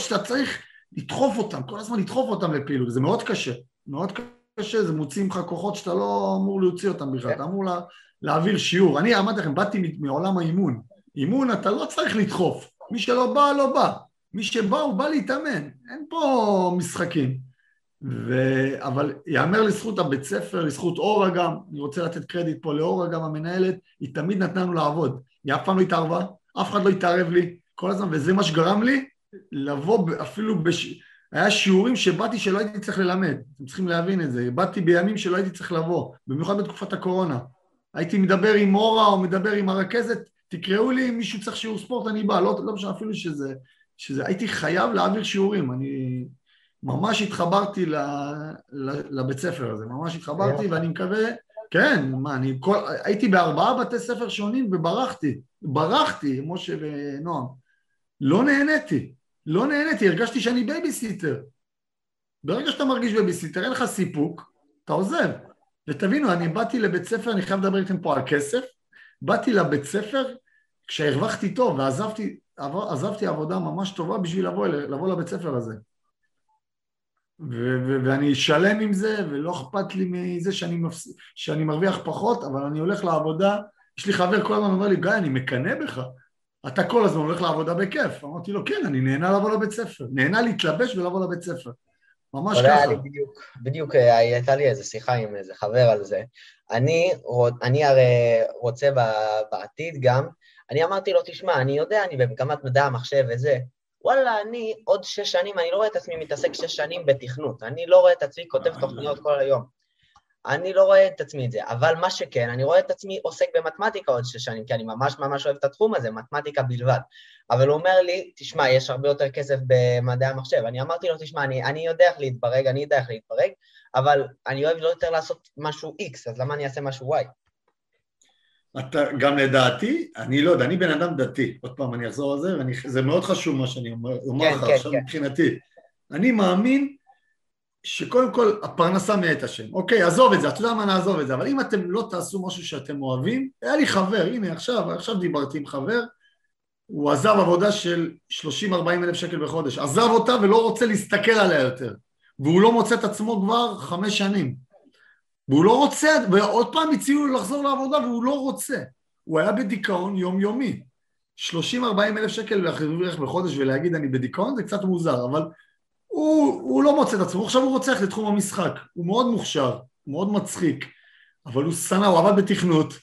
שאתה צריך לדחוף אותן, כל הזמן לדחוף אותן לפעילות, זה מאוד קשה, מאוד קשה, זה מוציא ממך כוחות שאתה לא אמור להוציא אותן בכלל, אתה אמור לה, להעביר שיעור. אני אמרתי לכם, באתי מעולם האימון. אימון אתה לא צריך לדחוף, מי שלא בא, לא בא. מי שבא, הוא בא להתאמן, אין פה משחקים. ו... אבל יאמר לזכות הבית ספר, לזכות אורה גם, אני רוצה לתת קרדיט פה לאורה גם המנהלת, היא תמיד נתנה לנו לעבוד, היא אף פעם לא התערבה, אף אחד לא התערב לי, כל הזמן, וזה מה שגרם לי לבוא אפילו, בש... היה שיעורים שבאתי שלא הייתי צריך ללמד, אתם צריכים להבין את זה, באתי בימים שלא הייתי צריך לבוא, במיוחד בתקופת הקורונה. הייתי מדבר עם אורה או מדבר עם הרכזת, תקראו לי אם מישהו צריך שיעור ספורט, אני בא, לא, לא משנה אפילו שזה, שזה, הייתי חייב להעביר שיעורים, אני ממש התחברתי ל, ל, לבית ספר הזה, ממש התחברתי ואני מקווה, כן, מה, אני כל, הייתי בארבעה בתי ספר שונים וברחתי, ברחתי, משה ונועם, לא נהניתי, לא נהניתי, הרגשתי שאני בייביסיטר. ברגע שאתה מרגיש בייביסיטר, אין לך סיפוק, אתה עוזב. ותבינו, אני באתי לבית ספר, אני חייב לדבר איתכם פה על כסף, באתי לבית ספר כשהרווחתי טוב ועזבתי עזבתי עבודה ממש טובה בשביל לבוא, לבוא לבית ספר הזה. ו- ו- ואני שלם עם זה, ולא אכפת לי מזה שאני, מפס... שאני מרוויח פחות, אבל אני הולך לעבודה, יש לי חבר כל הזמן אומר לי, גיא, אני מקנא בך, אתה כל הזמן הולך לעבודה בכיף. אמרתי לו, כן, אני נהנה לבוא לבית ספר, נהנה להתלבש ולבוא לבית ספר. ממש ככה. לי
בדיוק, בדיוק אה, הייתה לי איזה שיחה עם איזה חבר על זה. אני, אני הרי רוצה בעתיד גם, אני אמרתי לו, תשמע, אני יודע, אני במגמת מדעי המחשב וזה, וואלה, אני עוד שש שנים, אני לא רואה את עצמי מתעסק שש שנים בתכנות, אני לא רואה את עצמי כותב תוכניות כל היום. אני לא רואה את עצמי את זה, אבל מה שכן, אני רואה את עצמי עוסק במתמטיקה עוד שש שנים, כי אני ממש ממש אוהב את התחום הזה, מתמטיקה בלבד. אבל הוא אומר לי, תשמע, יש הרבה יותר כסף במדעי המחשב. אני אמרתי לו, תשמע, אני, אני יודע איך להתברג, אני יודע איך להתברג, אבל אני אוהב לא יותר לעשות משהו X, אז למה אני אעשה משהו Y?
אתה, גם לדעתי, אני לא יודע, אני בן אדם דתי, עוד פעם אני אחזור על זה, וזה מאוד חשוב מה שאני אומר, אומר כן, לך כן, עכשיו כן. מבחינתי. אני מאמין שקודם כל הפרנסה מאת השם. אוקיי, עזוב את זה, אתה יודע מה נעזוב את זה, אבל אם אתם לא תעשו משהו שאתם אוהבים, היה לי חבר, הנה עכשיו, עכשיו דיברתי עם חבר, הוא עזב עבודה של 30-40 אלף שקל בחודש, עזב אותה ולא רוצה להסתכל עליה יותר, והוא לא מוצא את עצמו כבר חמש שנים. והוא לא רוצה, ועוד פעם הציעו לו לחזור לעבודה והוא לא רוצה. הוא היה בדיכאון יומיומי. 30-40 אלף שקל להרוויח בחודש ולהגיד אני בדיכאון זה קצת מוזר, אבל הוא, הוא לא מוצא את עצמו, עכשיו הוא רוצה ללכת לתחום המשחק, הוא מאוד מוכשר, הוא מאוד מצחיק, אבל הוא שנא, הוא עבד בתכנות,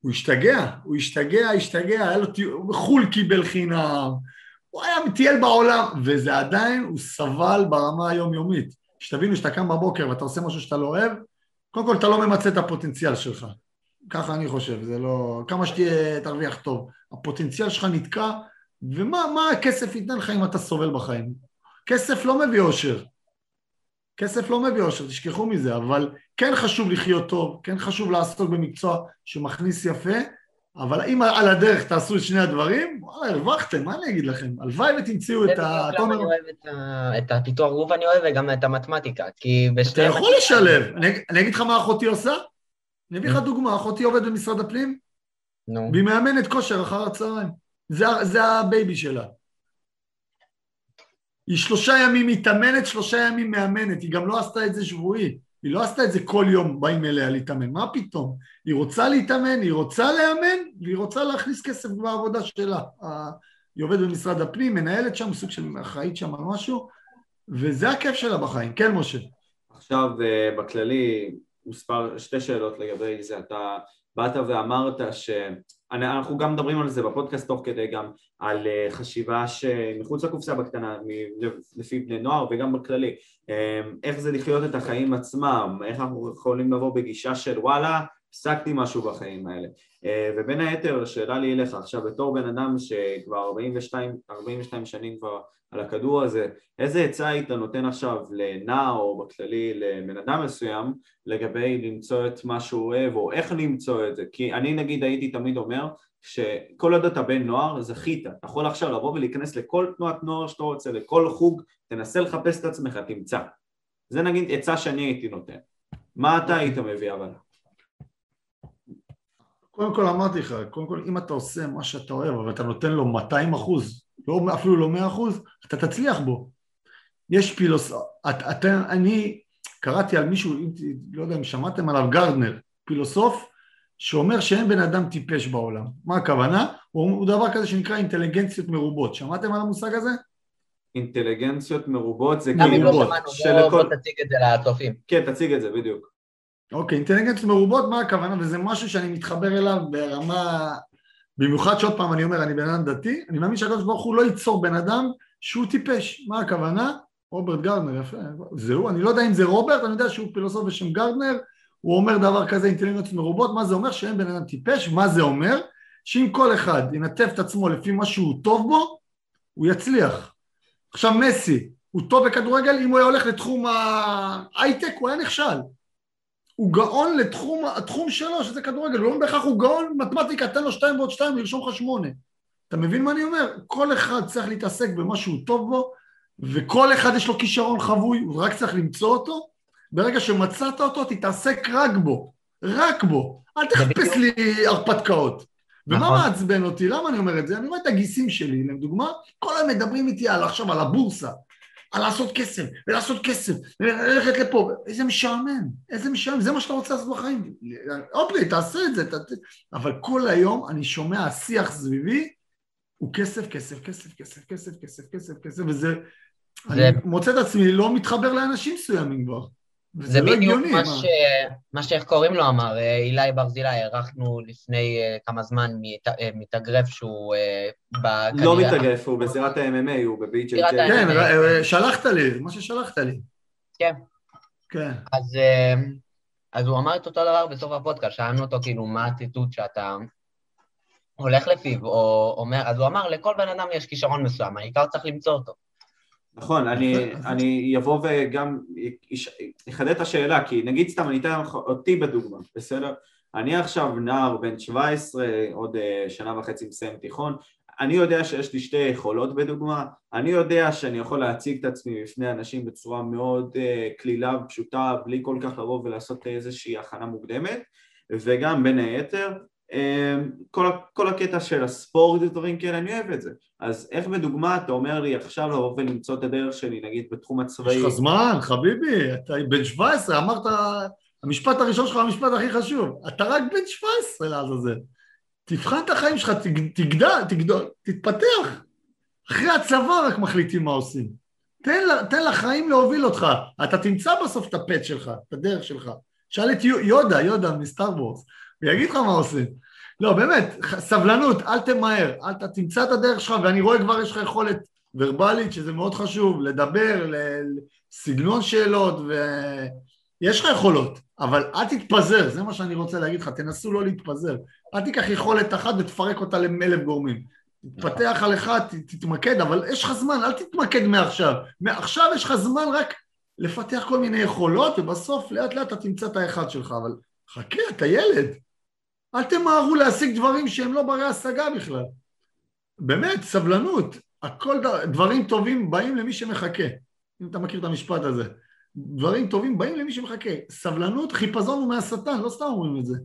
הוא השתגע, הוא השתגע, השתגע, היה לו, חו"ל קיבל חינם, הוא היה מטייל בעולם, וזה עדיין, הוא סבל ברמה היומיומית. שתבינו שאתה קם בבוקר ואתה עושה משהו שאתה לא אוהב, קודם כל אתה לא ממצה את הפוטנציאל שלך, ככה אני חושב, זה לא... כמה שתהיה, תרוויח טוב. הפוטנציאל שלך נתקע, ומה הכסף ייתן לך אם אתה סובל בחיים? כסף לא מביא אושר. כסף לא מביא אושר, תשכחו מזה, אבל כן חשוב לחיות טוב, כן חשוב לעסוק במקצוע שמכניס יפה, אבל אם על הדרך תעשו את שני הדברים, וואלה, הרווחתם, מה אני אגיד לכם? הלוואי ותמצאו את ה...
זה בדיוק למה אני אוהב את הפיתוח גוף אני אוהב וגם את המתמטיקה, כי
בשני... אתה יכול לשלב. אני אגיד לך מה אחותי עושה? אני אביא לך דוגמה, אחותי עובדת במשרד הפנים. והיא מאמנת כושר אחר הצהריים. זה ה baby שלה. היא שלושה ימים מתאמנת, שלושה ימים מאמנת, היא גם לא עשתה את זה שבועי. היא לא עשתה את זה כל יום באים אליה להתאמן, מה פתאום? היא רוצה להתאמן, היא רוצה לאמן, והיא רוצה להכניס כסף בעבודה שלה. היא עובדת במשרד הפנים, מנהלת שם, סוג של אחראית שם על משהו, וזה הכיף שלה בחיים. כן, משה.
עכשיו, אה, בכללי, מספר, שתי שאלות לגבי זה. אתה באת ואמרת ש... אנחנו גם מדברים על זה בפודקאסט תוך כדי גם על אה, חשיבה שמחוץ לקופסה בקטנה לפי בני נוער וגם בכללי. אה, איך זה לחיות את החיים עצמם, איך אנחנו יכולים לבוא בגישה של וואלה הפסקתי משהו בחיים האלה ובין היתר שאלה לי אליך עכשיו בתור בן אדם שכבר 42, 42 שנים כבר על הכדור הזה, איזה עצה היית נותן עכשיו לנער או בכללי לבן אדם מסוים לגבי למצוא את מה שהוא אוהב או איך למצוא את זה? כי אני נגיד הייתי תמיד אומר, שכל עוד אתה בן נוער זכית, אתה יכול עכשיו לבוא ולהיכנס לכל תנועת נוער שאתה רוצה, לכל חוג, תנסה לחפש את עצמך, תמצא. זה נגיד עצה שאני הייתי נותן. מה אתה היית מביא אבל?
קודם כל אמרתי לך, קודם כל אם אתה עושה מה שאתה אוהב, אבל אתה נותן לו 200 אחוז, לא, אפילו לא 100 אחוז, אתה תצליח בו. יש פילוס... את, את, אני קראתי על מישהו, לא יודע אם שמעתם עליו, גרדנר, פילוסוף, שאומר שאין בן אדם טיפש בעולם. מה הכוונה? הוא, הוא דבר כזה שנקרא אינטליגנציות מרובות. שמעתם על המושג הזה?
אינטליגנציות מרובות זה
אם לא
כאילו...
שמענו, בוא תציג את זה לצופים.
כן, תציג את זה בדיוק.
אוקיי, אינטליגנציות מרובות, מה הכוונה? וזה משהו שאני מתחבר אליו ברמה... במיוחד שעוד פעם אני אומר, אני בן אדם דתי, אני מאמין שהקדוש ברוך הוא לא ייצור בן אדם שהוא טיפש. מה הכוונה? רוברט גרדנר, יפה. זהו, אני לא יודע אם זה רוברט, אני יודע שהוא פילוסוף בשם גרדנר, הוא אומר דבר כזה, אינטליגנציות מרובות, מה זה אומר? שאין בן אדם טיפש, מה זה אומר? שאם כל אחד ינתב את עצמו לפי מה שהוא טוב בו, הוא יצליח. עכשיו מסי, הוא טוב בכדורגל, אם הוא היה הולך לתחום ההייטק, הוא היה נכשל. הוא גאון לתחום, התחום שלו, שזה כדורגל, לא בהכרח הוא גאון מתמטיקה, תן לו שתיים ועוד שתיים וירשום לך שמונה. אתה מבין מה אני אומר? כל אחד צריך להתעסק במה שהוא טוב בו, וכל אחד יש לו כישרון חבוי, הוא רק צריך למצוא אותו. ברגע שמצאת אותו, תתעסק רק בו. רק בו. אל תחפש לי הרפתקאות. ומה
נכון.
מעצבן אותי? למה אני אומר את זה? אני רואה את הגיסים שלי, לדוגמה, כל היום מדברים איתי על עכשיו, על הבורסה, על לעשות כסף, ולעשות כסף, וללכת לפה, איזה משעמם, איזה משעמם, זה מה שאתה רוצה לעשות בחיים. אופרי, תעשה את זה, ת... אבל כל היום אני שומע שיח סביבי, הוא כסף, כסף, כסף, כסף, כסף, כסף, כסף, כסף, וזה...
זה-
אני מוצא את עצמי לא מתחבר לאנשים מסוימים כבר.
זה
לא
בדיוק. מה
מה?
ש... מה שאיך קוראים לו אמר, אה, אילי ברזילי, אירחנו לפני אה, כמה זמן מת- אה, מתאגרף שהוא בקריירה.
לא מתאגרף, הוא בזירת ה-MMA, הוא ב-BJJ.
כן, שלחת לי, מה ששלחת לי.
כן.
כן.
אז, אז הוא אמר את אותו דבר בסוף הפודקאסט, שאלנו אותו כאילו מה הציטוט שאתה הולך לפיו, או אומר, אז הוא אמר, לכל בן אדם יש כישרון מסוים, העיקר צריך למצוא אותו.
נכון, אני, אני אבוא וגם אחדד את השאלה, כי נגיד סתם, אני אתן אותי בדוגמה, בסדר? אני עכשיו נער בן 17, עוד אה, שנה וחצי מסיים תיכון, אני יודע שיש לי שתי יכולות בדוגמה, אני יודע שאני יכול להציג את עצמי בפני אנשים בצורה מאוד אה, קלילה ופשוטה, בלי כל כך לבוא ולעשות איזושהי הכנה מוקדמת, וגם בין היתר, כל, ה- כל הקטע של הספורט ודברים כאלה, אני אוהב את זה. אז איך בדוגמה אתה אומר לי עכשיו לבוא ולמצוא את הדרך שלי, נגיד בתחום הצבאי?
יש לך זמן, חביבי, אתה בן 17, אמרת, המשפט הראשון שלך הוא המשפט הכי חשוב. אתה רק בן 17 לעזאזל. תבחן את החיים שלך, תג- תגדל, תגדול, תתפתח. אחרי הצבא רק מחליטים מה עושים. תן, תן לחיים להוביל אותך. אתה תמצא בסוף את הפט שלך, את הדרך שלך. שאל את יו- יודה, יודה מסטאר וורס, הוא יגיד לך מה עושים. לא, באמת, סבלנות, אל תמהר, אל ת, תמצא את הדרך שלך, ואני רואה כבר יש לך יכולת ורבלית, שזה מאוד חשוב, לדבר, ל- סגנון שאלות, ויש לך יכולות, אבל אל תתפזר, זה מה שאני רוצה להגיד לך, תנסו לא להתפזר. אל תיקח יכולת אחת ותפרק אותה לאלף גורמים. תתפתח על אחד, תתמקד, אבל יש לך זמן, אל תתמקד מעכשיו. מעכשיו יש לך זמן רק לפתח כל מיני יכולות, ובסוף לאט לאט אתה תמצא את האחד שלך, אבל חכה, אתה ילד. אל תמהרו להשיג דברים שהם לא ברי השגה בכלל. באמת, סבלנות. הכל, ד- דברים טובים באים למי שמחכה. אם אתה מכיר את המשפט הזה. דברים טובים באים למי שמחכה. סבלנות, חיפזון הוא מהשטן, לא סתם אומרים את זה.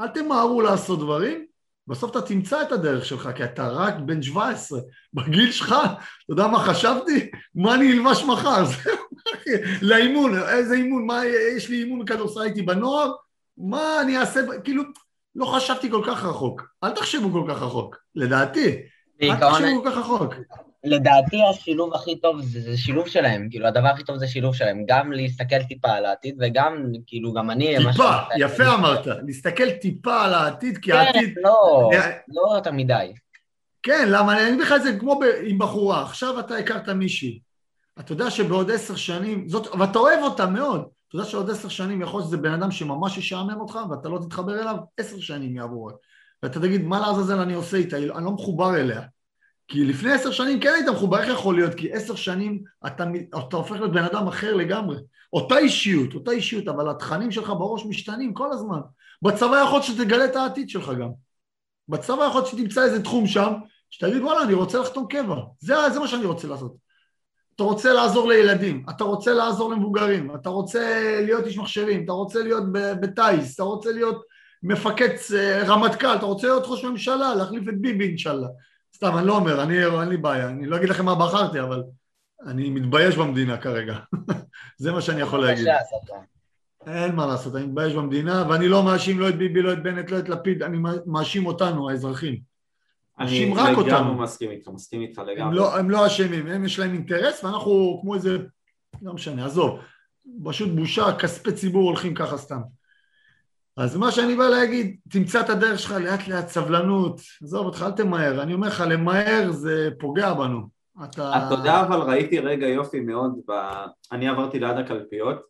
אל תמהרו לעשות דברים, בסוף אתה תמצא את הדרך שלך, כי אתה רק בן 17. בגיל שלך, אתה יודע מה חשבתי? מה אני אלבש מחר? <laughs> לאימון, איזה אימון? מה, יש לי אימון כדורסל, הייתי בנוער? מה אני אעשה? כאילו, לא חשבתי כל כך רחוק. אל תחשבו כל כך רחוק, לדעתי. אל
בעיקרון,
תחשבו כל כך רחוק.
לדעתי השילוב הכי טוב זה, זה שילוב שלהם, כאילו הדבר הכי טוב זה שילוב שלהם, גם להסתכל טיפה על העתיד וגם, כאילו גם אני...
טיפה,
שאני-
יפה אמרת. להסתכל טיפה על העתיד, כי
כן,
העתיד...
לא,
אה,
לא יותר מדי.
כן, למה אני אגיד לך את זה כמו ב- עם בחורה, עכשיו אתה הכרת מישהי, אתה יודע שבעוד עשר שנים, זאת, ואתה אוהב אותה מאוד, יודע שעוד עשר שנים יכול להיות שזה בן אדם שממש ישעמם אותך ואתה לא תתחבר אליו, עשר שנים יעברו. ואתה תגיד, מה לעזאזל אני עושה איתה, אני לא מחובר אליה. כי לפני עשר שנים כן היית מחובר, איך יכול להיות? כי עשר שנים אתה, אתה הופך להיות בן אדם אחר לגמרי. אותה אישיות, אותה אישיות, אבל התכנים שלך בראש משתנים כל הזמן. בצבא יכול להיות שתגלה את העתיד שלך גם. בצבא יכול להיות שתמצא איזה תחום שם, שתגיד וואלה אני רוצה לחתום קבע, זה, זה מה שאני רוצה לעשות. אתה רוצה לעזור לילדים, אתה רוצה לעזור למבוגרים, אתה רוצה להיות איש מחשבים, אתה רוצה להיות בטיס, אתה רוצה להיות מפקד אה, רמטכ"ל, אתה רוצה להיות ראש ממשלה, להחליף את ביבי אינשאללה. סתם, אני לא אומר, אני, אין לי בעיה, אני לא אגיד לכם מה בחרתי, אבל אני מתבייש במדינה כרגע. <laughs> זה מה שאני יכול להגיד. אין מה לעשות, אני מתבייש במדינה, ואני לא מאשים לא את ביבי, לא את בנט, לא את לפיד, אני מאשים אותנו, האזרחים.
מאשים רק אותנו. אני לגמרי מסכים איתך, מסכים איתך לגמרי. הם
לא, הם לא אשמים, הם יש להם אינטרס, ואנחנו כמו איזה, לא משנה, עזוב, פשוט בושה, כספי ציבור הולכים ככה סתם. אז מה שאני בא להגיד, תמצא את הדרך שלך לאט לאט, סבלנות, עזוב אותך, אל תמהר, אני אומר לך, למהר זה פוגע בנו.
אתה... אתה יודע, אבל ראיתי רגע יופי מאוד, ב... אני עברתי ליד הקלפיות,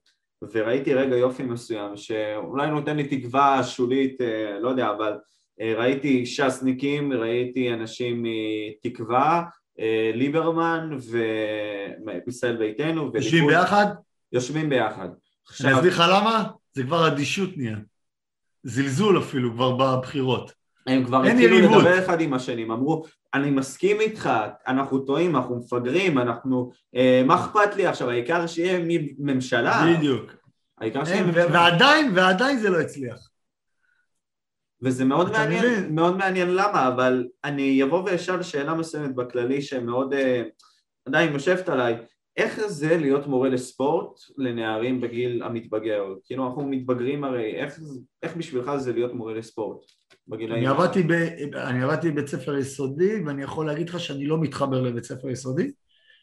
וראיתי רגע יופי מסוים, שאולי נותן לי תקווה שולית, אה, לא יודע, אבל ראיתי ש"סניקים, ראיתי אנשים מתקווה, אה, ליברמן וישראל ביתנו.
יושבים ביחד?
יושבים ביחד.
אני אסביר לך למה? זה כבר אדישות נהיה. זלזול אפילו כבר בבחירות.
הם כבר התחילו לדבר אחד עם השני, הם אמרו, אני מסכים איתך, אנחנו טועים, אנחנו מפגרים, אנחנו... אה, מה אכפת לי עכשיו, העיקר שיהיה ממשלה.
בדיוק. העיקר שיהיה ממשלה. ועדיין, ועדיין זה לא הצליח.
וזה מאוד מעניין, מבין? מאוד מעניין למה, אבל אני אבוא ואשאל שאלה מסוימת בכללי שמאוד אה, עדיין יושבת עליי, איך זה להיות מורה לספורט לנערים בגיל המתבגר? כאילו אנחנו מתבגרים הרי, איך, איך בשבילך זה להיות מורה לספורט בגילאים?
אני עבדתי, ב, אני עבדתי בבית ספר יסודי ואני יכול להגיד לך שאני לא מתחבר לבית ספר יסודי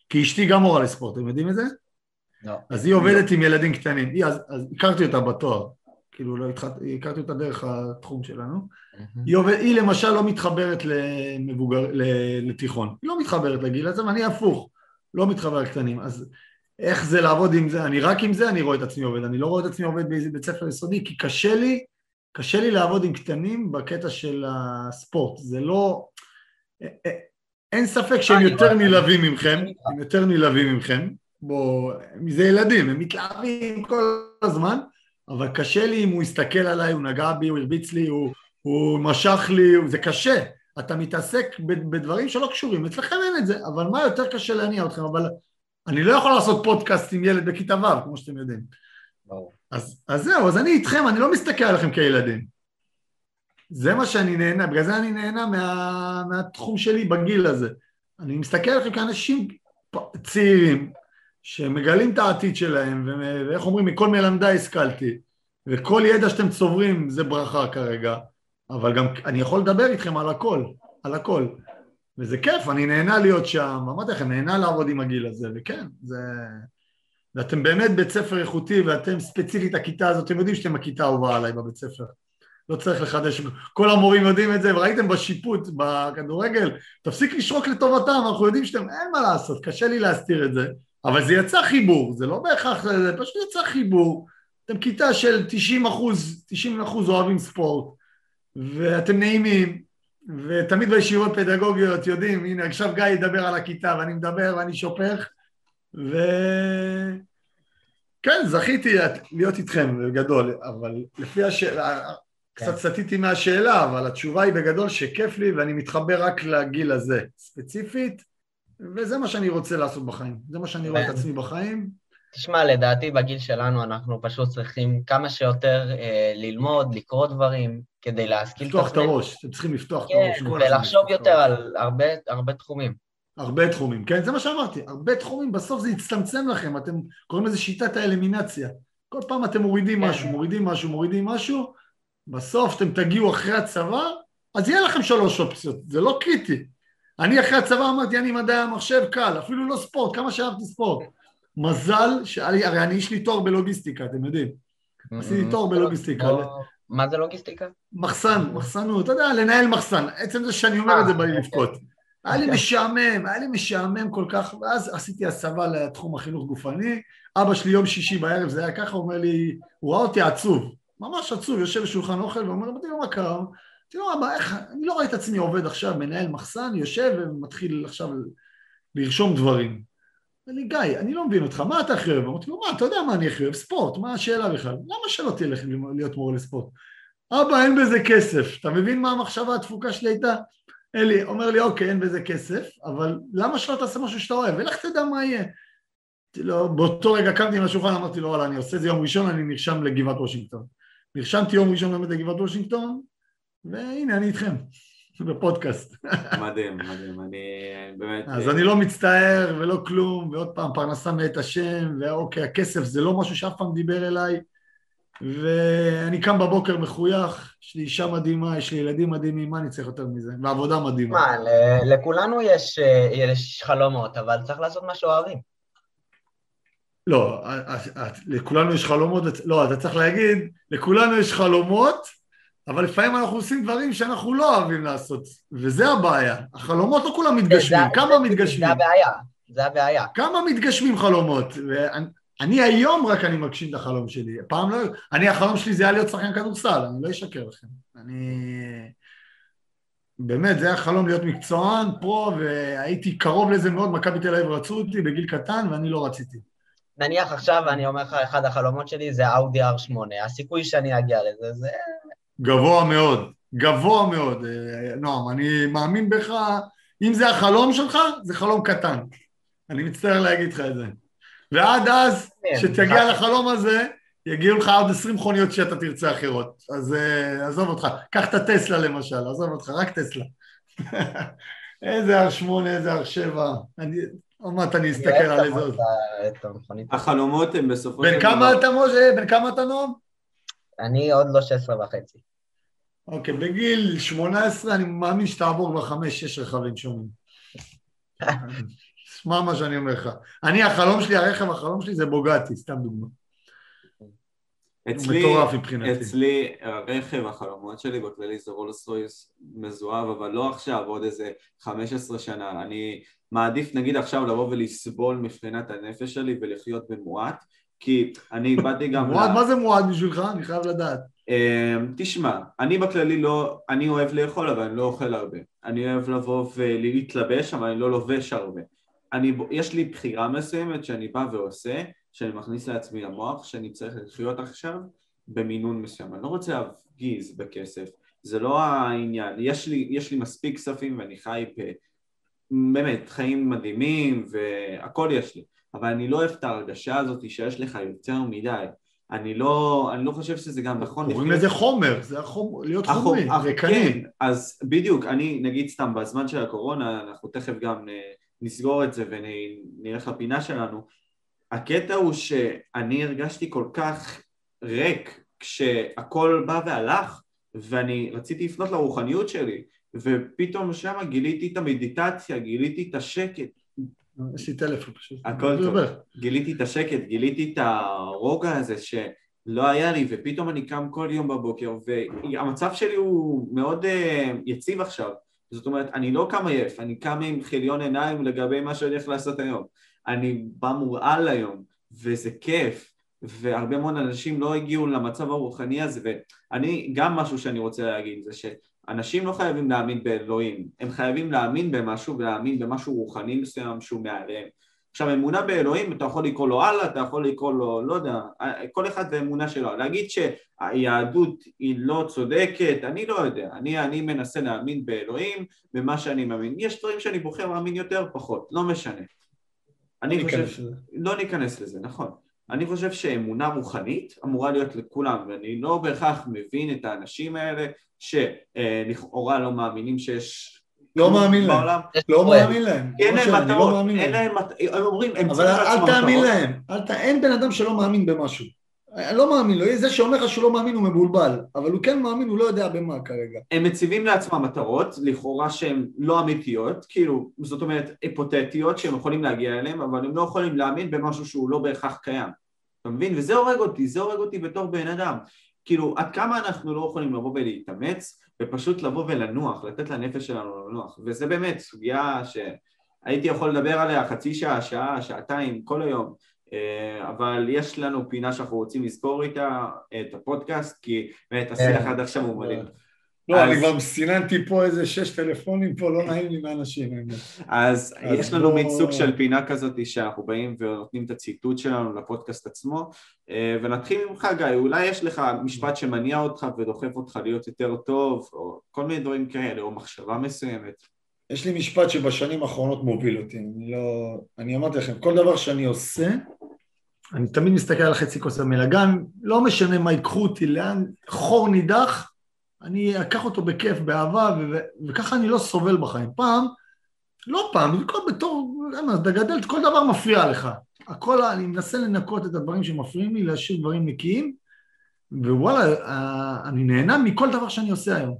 כי אשתי גם מורה לספורט, אתם יודעים את זה? לא. אז היא עובדת לא. עם ילדים קטנים, היא, אז, אז הכרתי אותה בתואר, כאילו לא התחלתי, הכרתי אותה דרך התחום שלנו. Mm-hmm. היא, עובד, היא למשל לא מתחברת למבוגר, לתיכון, היא לא מתחברת לגיל הזה ואני הפוך. לא מתחבר לקטנים, אז איך זה לעבוד עם זה? אני רק עם זה אני רואה את עצמי עובד, אני לא רואה את עצמי עובד באיזה בית ספר יסודי, כי קשה לי, קשה לי לעבוד עם קטנים בקטע של הספורט, זה לא... אין ספק שהם יותר נלהבים ממכם, הם יותר נלהבים ממכם, בוא, זה ילדים, הם מתלהבים כל הזמן, אבל קשה לי אם הוא הסתכל עליי, הוא נגע בי, הוא הרביץ לי, הוא, הוא משך לי, זה קשה. אתה מתעסק בדברים שלא קשורים, אצלכם אין את זה, אבל מה יותר קשה להניע אתכם, אבל אני לא יכול לעשות פודקאסט עם ילד בכיתה ו', כמו שאתם יודעים. אז, אז זהו, אז אני איתכם, אני לא מסתכל עליכם כילדים. זה מה שאני נהנה, בגלל זה אני נהנה מה, מהתחום שלי בגיל הזה. אני מסתכל עליכם כאנשים צעירים, שמגלים את העתיד שלהם, ואיך אומרים, מכל מלמדי השכלתי, וכל ידע שאתם צוברים זה ברכה כרגע. אבל גם אני יכול לדבר איתכם על הכל, על הכל. וזה כיף, אני נהנה להיות שם, אמרתי לכם, נהנה לעבוד עם הגיל הזה, וכן, זה... ואתם באמת בית ספר איכותי, ואתם ספציפית הכיתה הזאת, אתם יודעים שאתם הכיתה האהובה עליי בבית ספר. לא צריך לחדש, כל המורים יודעים את זה, וראיתם בשיפוט, בכדורגל, תפסיק לשרוק לטובתם, אנחנו יודעים שאתם, אין מה לעשות, קשה לי להסתיר את זה, אבל זה יצא חיבור, זה לא בהכרח, זה פשוט יצא חיבור. אתם כיתה של 90 אחוז, 90 אחוז אוהבים ספורט, ואתם נעימים, ותמיד בישיבות פדגוגיות יודעים, הנה עכשיו גיא ידבר על הכיתה ואני מדבר ואני שופך, וכן, זכיתי להיות איתכם בגדול, אבל לפי השאלה, כן. קצת סטיתי מהשאלה, אבל התשובה היא בגדול שכיף לי ואני מתחבר רק לגיל הזה ספציפית, וזה מה שאני רוצה לעשות בחיים, זה מה שאני רואה את עצמי בחיים.
תשמע, לדעתי בגיל שלנו אנחנו פשוט צריכים כמה שיותר אה, ללמוד, לקרוא דברים, כדי להשכיל
את עצמנו. לפתוח את הראש, אתם צריכים לפתוח
כן, את הראש. כן, ולחשוב יותר על הרבה, הרבה תחומים.
הרבה תחומים, כן, זה מה שאמרתי, הרבה תחומים, בסוף זה יצטמצם לכם, אתם קוראים לזה שיטת האלימינציה. כל פעם אתם מורידים כן. משהו, מורידים משהו, מורידים משהו, בסוף אתם תגיעו אחרי הצבא, אז יהיה לכם שלוש אופציות, זה לא קריטי. אני אחרי הצבא אמרתי, אני מדעי המחשב קל, אפילו לא ספורט, כמה שאהבתי ספורט. מזל, שהרי אני יש לי תואר בלוגיסטיקה, אתם יודעים. עשיתי תואר בלוגיסטיקה.
מה זה לוגיסטיקה?
מחסן, מחסנות, אתה יודע, לנהל מחסן. עצם זה שאני אומר את זה בא לי לבכות. היה לי משעמם, היה לי משעמם כל כך, ואז עשיתי הסבה לתחום החינוך גופני. אבא שלי יום שישי בערב, זה היה ככה, הוא אומר לי, הוא ראה אותי עצוב, ממש עצוב, יושב בשולחן אוכל ואומר, אמרתי לו, מה קרה? אמרתי לו, אבא, איך, אני לא רואה את עצמי עובד עכשיו, מנהל מחסן, יושב ומתחיל עכשיו לרשום דברים. אמר לי, גיא, אני לא מבין אותך, מה אתה הכי אוהב? אמרתי לו, מה, אתה יודע מה אני הכי אוהב? ספורט, מה השאלה בכלל? למה שלא תלך להיות מורה לספורט? אבא, אין בזה כסף. אתה מבין מה המחשבה התפוקה שלי הייתה? אלי אומר לי, אוקיי, אין בזה כסף, אבל למה שלא תעשה משהו שאתה אוהב? ולך תדע מה יהיה. לא, באותו רגע קמתי עם השולחן, אמרתי לו, וואלה, אני עושה את זה יום ראשון, אני נרשם לגבעת וושינגטון. נרשמתי יום ראשון לגבעת וושינגטון, והנה, אני איתכם, בפודקאסט.
מדהים, מדהים, אני באמת...
אז אני לא מצטער ולא כלום, ועוד פעם, פרנסה מאת השם, ואוקיי, הכסף זה לא משהו שאף פעם דיבר אליי, ואני קם בבוקר מחוייך, יש לי אישה מדהימה, יש לי ילדים מדהימים, מה אני צריך יותר מזה? ועבודה מדהימה.
מה, לכולנו יש, אה, יש חלומות, אבל צריך לעשות מה שאוהבים.
לא, לכולנו יש חלומות, לא, אתה צריך להגיד, לכולנו יש חלומות, אבל לפעמים אנחנו עושים דברים שאנחנו לא אוהבים לעשות, וזה הבעיה. החלומות לא כולם מתגשמים, זה, כמה
זה,
מתגשמים?
זה הבעיה, זה הבעיה.
כמה מתגשמים חלומות? ואני, אני היום רק אני מגשים את החלום שלי, פעם לא... אני, החלום שלי זה היה להיות שחקן כדורסל, אני לא אשקר לכם. אני... באמת, זה היה חלום להיות מקצוען, פרו, והייתי קרוב לזה מאוד, מכבי תל אביב רצו אותי בגיל קטן, ואני לא רציתי.
נניח עכשיו, אני אומר לך, אחד החלומות שלי זה אאודי R8, הסיכוי שאני אגיע לזה, זה...
גבוה מאוד, גבוה מאוד, נועם, אני מאמין בך, אם זה החלום שלך, זה חלום קטן. אני מצטער להגיד לך את זה. ועד אז, כשתגיע לחלום הזה, יגיעו לך עוד עשרים מכוניות שאתה תרצה אחרות. אז uh, עזוב אותך, קח את הטסלה למשל, עזוב אותך, רק טסלה. <laughs> איזה R8, איזה R7, אני, עוד מעט אני אסתכל על איזה עוד.
החלומות הם בסופו של
דבר... בן כמה אתה משה? בן כמה אתה נועם?
אני עוד לא 16 וחצי.
אוקיי, בגיל 18 אני מאמין שתעבור כבר 5-6 רכבים שונים. <laughs> שמע מה שאני אומר לך. אני, החלום שלי, הרכב החלום שלי זה בוגטי, סתם דוגמא.
אצלי, מטורף מבחינתי. אצלי הרכב החלומות שלי בכללי זה רולס רויס מזוהב, אבל לא עכשיו, עוד איזה 15 שנה. אני מעדיף נגיד עכשיו לבוא ולסבול מבחינת הנפש שלי ולחיות במועט, כי אני באתי גם...
מועט, מה זה מועט בשבילך? אני חייב לדעת.
אמ, תשמע, אני בכללי לא, אני אוהב לאכול אבל אני לא אוכל הרבה. אני אוהב לבוא ולהתלבש אבל אני לא לובש הרבה. אני, יש לי בחירה מסוימת שאני בא ועושה, שאני מכניס לעצמי למוח, שאני צריך לחיות עכשיו במינון מסוים. אני לא רוצה להפגיז בכסף, זה לא העניין. יש לי, יש לי מספיק כספים ואני חי ב... באמת, חיים מדהימים והכל יש לי, אבל אני לא אוהב את ההרגשה הזאת שיש לך יותר מדי. אני לא, אני לא חושב שזה גם נכון.
קוראים לזה חומר, זה החומר, להיות חומרי, ריקני.
כן, אז בדיוק, אני נגיד סתם בזמן של הקורונה, אנחנו תכף גם אה, נסגור את זה ונלך לפינה שלנו. הקטע הוא שאני הרגשתי כל כך ריק כשהכל בא והלך ואני רציתי לפנות לרוחניות שלי ופתאום שם גיליתי את המדיטציה, גיליתי את השקט.
יש לי טלפון פשוט.
הכל טוב. גיליתי את השקט, גיליתי את הרוגע הזה שלא היה לי ופתאום אני קם כל יום בבוקר והמצב שלי הוא מאוד uh, יציב עכשיו זאת אומרת, אני לא קם עייף, אני קם עם חיליון עיניים לגבי מה שאני הולך לעשות היום. אני בא מורעל היום, וזה כיף, והרבה מאוד אנשים לא הגיעו למצב הרוחני הזה, ואני, גם משהו שאני רוצה להגיד זה שאנשים לא חייבים להאמין באלוהים, הם חייבים להאמין במשהו ולהאמין במשהו רוחני מסוים שהוא מעליהם. עכשיו אמונה באלוהים אתה יכול לקרוא לו אללה, אתה יכול לקרוא לו, לא יודע, כל אחד ואמונה שלו. להגיד שהיהדות היא לא צודקת, אני לא יודע, אני, אני מנסה להאמין באלוהים, במה שאני מאמין. יש דברים שאני בוחר להאמין יותר, פחות, לא משנה. אני לא חושב, ש... לא ניכנס לזה, נכון. אני חושב שאמונה רוחנית אמורה להיות לכולם, ואני לא בהכרח מבין את האנשים האלה שלכאורה לא מאמינים שיש
לא מאמין להם, לא מאמין להם.
אין להם לא מטרות, אין להם, הם אומרים, הם
צריכים לעצמם מטרות. אבל אל תאמין להם, אין בן אדם שלא מאמין במשהו. אני לא מאמין לו, זה שאומר לך שהוא לא מאמין הוא מבולבל, אבל הוא כן מאמין, הוא לא יודע במה כרגע.
הם מציבים לעצמם מטרות, לכאורה שהן לא אמיתיות, כאילו, זאת אומרת, היפותטיות שהם יכולים להגיע אליהן, אבל הם לא יכולים להאמין במשהו שהוא לא בהכרח קיים. אתה מבין? וזה הורג אותי, זה הורג אותי בתור בן אדם. כאילו, עד כמה אנחנו לא יכולים לבוא ולהתאמץ ופשוט לבוא ולנוח, לתת לנפש שלנו לנוח, וזה באמת סוגיה שהייתי יכול לדבר עליה חצי שעה, שעה, שעתיים, כל היום, אבל יש לנו פינה שאנחנו רוצים לזכור איתה את הפודקאסט, כי באמת השיח כן. עד עכשיו הוא מדהים.
לא, אני כבר סיננתי פה איזה שש טלפונים פה, לא נעים לי מאנשים. האמת.
אז יש לנו מין סוג של פינה כזאת שאנחנו באים ונותנים את הציטוט שלנו לפודקאסט עצמו אה, ונתחיל ממך גיא, אולי יש לך משפט שמניע אותך ודוחף אותך להיות יותר טוב או כל מיני דברים כאלה או מחשבה מסוימת
יש לי משפט שבשנים האחרונות מוביל אותי, אני לא... אני אמרתי לכם, כל דבר שאני עושה, אני תמיד מסתכל על חצי כוס המלא, גם לא משנה מה ייקחו אותי, לאן, חור נידח, אני אקח אותו בכיף, באהבה, ו- ו- וככה אני לא סובל בחיים. פעם, לא פעם, כל בתור, אתה גדל, כל דבר מפריע לך. הכל, אני מנסה לנקות את הדברים שמפריעים לי, להשאיר דברים נקיים, ווואלה, אה, אני נהנה מכל דבר שאני עושה היום.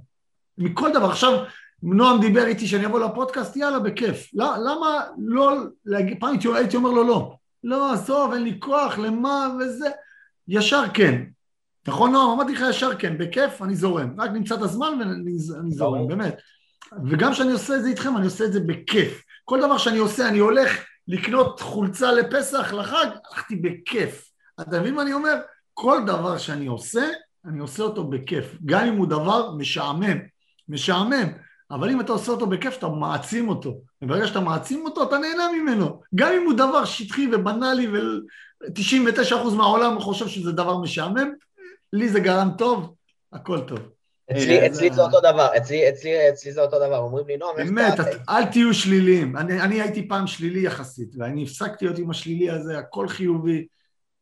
מכל דבר. עכשיו, נועם דיבר איתי שאני אבוא לפודקאסט, יאללה, בכיף. לא, למה לא להגיד, פעם הייתי, אומר לו לא. לא, עזוב, אין לי כוח, למה וזה. ישר כן. נכון, נועם? אמרתי לך ישר כן, בכיף, אני זורם. רק נמצא את הזמן ואני אני זורם. באמת. וגם כשאני עושה את זה איתכם, אני עושה את זה בכיף. כל דבר שאני עושה, אני הולך לקנות חולצה לפסח, לחג, הלכתי בכיף. אתה מבין מה אני אומר? כל דבר שאני עושה, אני עושה אותו בכיף. גם אם הוא דבר משעמם. משעמם. אבל אם אתה עושה אותו בכיף, אתה מעצים אותו. וברגע שאתה מעצים אותו, אתה נהנה ממנו. גם אם הוא דבר שטחי ובנאלי, ו-99% מהעולם חושב שזה דבר משעמם, לי זה גרם טוב, הכל טוב.
אצלי,
אה,
אצלי
זה-
אותו דבר, אצלי, אצלי, אצלי זה אותו דבר, אומרים לי, נועם,
באמת, אל תהיו שליליים. אני, אני הייתי פעם שלילי יחסית, ואני הפסקתי להיות עם השלילי הזה, הכל חיובי,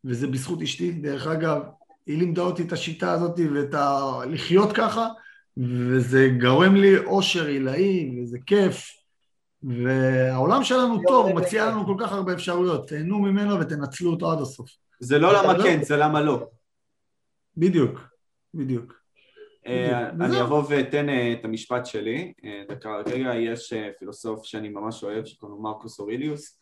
וזה בזכות אשתי. דרך אגב, היא לימדה אותי את השיטה הזאת ואת ה... לחיות ככה, וזה גורם לי אושר עילאי, וזה כיף. והעולם שלנו טוב, הוא מציע לנו כל כך הרבה אפשרויות. תהנו ממנו ותנצלו אותו עד הסוף.
זה לא למה
לא-
כן, זה למה לא
בדיוק, בדיוק.
אה. אני. אבוא ואתן אה, את המשפט שלי, אה, דקה רגע, יש פילוסוף שאני ממש אוהב שקוראים לו מרקוס אוריליוס,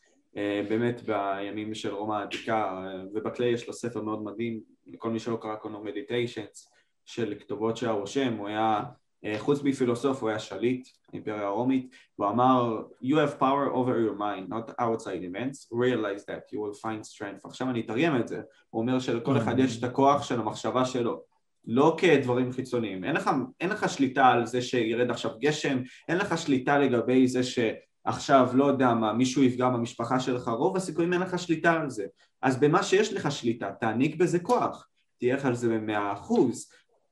באמת בימים של רומא העתיקה, ובכלי יש לו ספר מאוד מדהים, לכל מי שלא קרא קוראים לו מדיטיישנס, של כתובות שהיה רושם, הוא היה, אה, חוץ מפילוסוף הוא היה שליט, האימפריה הרומית, הוא אמר You have power over your mind, not outside events, realize that you will find strength. עכשיו אני אתרגם את זה, הוא אומר שלכל אחד יש את הכוח של המחשבה שלו, לא כדברים חיצוניים, אין לך, אין לך שליטה על זה שירד עכשיו גשם, אין לך שליטה לגבי זה שעכשיו, לא יודע מה, מישהו יפגע במשפחה שלך, רוב הסיכויים אין לך שליטה על זה. אז במה שיש לך שליטה, תעניק בזה כוח, תהיה לך על זה במאה אחוז,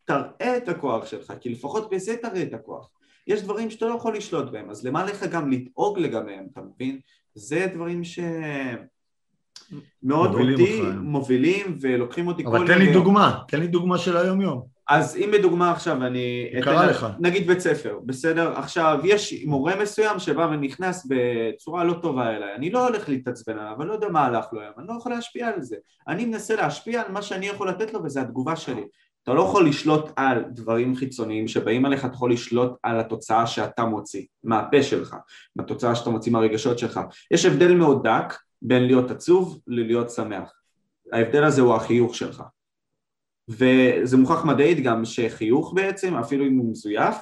תראה את הכוח שלך, כי לפחות בזה תראה את הכוח. יש דברים שאתה לא יכול לשלוט בהם, אז למה לך גם לדאוג לגביהם, אתה מבין? זה דברים ש... מאוד
מובילים
אותי
אותך.
מובילים ולוקחים אותי כל
אבל תן לי
יום.
דוגמה, תן לי דוגמה של היום-יום.
אז אם בדוגמה עכשיו אני...
קרה לך.
נגיד בית ספר, בסדר? עכשיו יש מורה מסוים שבא ונכנס בצורה לא טובה אליי, אני לא הולך להתעצבן עליו, אני לא יודע מה הלך לו היום, אני לא יכול להשפיע על זה. אני מנסה להשפיע על מה שאני יכול לתת לו וזה התגובה שלי. אתה לא יכול לשלוט על דברים חיצוניים שבאים עליך, אתה יכול לשלוט על התוצאה שאתה מוציא, מהפה שלך, מהתוצאה שאתה מוציא מהרגשות שלך. יש הבדל מאוד דק בין להיות עצוב ללהיות שמח. ההבדל הזה הוא החיוך שלך. וזה מוכח מדעית גם שחיוך בעצם, אפילו אם הוא מזויף,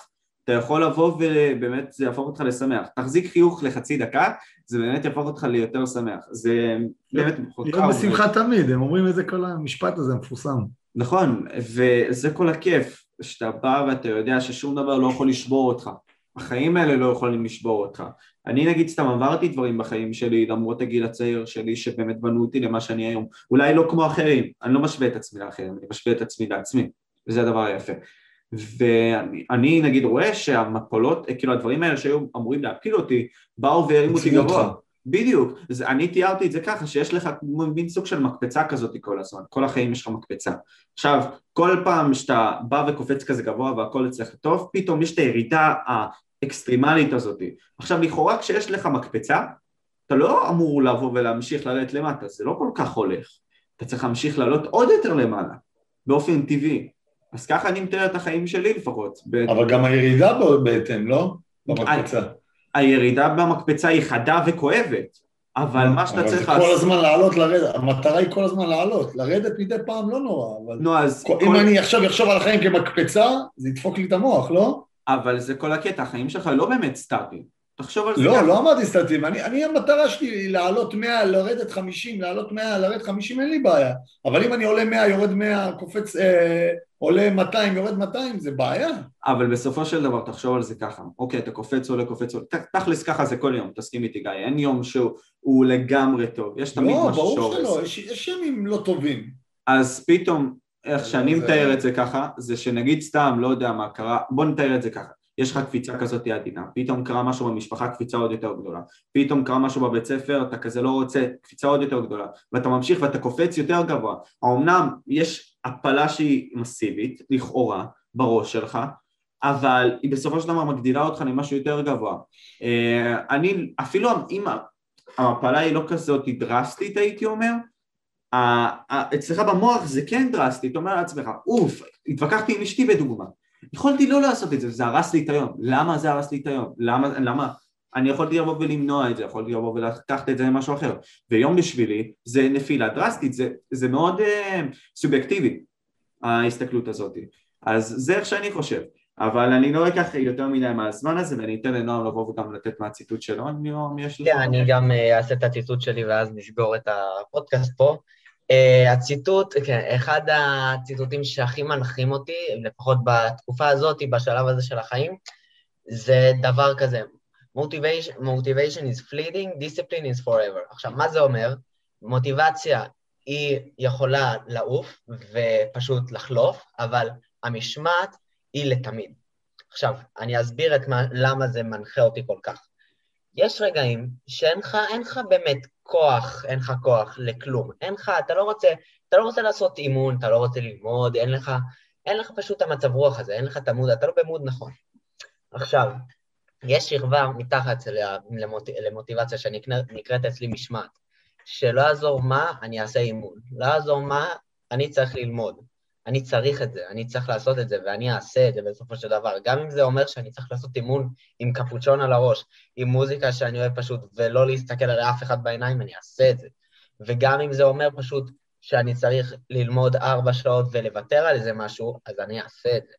אתה יכול לבוא ובאמת זה יהפוך אותך לשמח. תחזיק חיוך לחצי דקה, זה באמת יהפוך אותך ליותר שמח. זה באמת
להיות בשמחה תמיד, הם אומרים את זה כל המשפט הזה המפורסם.
נכון, וזה כל הכיף, שאתה בא ואתה יודע ששום דבר לא יכול לשבור אותך. החיים האלה לא יכולים לשבור אותך. אני נגיד סתם עברתי דברים בחיים שלי למרות הגיל הצעיר שלי שבאמת בנו אותי למה שאני היום. אולי לא כמו אחרים, אני לא משווה את עצמי לאחרים, אני משווה את עצמי לעצמי, וזה הדבר היפה. ואני נגיד רואה שהמפולות, כאילו הדברים האלה שהיו אמורים להפיל אותי, באו והרימו אותי גבוה. בדיוק, אז אני תיארתי את זה ככה, שיש לך מין סוג של מקפצה כזאת כל הזמן, כל החיים יש לך מקפצה. עכשיו, כל פעם שאתה בא וקופץ כזה גבוה והכל אצלך טוב, פתאום יש את הירידה האקסטרימלית הזאת. עכשיו, לכאורה כשיש לך מקפצה, אתה לא אמור לבוא ולהמשיך לרדת למטה, זה לא כל כך הולך. אתה צריך להמשיך לעלות עוד יותר למעלה, באופן טבעי. אז ככה אני מתאר את החיים שלי לפחות.
אבל גם הירידה בהתאם, לא? במקפצה.
הירידה במקפצה היא חדה וכואבת, אבל מה שאתה
אבל
צריך
זה כל הזמן לעלות, לרדת, המטרה היא כל הזמן לעלות, לרדת מדי פעם לא נורא, אבל...
נו, אז...
אם אני עכשיו אחשוב על החיים כמקפצה, זה ידפוק לי את המוח, לא?
אבל זה כל הקטע, החיים שלך לא באמת סטטיים. תחשוב על זה.
לא, לא אמרתי סטטים, אני, אני המטרה שלי היא לעלות 100, לרדת 50, לעלות 100, לרדת 50, אין לי בעיה. אבל אם אני עולה 100, יורד 100, קופץ, אה, עולה 200, יורד 200, זה בעיה.
אבל בסופו של דבר תחשוב על זה ככה, אוקיי, אתה קופץ עולה, קופץ עולה, תכלס ככה זה כל יום, תסכים איתי גיא, אין יום שהוא הוא לגמרי טוב, יש תמיד
לא,
משהו
ברור
שהורס.
שלא, יש, יש ימים לא טובים.
אז פתאום, איך שאני
זה-
מתאר את זה ככה, זה שנגיד סתם, לא יודע מה קרה, בוא נתאר את זה ככה, יש לך קפיצה כזאת עדינה, פתאום קרה משהו במשפחה, קפיצה עוד יותר גדולה, פתאום קרה משהו בבית ספר, אתה כזה לא רוצה, קפיצה עוד יותר גדולה, ואתה ממשיך ואתה קופץ יותר גבוה. האמנם יש הפלה שהיא מסיבית, לכאורה, בראש שלך, אבל היא בסופו של דבר מגדילה אותך למשהו יותר גבוה. אה, אני, אפילו אם ההפלה היא לא כזאת דרסטית הייתי אומר, אצלך במוח זה כן דרסטי, אתה אומר לעצמך, אוף, התווכחתי עם אשתי בדוגמה, יכולתי לא לעשות את זה, זה הרס לי את היום, למה זה הרס לי את היום? למה? למה? אני יכולתי לבוא ולמנוע את זה, יכולתי לבוא ולקחת את זה למשהו אחר, ויום בשבילי זה נפילה דרסטית, זה, זה מאוד אה, סובייקטיבי, ההסתכלות הזאת, אז זה איך שאני חושב, אבל אני לא אקח יותר מדי מהזמן הזה ואני אתן לנועם לבוא וגם לתת מהציטוט שלו, נועם יש לך?
כן, אני גם אה, אעשה את הציטוט שלי ואז נסגור את הפודקאסט פה. אה, הציטוט, כן, אחד הציטוטים שהכי מנחים אותי, לפחות בתקופה הזאת, בשלב הזה של החיים, זה דבר כזה, motivation, motivation is fleeting, discipline is forever. עכשיו, מה זה אומר? מוטיבציה היא יכולה לעוף ופשוט לחלוף, אבל המשמעת היא לתמיד. עכשיו, אני אסביר את מה, למה זה מנחה אותי כל כך. יש רגעים שאין לך, אין לך באמת כוח, אין לך כוח לכלום. אין לך, אתה לא רוצה, אתה לא רוצה לעשות אימון, אתה לא רוצה ללמוד, אין לך, אין לך פשוט את המצב רוח הזה, אין לך את המוד, אתה לא במוד נכון. עכשיו, יש שכבה מתחת למוט, למוטיבציה שנקראת אצלי משמעת, שלא יעזור מה, אני אעשה אימון. לא יעזור מה, אני צריך ללמוד. אני צריך את זה, אני צריך לעשות את זה, ואני אעשה את זה בסופו של דבר. גם אם זה אומר שאני צריך לעשות אימון עם קפוצ'ון על הראש, עם מוזיקה שאני אוהב פשוט, ולא להסתכל על אף אחד בעיניים, אני אעשה את זה. וגם אם זה אומר פשוט שאני צריך ללמוד ארבע שעות ולוותר על איזה משהו, אז אני אעשה את זה.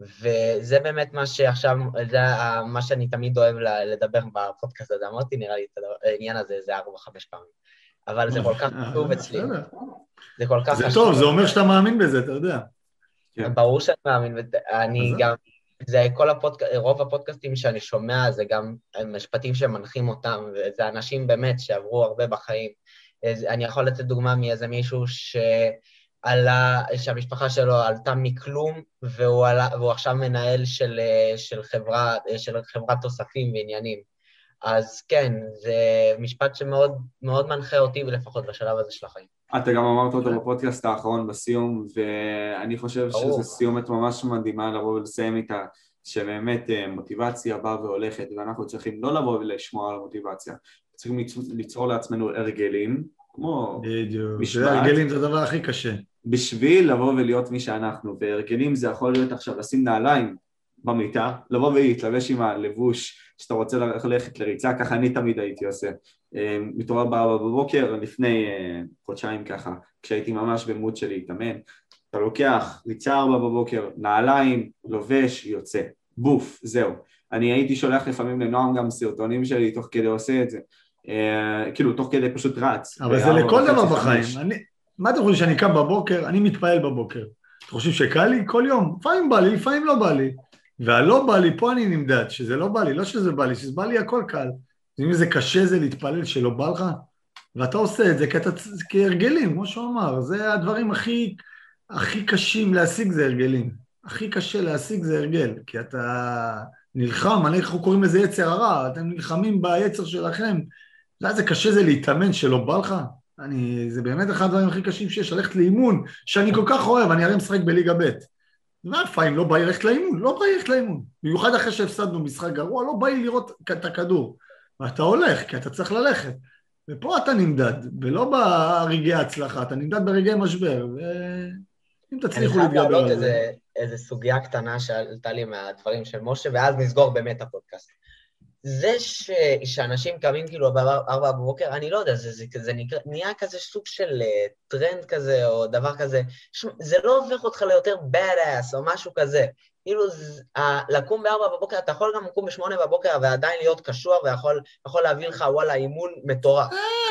וזה באמת מה שעכשיו, זה מה שאני תמיד אוהב לדבר בפודקאסט הזה. אמרתי, נראה לי, את העניין הזה איזה ארבע-חמש פעמים. אבל זה כל כך חשוב אצלי. זה כל כך
חשוב. זה טוב, זה אומר שאתה מאמין בזה, אתה יודע.
ברור שאני מאמין, ואני גם, זה כל הפודקאסט, רוב הפודקאסטים שאני שומע זה גם משפטים שמנחים אותם, וזה אנשים באמת שעברו הרבה בחיים. אני יכול לתת דוגמה מאיזה מישהו שעלה, שהמשפחה שלו עלתה מכלום, והוא, עלה, והוא עכשיו מנהל של, של, חברה, של חברת תוספים ועניינים. אז כן, זה משפט שמאוד מאוד מנחה אותי, לפחות בשלב הזה של החיים.
אתה גם אמרת אותו בפודקאסט האחרון בסיום, ואני חושב שזו סיומת ממש מדהימה לבוא ולסיים איתה, שבאמת מוטיבציה באה והולכת, ואנחנו צריכים לא לבוא ולשמוע על המוטיבציה, צריכים ליצור לעצמנו הרגלים, כמו
בדיוק, הרגלים זה הדבר הכי קשה.
בשביל לבוא ולהיות מי שאנחנו, והרגלים זה יכול להיות עכשיו לשים נעליים במיטה, לבוא ולהתלבש עם הלבוש שאתה רוצה ללכת לריצה, ככה אני תמיד הייתי עושה. מתעורר בארבע בבוקר, לפני חודשיים ככה, כשהייתי ממש במוד של להתאמן, אתה לוקח ריצה ארבע בבוקר, נעליים, לובש, יוצא, בוף, זהו. אני הייתי שולח לפעמים לנועם גם סרטונים שלי תוך כדי עושה את זה, כאילו תוך כדי פשוט רץ.
אבל זה לכל דבר בחיים. אני, מה אתם חושבים שאני קם בבוקר, אני מתפעל בבוקר. אתם חושבים שקל לי? כל יום. לפעמים בא לי, לפעמים לא בא לי. והלא בא לי, פה אני נמדד, שזה לא בא לי, לא שזה בא לי, שזה בא לי הכל קל. אם זה קשה זה להתפלל שלא בא לך, ואתה עושה את זה כי אתה, כהרגלים, כמו שהוא אמר, זה הדברים הכי, הכי קשים להשיג זה הרגלים. הכי קשה להשיג זה הרגל, כי אתה נלחם, אנחנו קוראים לזה יצר הרע, אתם נלחמים ביצר שלכם, ואז זה קשה זה להתאמן שלא בא לך. אני, זה באמת אחד הדברים הכי קשים שיש, ללכת לאימון, שאני כל כך אוהב, אני הרי משחק בליגה ב'. לפעמים לא בא לי ללכת לאימון, לא בא לי ללכת לאימון. במיוחד אחרי שהפסדנו משחק גרוע, לא בא לי לראות את הכדור. ואתה הולך, כי אתה צריך ללכת. ופה אתה נמדד, ולא ברגעי ההצלחה, אתה נמדד ברגעי משבר, ואם תצליחו להתגבר על זה.
אני חייב להעלות איזה, סוגיה קטנה שעלתה לי מהדברים של משה, ואז נסגור באמת הפודקאסט. זה ש... שאנשים קמים כאילו בארבע בבוקר, אני לא יודע, זה, זה, זה נקרא, נהיה כזה סוג של uh, טרנד כזה, או דבר כזה, ש... זה לא הופך אותך ליותר bad ass או משהו כזה. כאילו, לקום בארבע בבוקר, אתה יכול גם לקום בשמונה בבוקר ועדיין להיות קשוח ויכול יכול להביא לך, וואלה, אימון מטורף.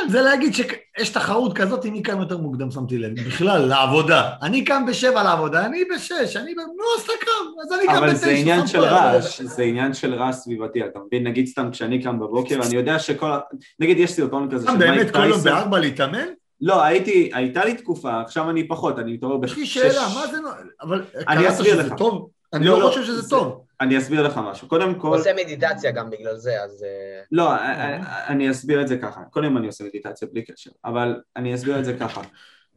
זה להגיד שיש תחרות כזאת, מי קם יותר מוקדם, שמתי לב. בכלל, לעבודה. אני קם בשבע לעבודה, אני בשש, אני... ב- נו, אז אתה קם, אז אני קם
אבל
בתשע.
זה עניין של. רעש, זה עניין של רעש סביבתי, אתה מבין? נגיד סתם כשאני קם בבוקר, אני יודע שכל... נגיד יש סרטון כזה של
באמת
מייק
כל יום
טייסון.
בארבע להתאמן?
לא, הייתי, הייתה לי תקופה, עכשיו אני פחות, אני מתעורר
יש לי
בשש...
שאלה, מה זה... אבל
אני
קראת שזה. טוב? אני
לא,
לא
לא,
חושב שזה
זה-
טוב.
אני אסביר לך משהו. קודם כל...
עושה מדיטציה גם בגלל זה, אז... אה,
לא, אני אסביר את זה ככה. קודם אני עושה מדיטציה בלי קשר, אבל אני אסביר את זה ככה.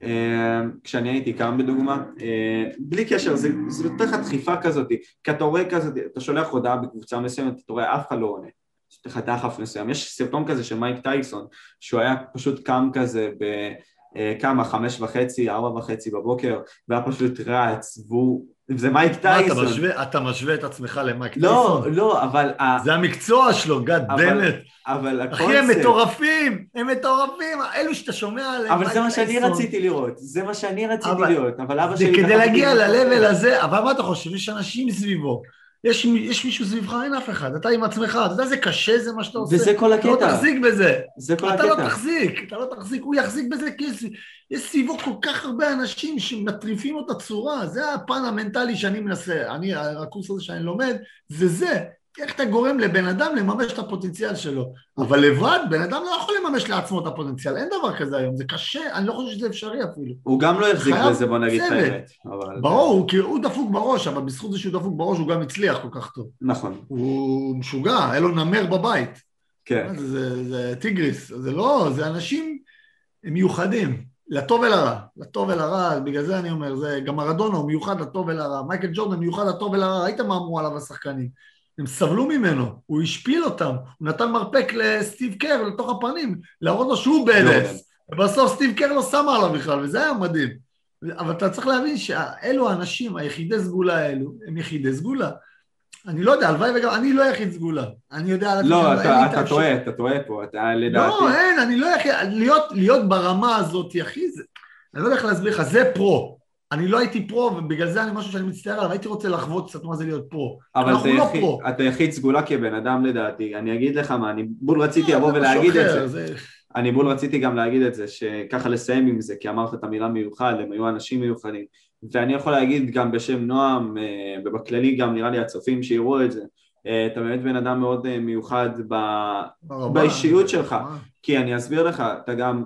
אה, כשאני הייתי קם בדוגמה, אה, בלי קשר, זה זה נותן לך דחיפה כזאת, כי אתה רואה כזאת, אתה שולח הודעה בקבוצה מסוימת, אתה רואה אף אחד לא עונה. יש לך דחף מסוים. יש סרטון כזה של מייק טייסון, שהוא היה פשוט קם כזה ב... אה, כמה, חמש וחצי, ארבע וחצי בבוקר, והיה פשוט רץ, והוא... זה מייק
מה, אתה
טייסון.
משווה- אתה משווה את עצמך למייק
לא,
טייסון?
לא, אבל ה-
זה המקצוע שלו, גאד
אבל
דמת.
אבל
אחי, הם
הקונספט...
מטורפים, הם מטורפים, אלו שאתה שומע עליהם.
אבל זה מה שאני
טייסון.
רציתי לראות, זה מה שאני רציתי
אבל-
לראות, אבל אבא
זה
שלי...
כדי
דחף אותי
להגיע. ל-level הזה, אבל מה אתה חושב? יש אנשים סביבו. יש, יש מישהו סביבך, אין אף אחד, אתה עם עצמך, אתה יודע איזה קשה זה מה שאתה עושה.
וזה כל
אתה לא
הקטע,
תחזיק בזה,
זה כל
אתה לא
הקטע.
תחזיק, אתה לא תחזיק, הוא יחזיק בזה כי יש, יש סביבו כל כך הרבה אנשים שמטריפים לו את הצורה, זה הפן המנטלי שאני מנסה, אני, הקורס הזה שאני לומד, זה זה, איך אתה גורם לבן אדם לממש את הפוטנציאל שלו. אבל לבד, בן אדם לא יכול לממש לעצמו את הפוטנציאל, אין דבר כזה היום, זה קשה, אני לא חושב שזה אפשרי אפילו.
הוא גם לא
חייב
בזה, בוא נגיד את. האמת. אבל-
ברור, הוא, כי הוא דפוק בראש, אבל בזכות זה שהוא דפוק בראש הוא גם הצליח כל כך טוב.
נכון,
הוא משוגע, היה לו נמר בבית.
כן.
זה, זה, זה טיגריס, זה לא, זה אנשים מיוחדים, לטוב ולרע, לטוב ולרע, בגלל זה אני אומר, זה גם מרדונה הוא מיוחד לטוב ולרע, מייקל ג'ורדן מיוחד לטוב ולרע, ראית מה אמרו עליו השחקנים, הם סבלו ממנו, הוא השפיל אותם, הוא נתן מרפק לסטיב קר לתוך הפנים, להראות לו שהוא בדס, ובסוף סטיב קר לא שם עליו בכלל, וזה היה מדהים. אבל אתה צריך להבין שאלו האנשים, היחידי סגולה האלו, הם יחידי סגולה. אני לא יודע, הלוואי וגם, אני לא יחיד סגולה. אני יודע על עצמי,
לא, אתה. טועה, אתה טועה פה, אתה לדעתי...
לא, אין, אני לא יכול, להיות, ברמה הזאת, אחי, אני לא יודע איך להסביר לך, זה פרו. אני לא הייתי פרו, ובגלל זה אני משהו שאני מצטער עליו, הייתי רוצה לחוות קצת מה זה להיות פרו.
אבל
אנחנו
אתה
לא
יחיד-
פרו.
אתה יחיד סגולה כבן אדם לדעתי, אני אגיד לך מה, אני בול רציתי
לא,
לבוא
זה
ולהגיד את
אחר,
זה, אני בול רציתי גם להגיד את זה, שככה לסיים עם זה, כי אמרת את המילה מיוחד, הם היו אנשים מיוחדים, ואני יכול להגיד גם בשם נועם, אה, ובכללי גם נראה לי הצופים שיראו את זה, אה, אתה באמת בן אדם מאוד אה, מיוחד ב... באישיות שלך. כי אני אסביר לך, אתה גם,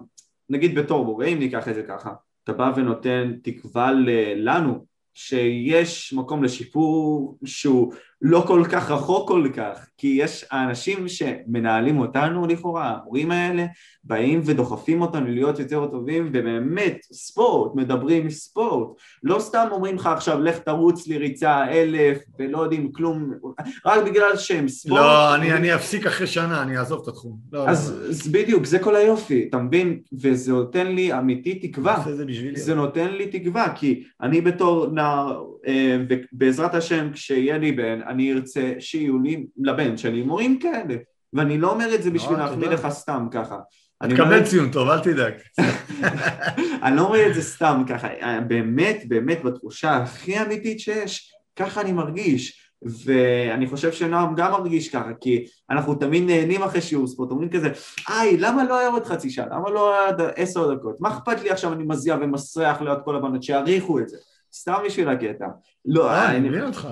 נגיד בתור אם ניקח את זה ככה, אתה בא ונותן תקווה לנו, שיש מקום לשיפור שהוא לא כל כך רחוק כל כך, כי יש האנשים שמנהלים אותנו לכאורה, המורים האלה, באים ודוחפים אותנו להיות יותר טובים, ובאמת ספורט, מדברים ספורט, לא סתם אומרים לך עכשיו לך תרוץ לי ריצה אלף ולא יודעים כלום, רק בגלל שהם ספורט.
לא, אני אני אפסיק אחרי שנה, אני אעזוב את התחום. לא,
אז,
לא,
אז בדיוק, זה כל היופי, אתה מבין? וזה נותן לי אמיתי תקווה.
זה.
זה נותן לי תקווה, כי אני בתור נער, אה, ובעזרת השם כשיהיה לי בן, אני ארצה שיהיו לי, לבן שלי, מורים כאלה. ואני לא אומר את זה בשביל
לא,
להחמיא
תודה.
לך סתם ככה.
תקבל ציון טוב, אל תדאג. <laughs>
אני לא אומר את זה סתם ככה, באמת, באמת, בתחושה הכי אמיתית שיש, ככה אני מרגיש. ואני חושב שנועם גם מרגיש ככה, כי אנחנו תמיד נהנים אחרי שיעור ספורט, אומרים כזה, היי, למה לא היה עוד חצי שעה? למה לא היה עוד עשר דקות? מה אכפת לי עכשיו אני מזיע ומסריח ליד כל הבנות, שיעריכו את זה. סתם בשביל הקטע. לא,
אה, אני מבין אותך.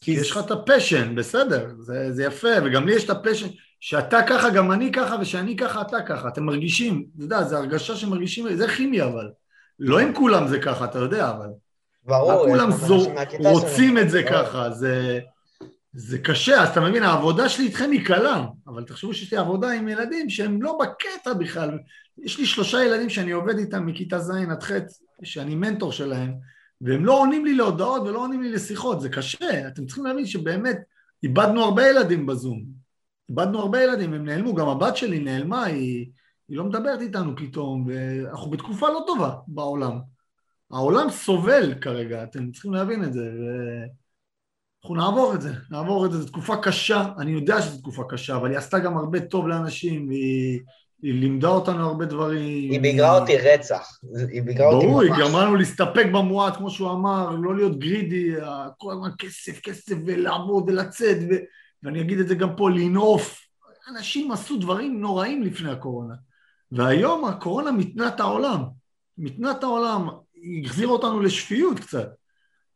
כי יש לך את ה passion, בסדר, זה, זה יפה, וגם לי יש את ה passion, שאתה ככה, גם אני ככה, ושאני ככה, אתה ככה, אתם מרגישים, אתה יודע, זו הרגשה שמרגישים, זה כימיה אבל. לא עם כולם זה ככה, אתה יודע, אבל.
ברור.
לא כולם רוצים. את זה. ככה, זה, זה קשה, אז אתה מבין, העבודה שלי איתכם היא קלה, אבל תחשבו שיש לי עבודה עם ילדים שהם לא בקטע בכלל. יש לי שלושה ילדים שאני עובד איתם מכיתה ז' עד ח', שאני מנטור שלהם, והם לא עונים לי להודעות ולא עונים לי לשיחות, זה קשה. אתם צריכים להבין שבאמת איבדנו הרבה ילדים בזום. איבדנו הרבה ילדים, הם נעלמו, גם הבת שלי נעלמה, היא, היא לא מדברת איתנו פתאום, ואנחנו בתקופה לא טובה בעולם. העולם סובל כרגע, אתם צריכים להבין את זה, ואנחנו נעבור את זה, נעבור את זה, זו תקופה קשה, אני יודע שזו תקופה קשה, אבל היא עשתה גם הרבה טוב לאנשים, והיא היא לימדה אותנו הרבה דברים.
היא ביגרה אותי רצח. היא ביגרה אותי ממש.
ברור, היא גרמה לנו להסתפק במועט, כמו שהוא אמר, לא להיות גרידי, כל הזמן כסף, כסף, ולעבוד ולצאת, ו... ואני אגיד את זה גם פה, לנעוף. אנשים עשו דברים נוראים לפני הקורונה. והיום הקורונה מתנה את העולם. מתנה את העולם, היא החזירה אותנו לשפיות קצת.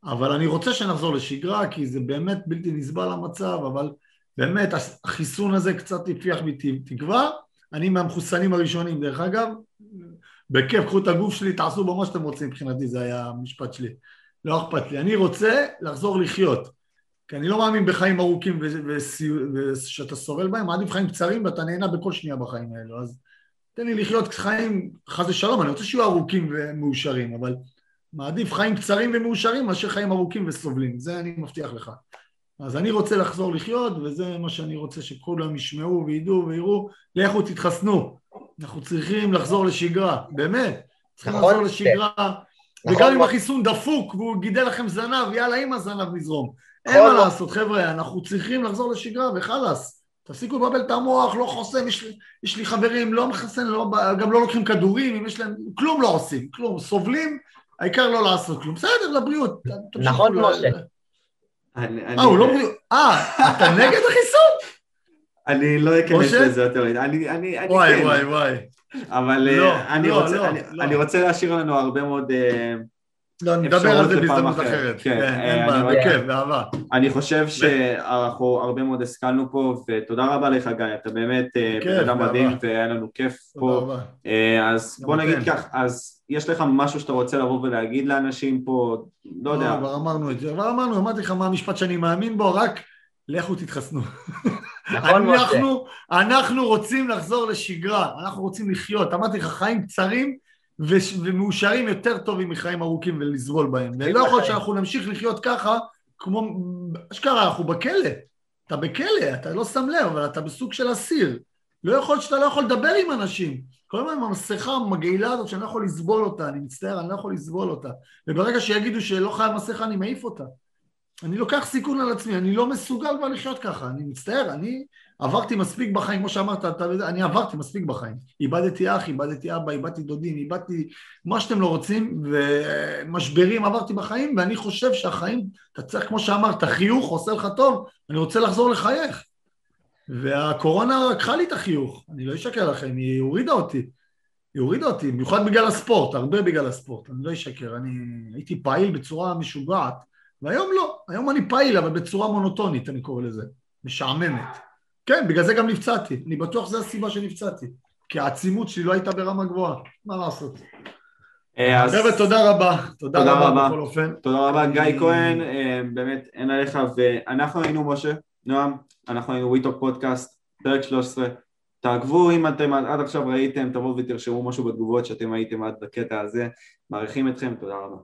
אבל אני רוצה שנחזור לשגרה, כי זה באמת בלתי נסבל המצב, אבל באמת החיסון הזה קצת הפיח בי תקווה. אני מהמחוסנים הראשונים, דרך אגב, בכיף, קחו את הגוף שלי, תעשו בו מה שאתם רוצים, מבחינתי זה היה המשפט שלי. לא אכפת לי. אני רוצה לחזור לחיות. כי אני לא מאמין בחיים ארוכים ושאתה סובל בהם, מעדיף חיים קצרים ואתה נהנה בכל שנייה בחיים האלו. אז תן לי לחיות חיים, חס ושלום, אני רוצה שיהיו ארוכים ומאושרים, אבל מעדיף חיים קצרים ומאושרים מאשר חיים ארוכים וסובלים, זה אני מבטיח לך. אז אני רוצה לחזור לחיות, וזה מה שאני רוצה שכולם ישמעו וידעו ויראו, לכו תתחסנו, אנחנו צריכים לחזור לשגרה, באמת, צריכים נכון, לחזור לשגרה, נכון, וגם אם החיסון דפוק והוא גידל לכם זנב, יאללה עם הזנב נזרום, אין מה לעשות חבר'ה, אנחנו צריכים לחזור לשגרה וחלאס, תפסיקו לבלבל את המוח, לא חוסם, יש, יש לי חברים, לא מחסן, לא, גם לא לוקחים כדורים, אם יש להם, כלום לא עושים, כלום, סובלים, העיקר לא לעשות כלום, בסדר, לבריאות.
נכון, משה.
אה, הוא לא אה, אתה נגד החיסון?
אני לא אכנס לזה יותר מדי, אני, אני, אני
וואי, כן. וואי, וואי.
אבל לא, אני, לא, רוצה, לא, אני, לא. אני רוצה להשאיר לנו הרבה מאוד uh,
לא, נדבר על זה בהזדמנות אחרת. כן, כן אין בעיה, בכיף, באהבה.
אני חושב שאנחנו הרבה מאוד השכלנו פה, ותודה רבה לך גיא, אתה באמת אה, בן אדם מדהים והיה לנו כיף פה. אה, אז בוא נגיד כך, אז יש לך משהו שאתה רוצה לבוא ולהגיד לאנשים פה, לא יודע.
כבר אמרנו את זה, כבר אמרנו, אמרתי לך מה המשפט שאני מאמין בו, רק לכו תתחסנו. נכון, אנחנו, אנחנו רוצים לחזור לשגרה, אנחנו רוצים לחיות, אמרתי לך חיים קצרים ומאושרים יותר טובים מחיים ארוכים ולסבול בהם. ולא יכול להיות שאנחנו נמשיך לחיות ככה, כמו, אשכרה, אנחנו בכלא. אתה בכלא, אתה לא שם לב, אבל אתה בסוג של אסיר. לא יכול שאתה לא יכול לדבר עם אנשים. כל הזמן עם המסכה המגעילה הזאת שאני לא יכול לסבול אותה, אני מצטער, אני לא יכול לסבול אותה. וברגע שיגידו שלא חייב מסכה, אני מעיף אותה. אני לוקח סיכון על עצמי, אני לא מסוגל כבר לחיות ככה, אני מצטער, אני עברתי מספיק בחיים, כמו שאמרת, אתה, אני עברתי מספיק בחיים. איבדתי אח, איבדתי אבא, איבדתי דודים, איבדתי מה שאתם לא רוצים, ומשברים עברתי בחיים, ואני חושב שהחיים, אתה צריך, כמו שאמרת, חיוך עושה לך טוב, אני רוצה לחזור לחייך. והקורונה לקחה לי את החיוך, אני לא אשקר לכם, היא הורידה אותי. היא הורידה אותי, במיוחד בגלל הספורט, הרבה בגלל הספורט, אני לא אשקר, אני הייתי פעיל בצורה משוגעת, והיום לא, היום אני פעיל, אבל בצורה מונוטונית, אני קורא לזה, משעממת. כן, בגלל זה גם נפצעתי, אני בטוח שזו הסיבה שנפצעתי, כי העצימות שלי לא הייתה ברמה גבוהה, מה לעשות.
אה,
חבר'ה, תודה רבה, תודה רבה בכל אופן.
תודה רבה, גיא כהן, אה, באמת אין עליך, ואנחנו היינו משה, נועם, אנחנו היינו וויטוק פודקאסט, פרק 13, תעקבו אם אתם עד עכשיו ראיתם, תבואו ותרשמו משהו בתגובות שאתם הייתם עד לקטע הזה, מעריכים אתכם, תודה רבה.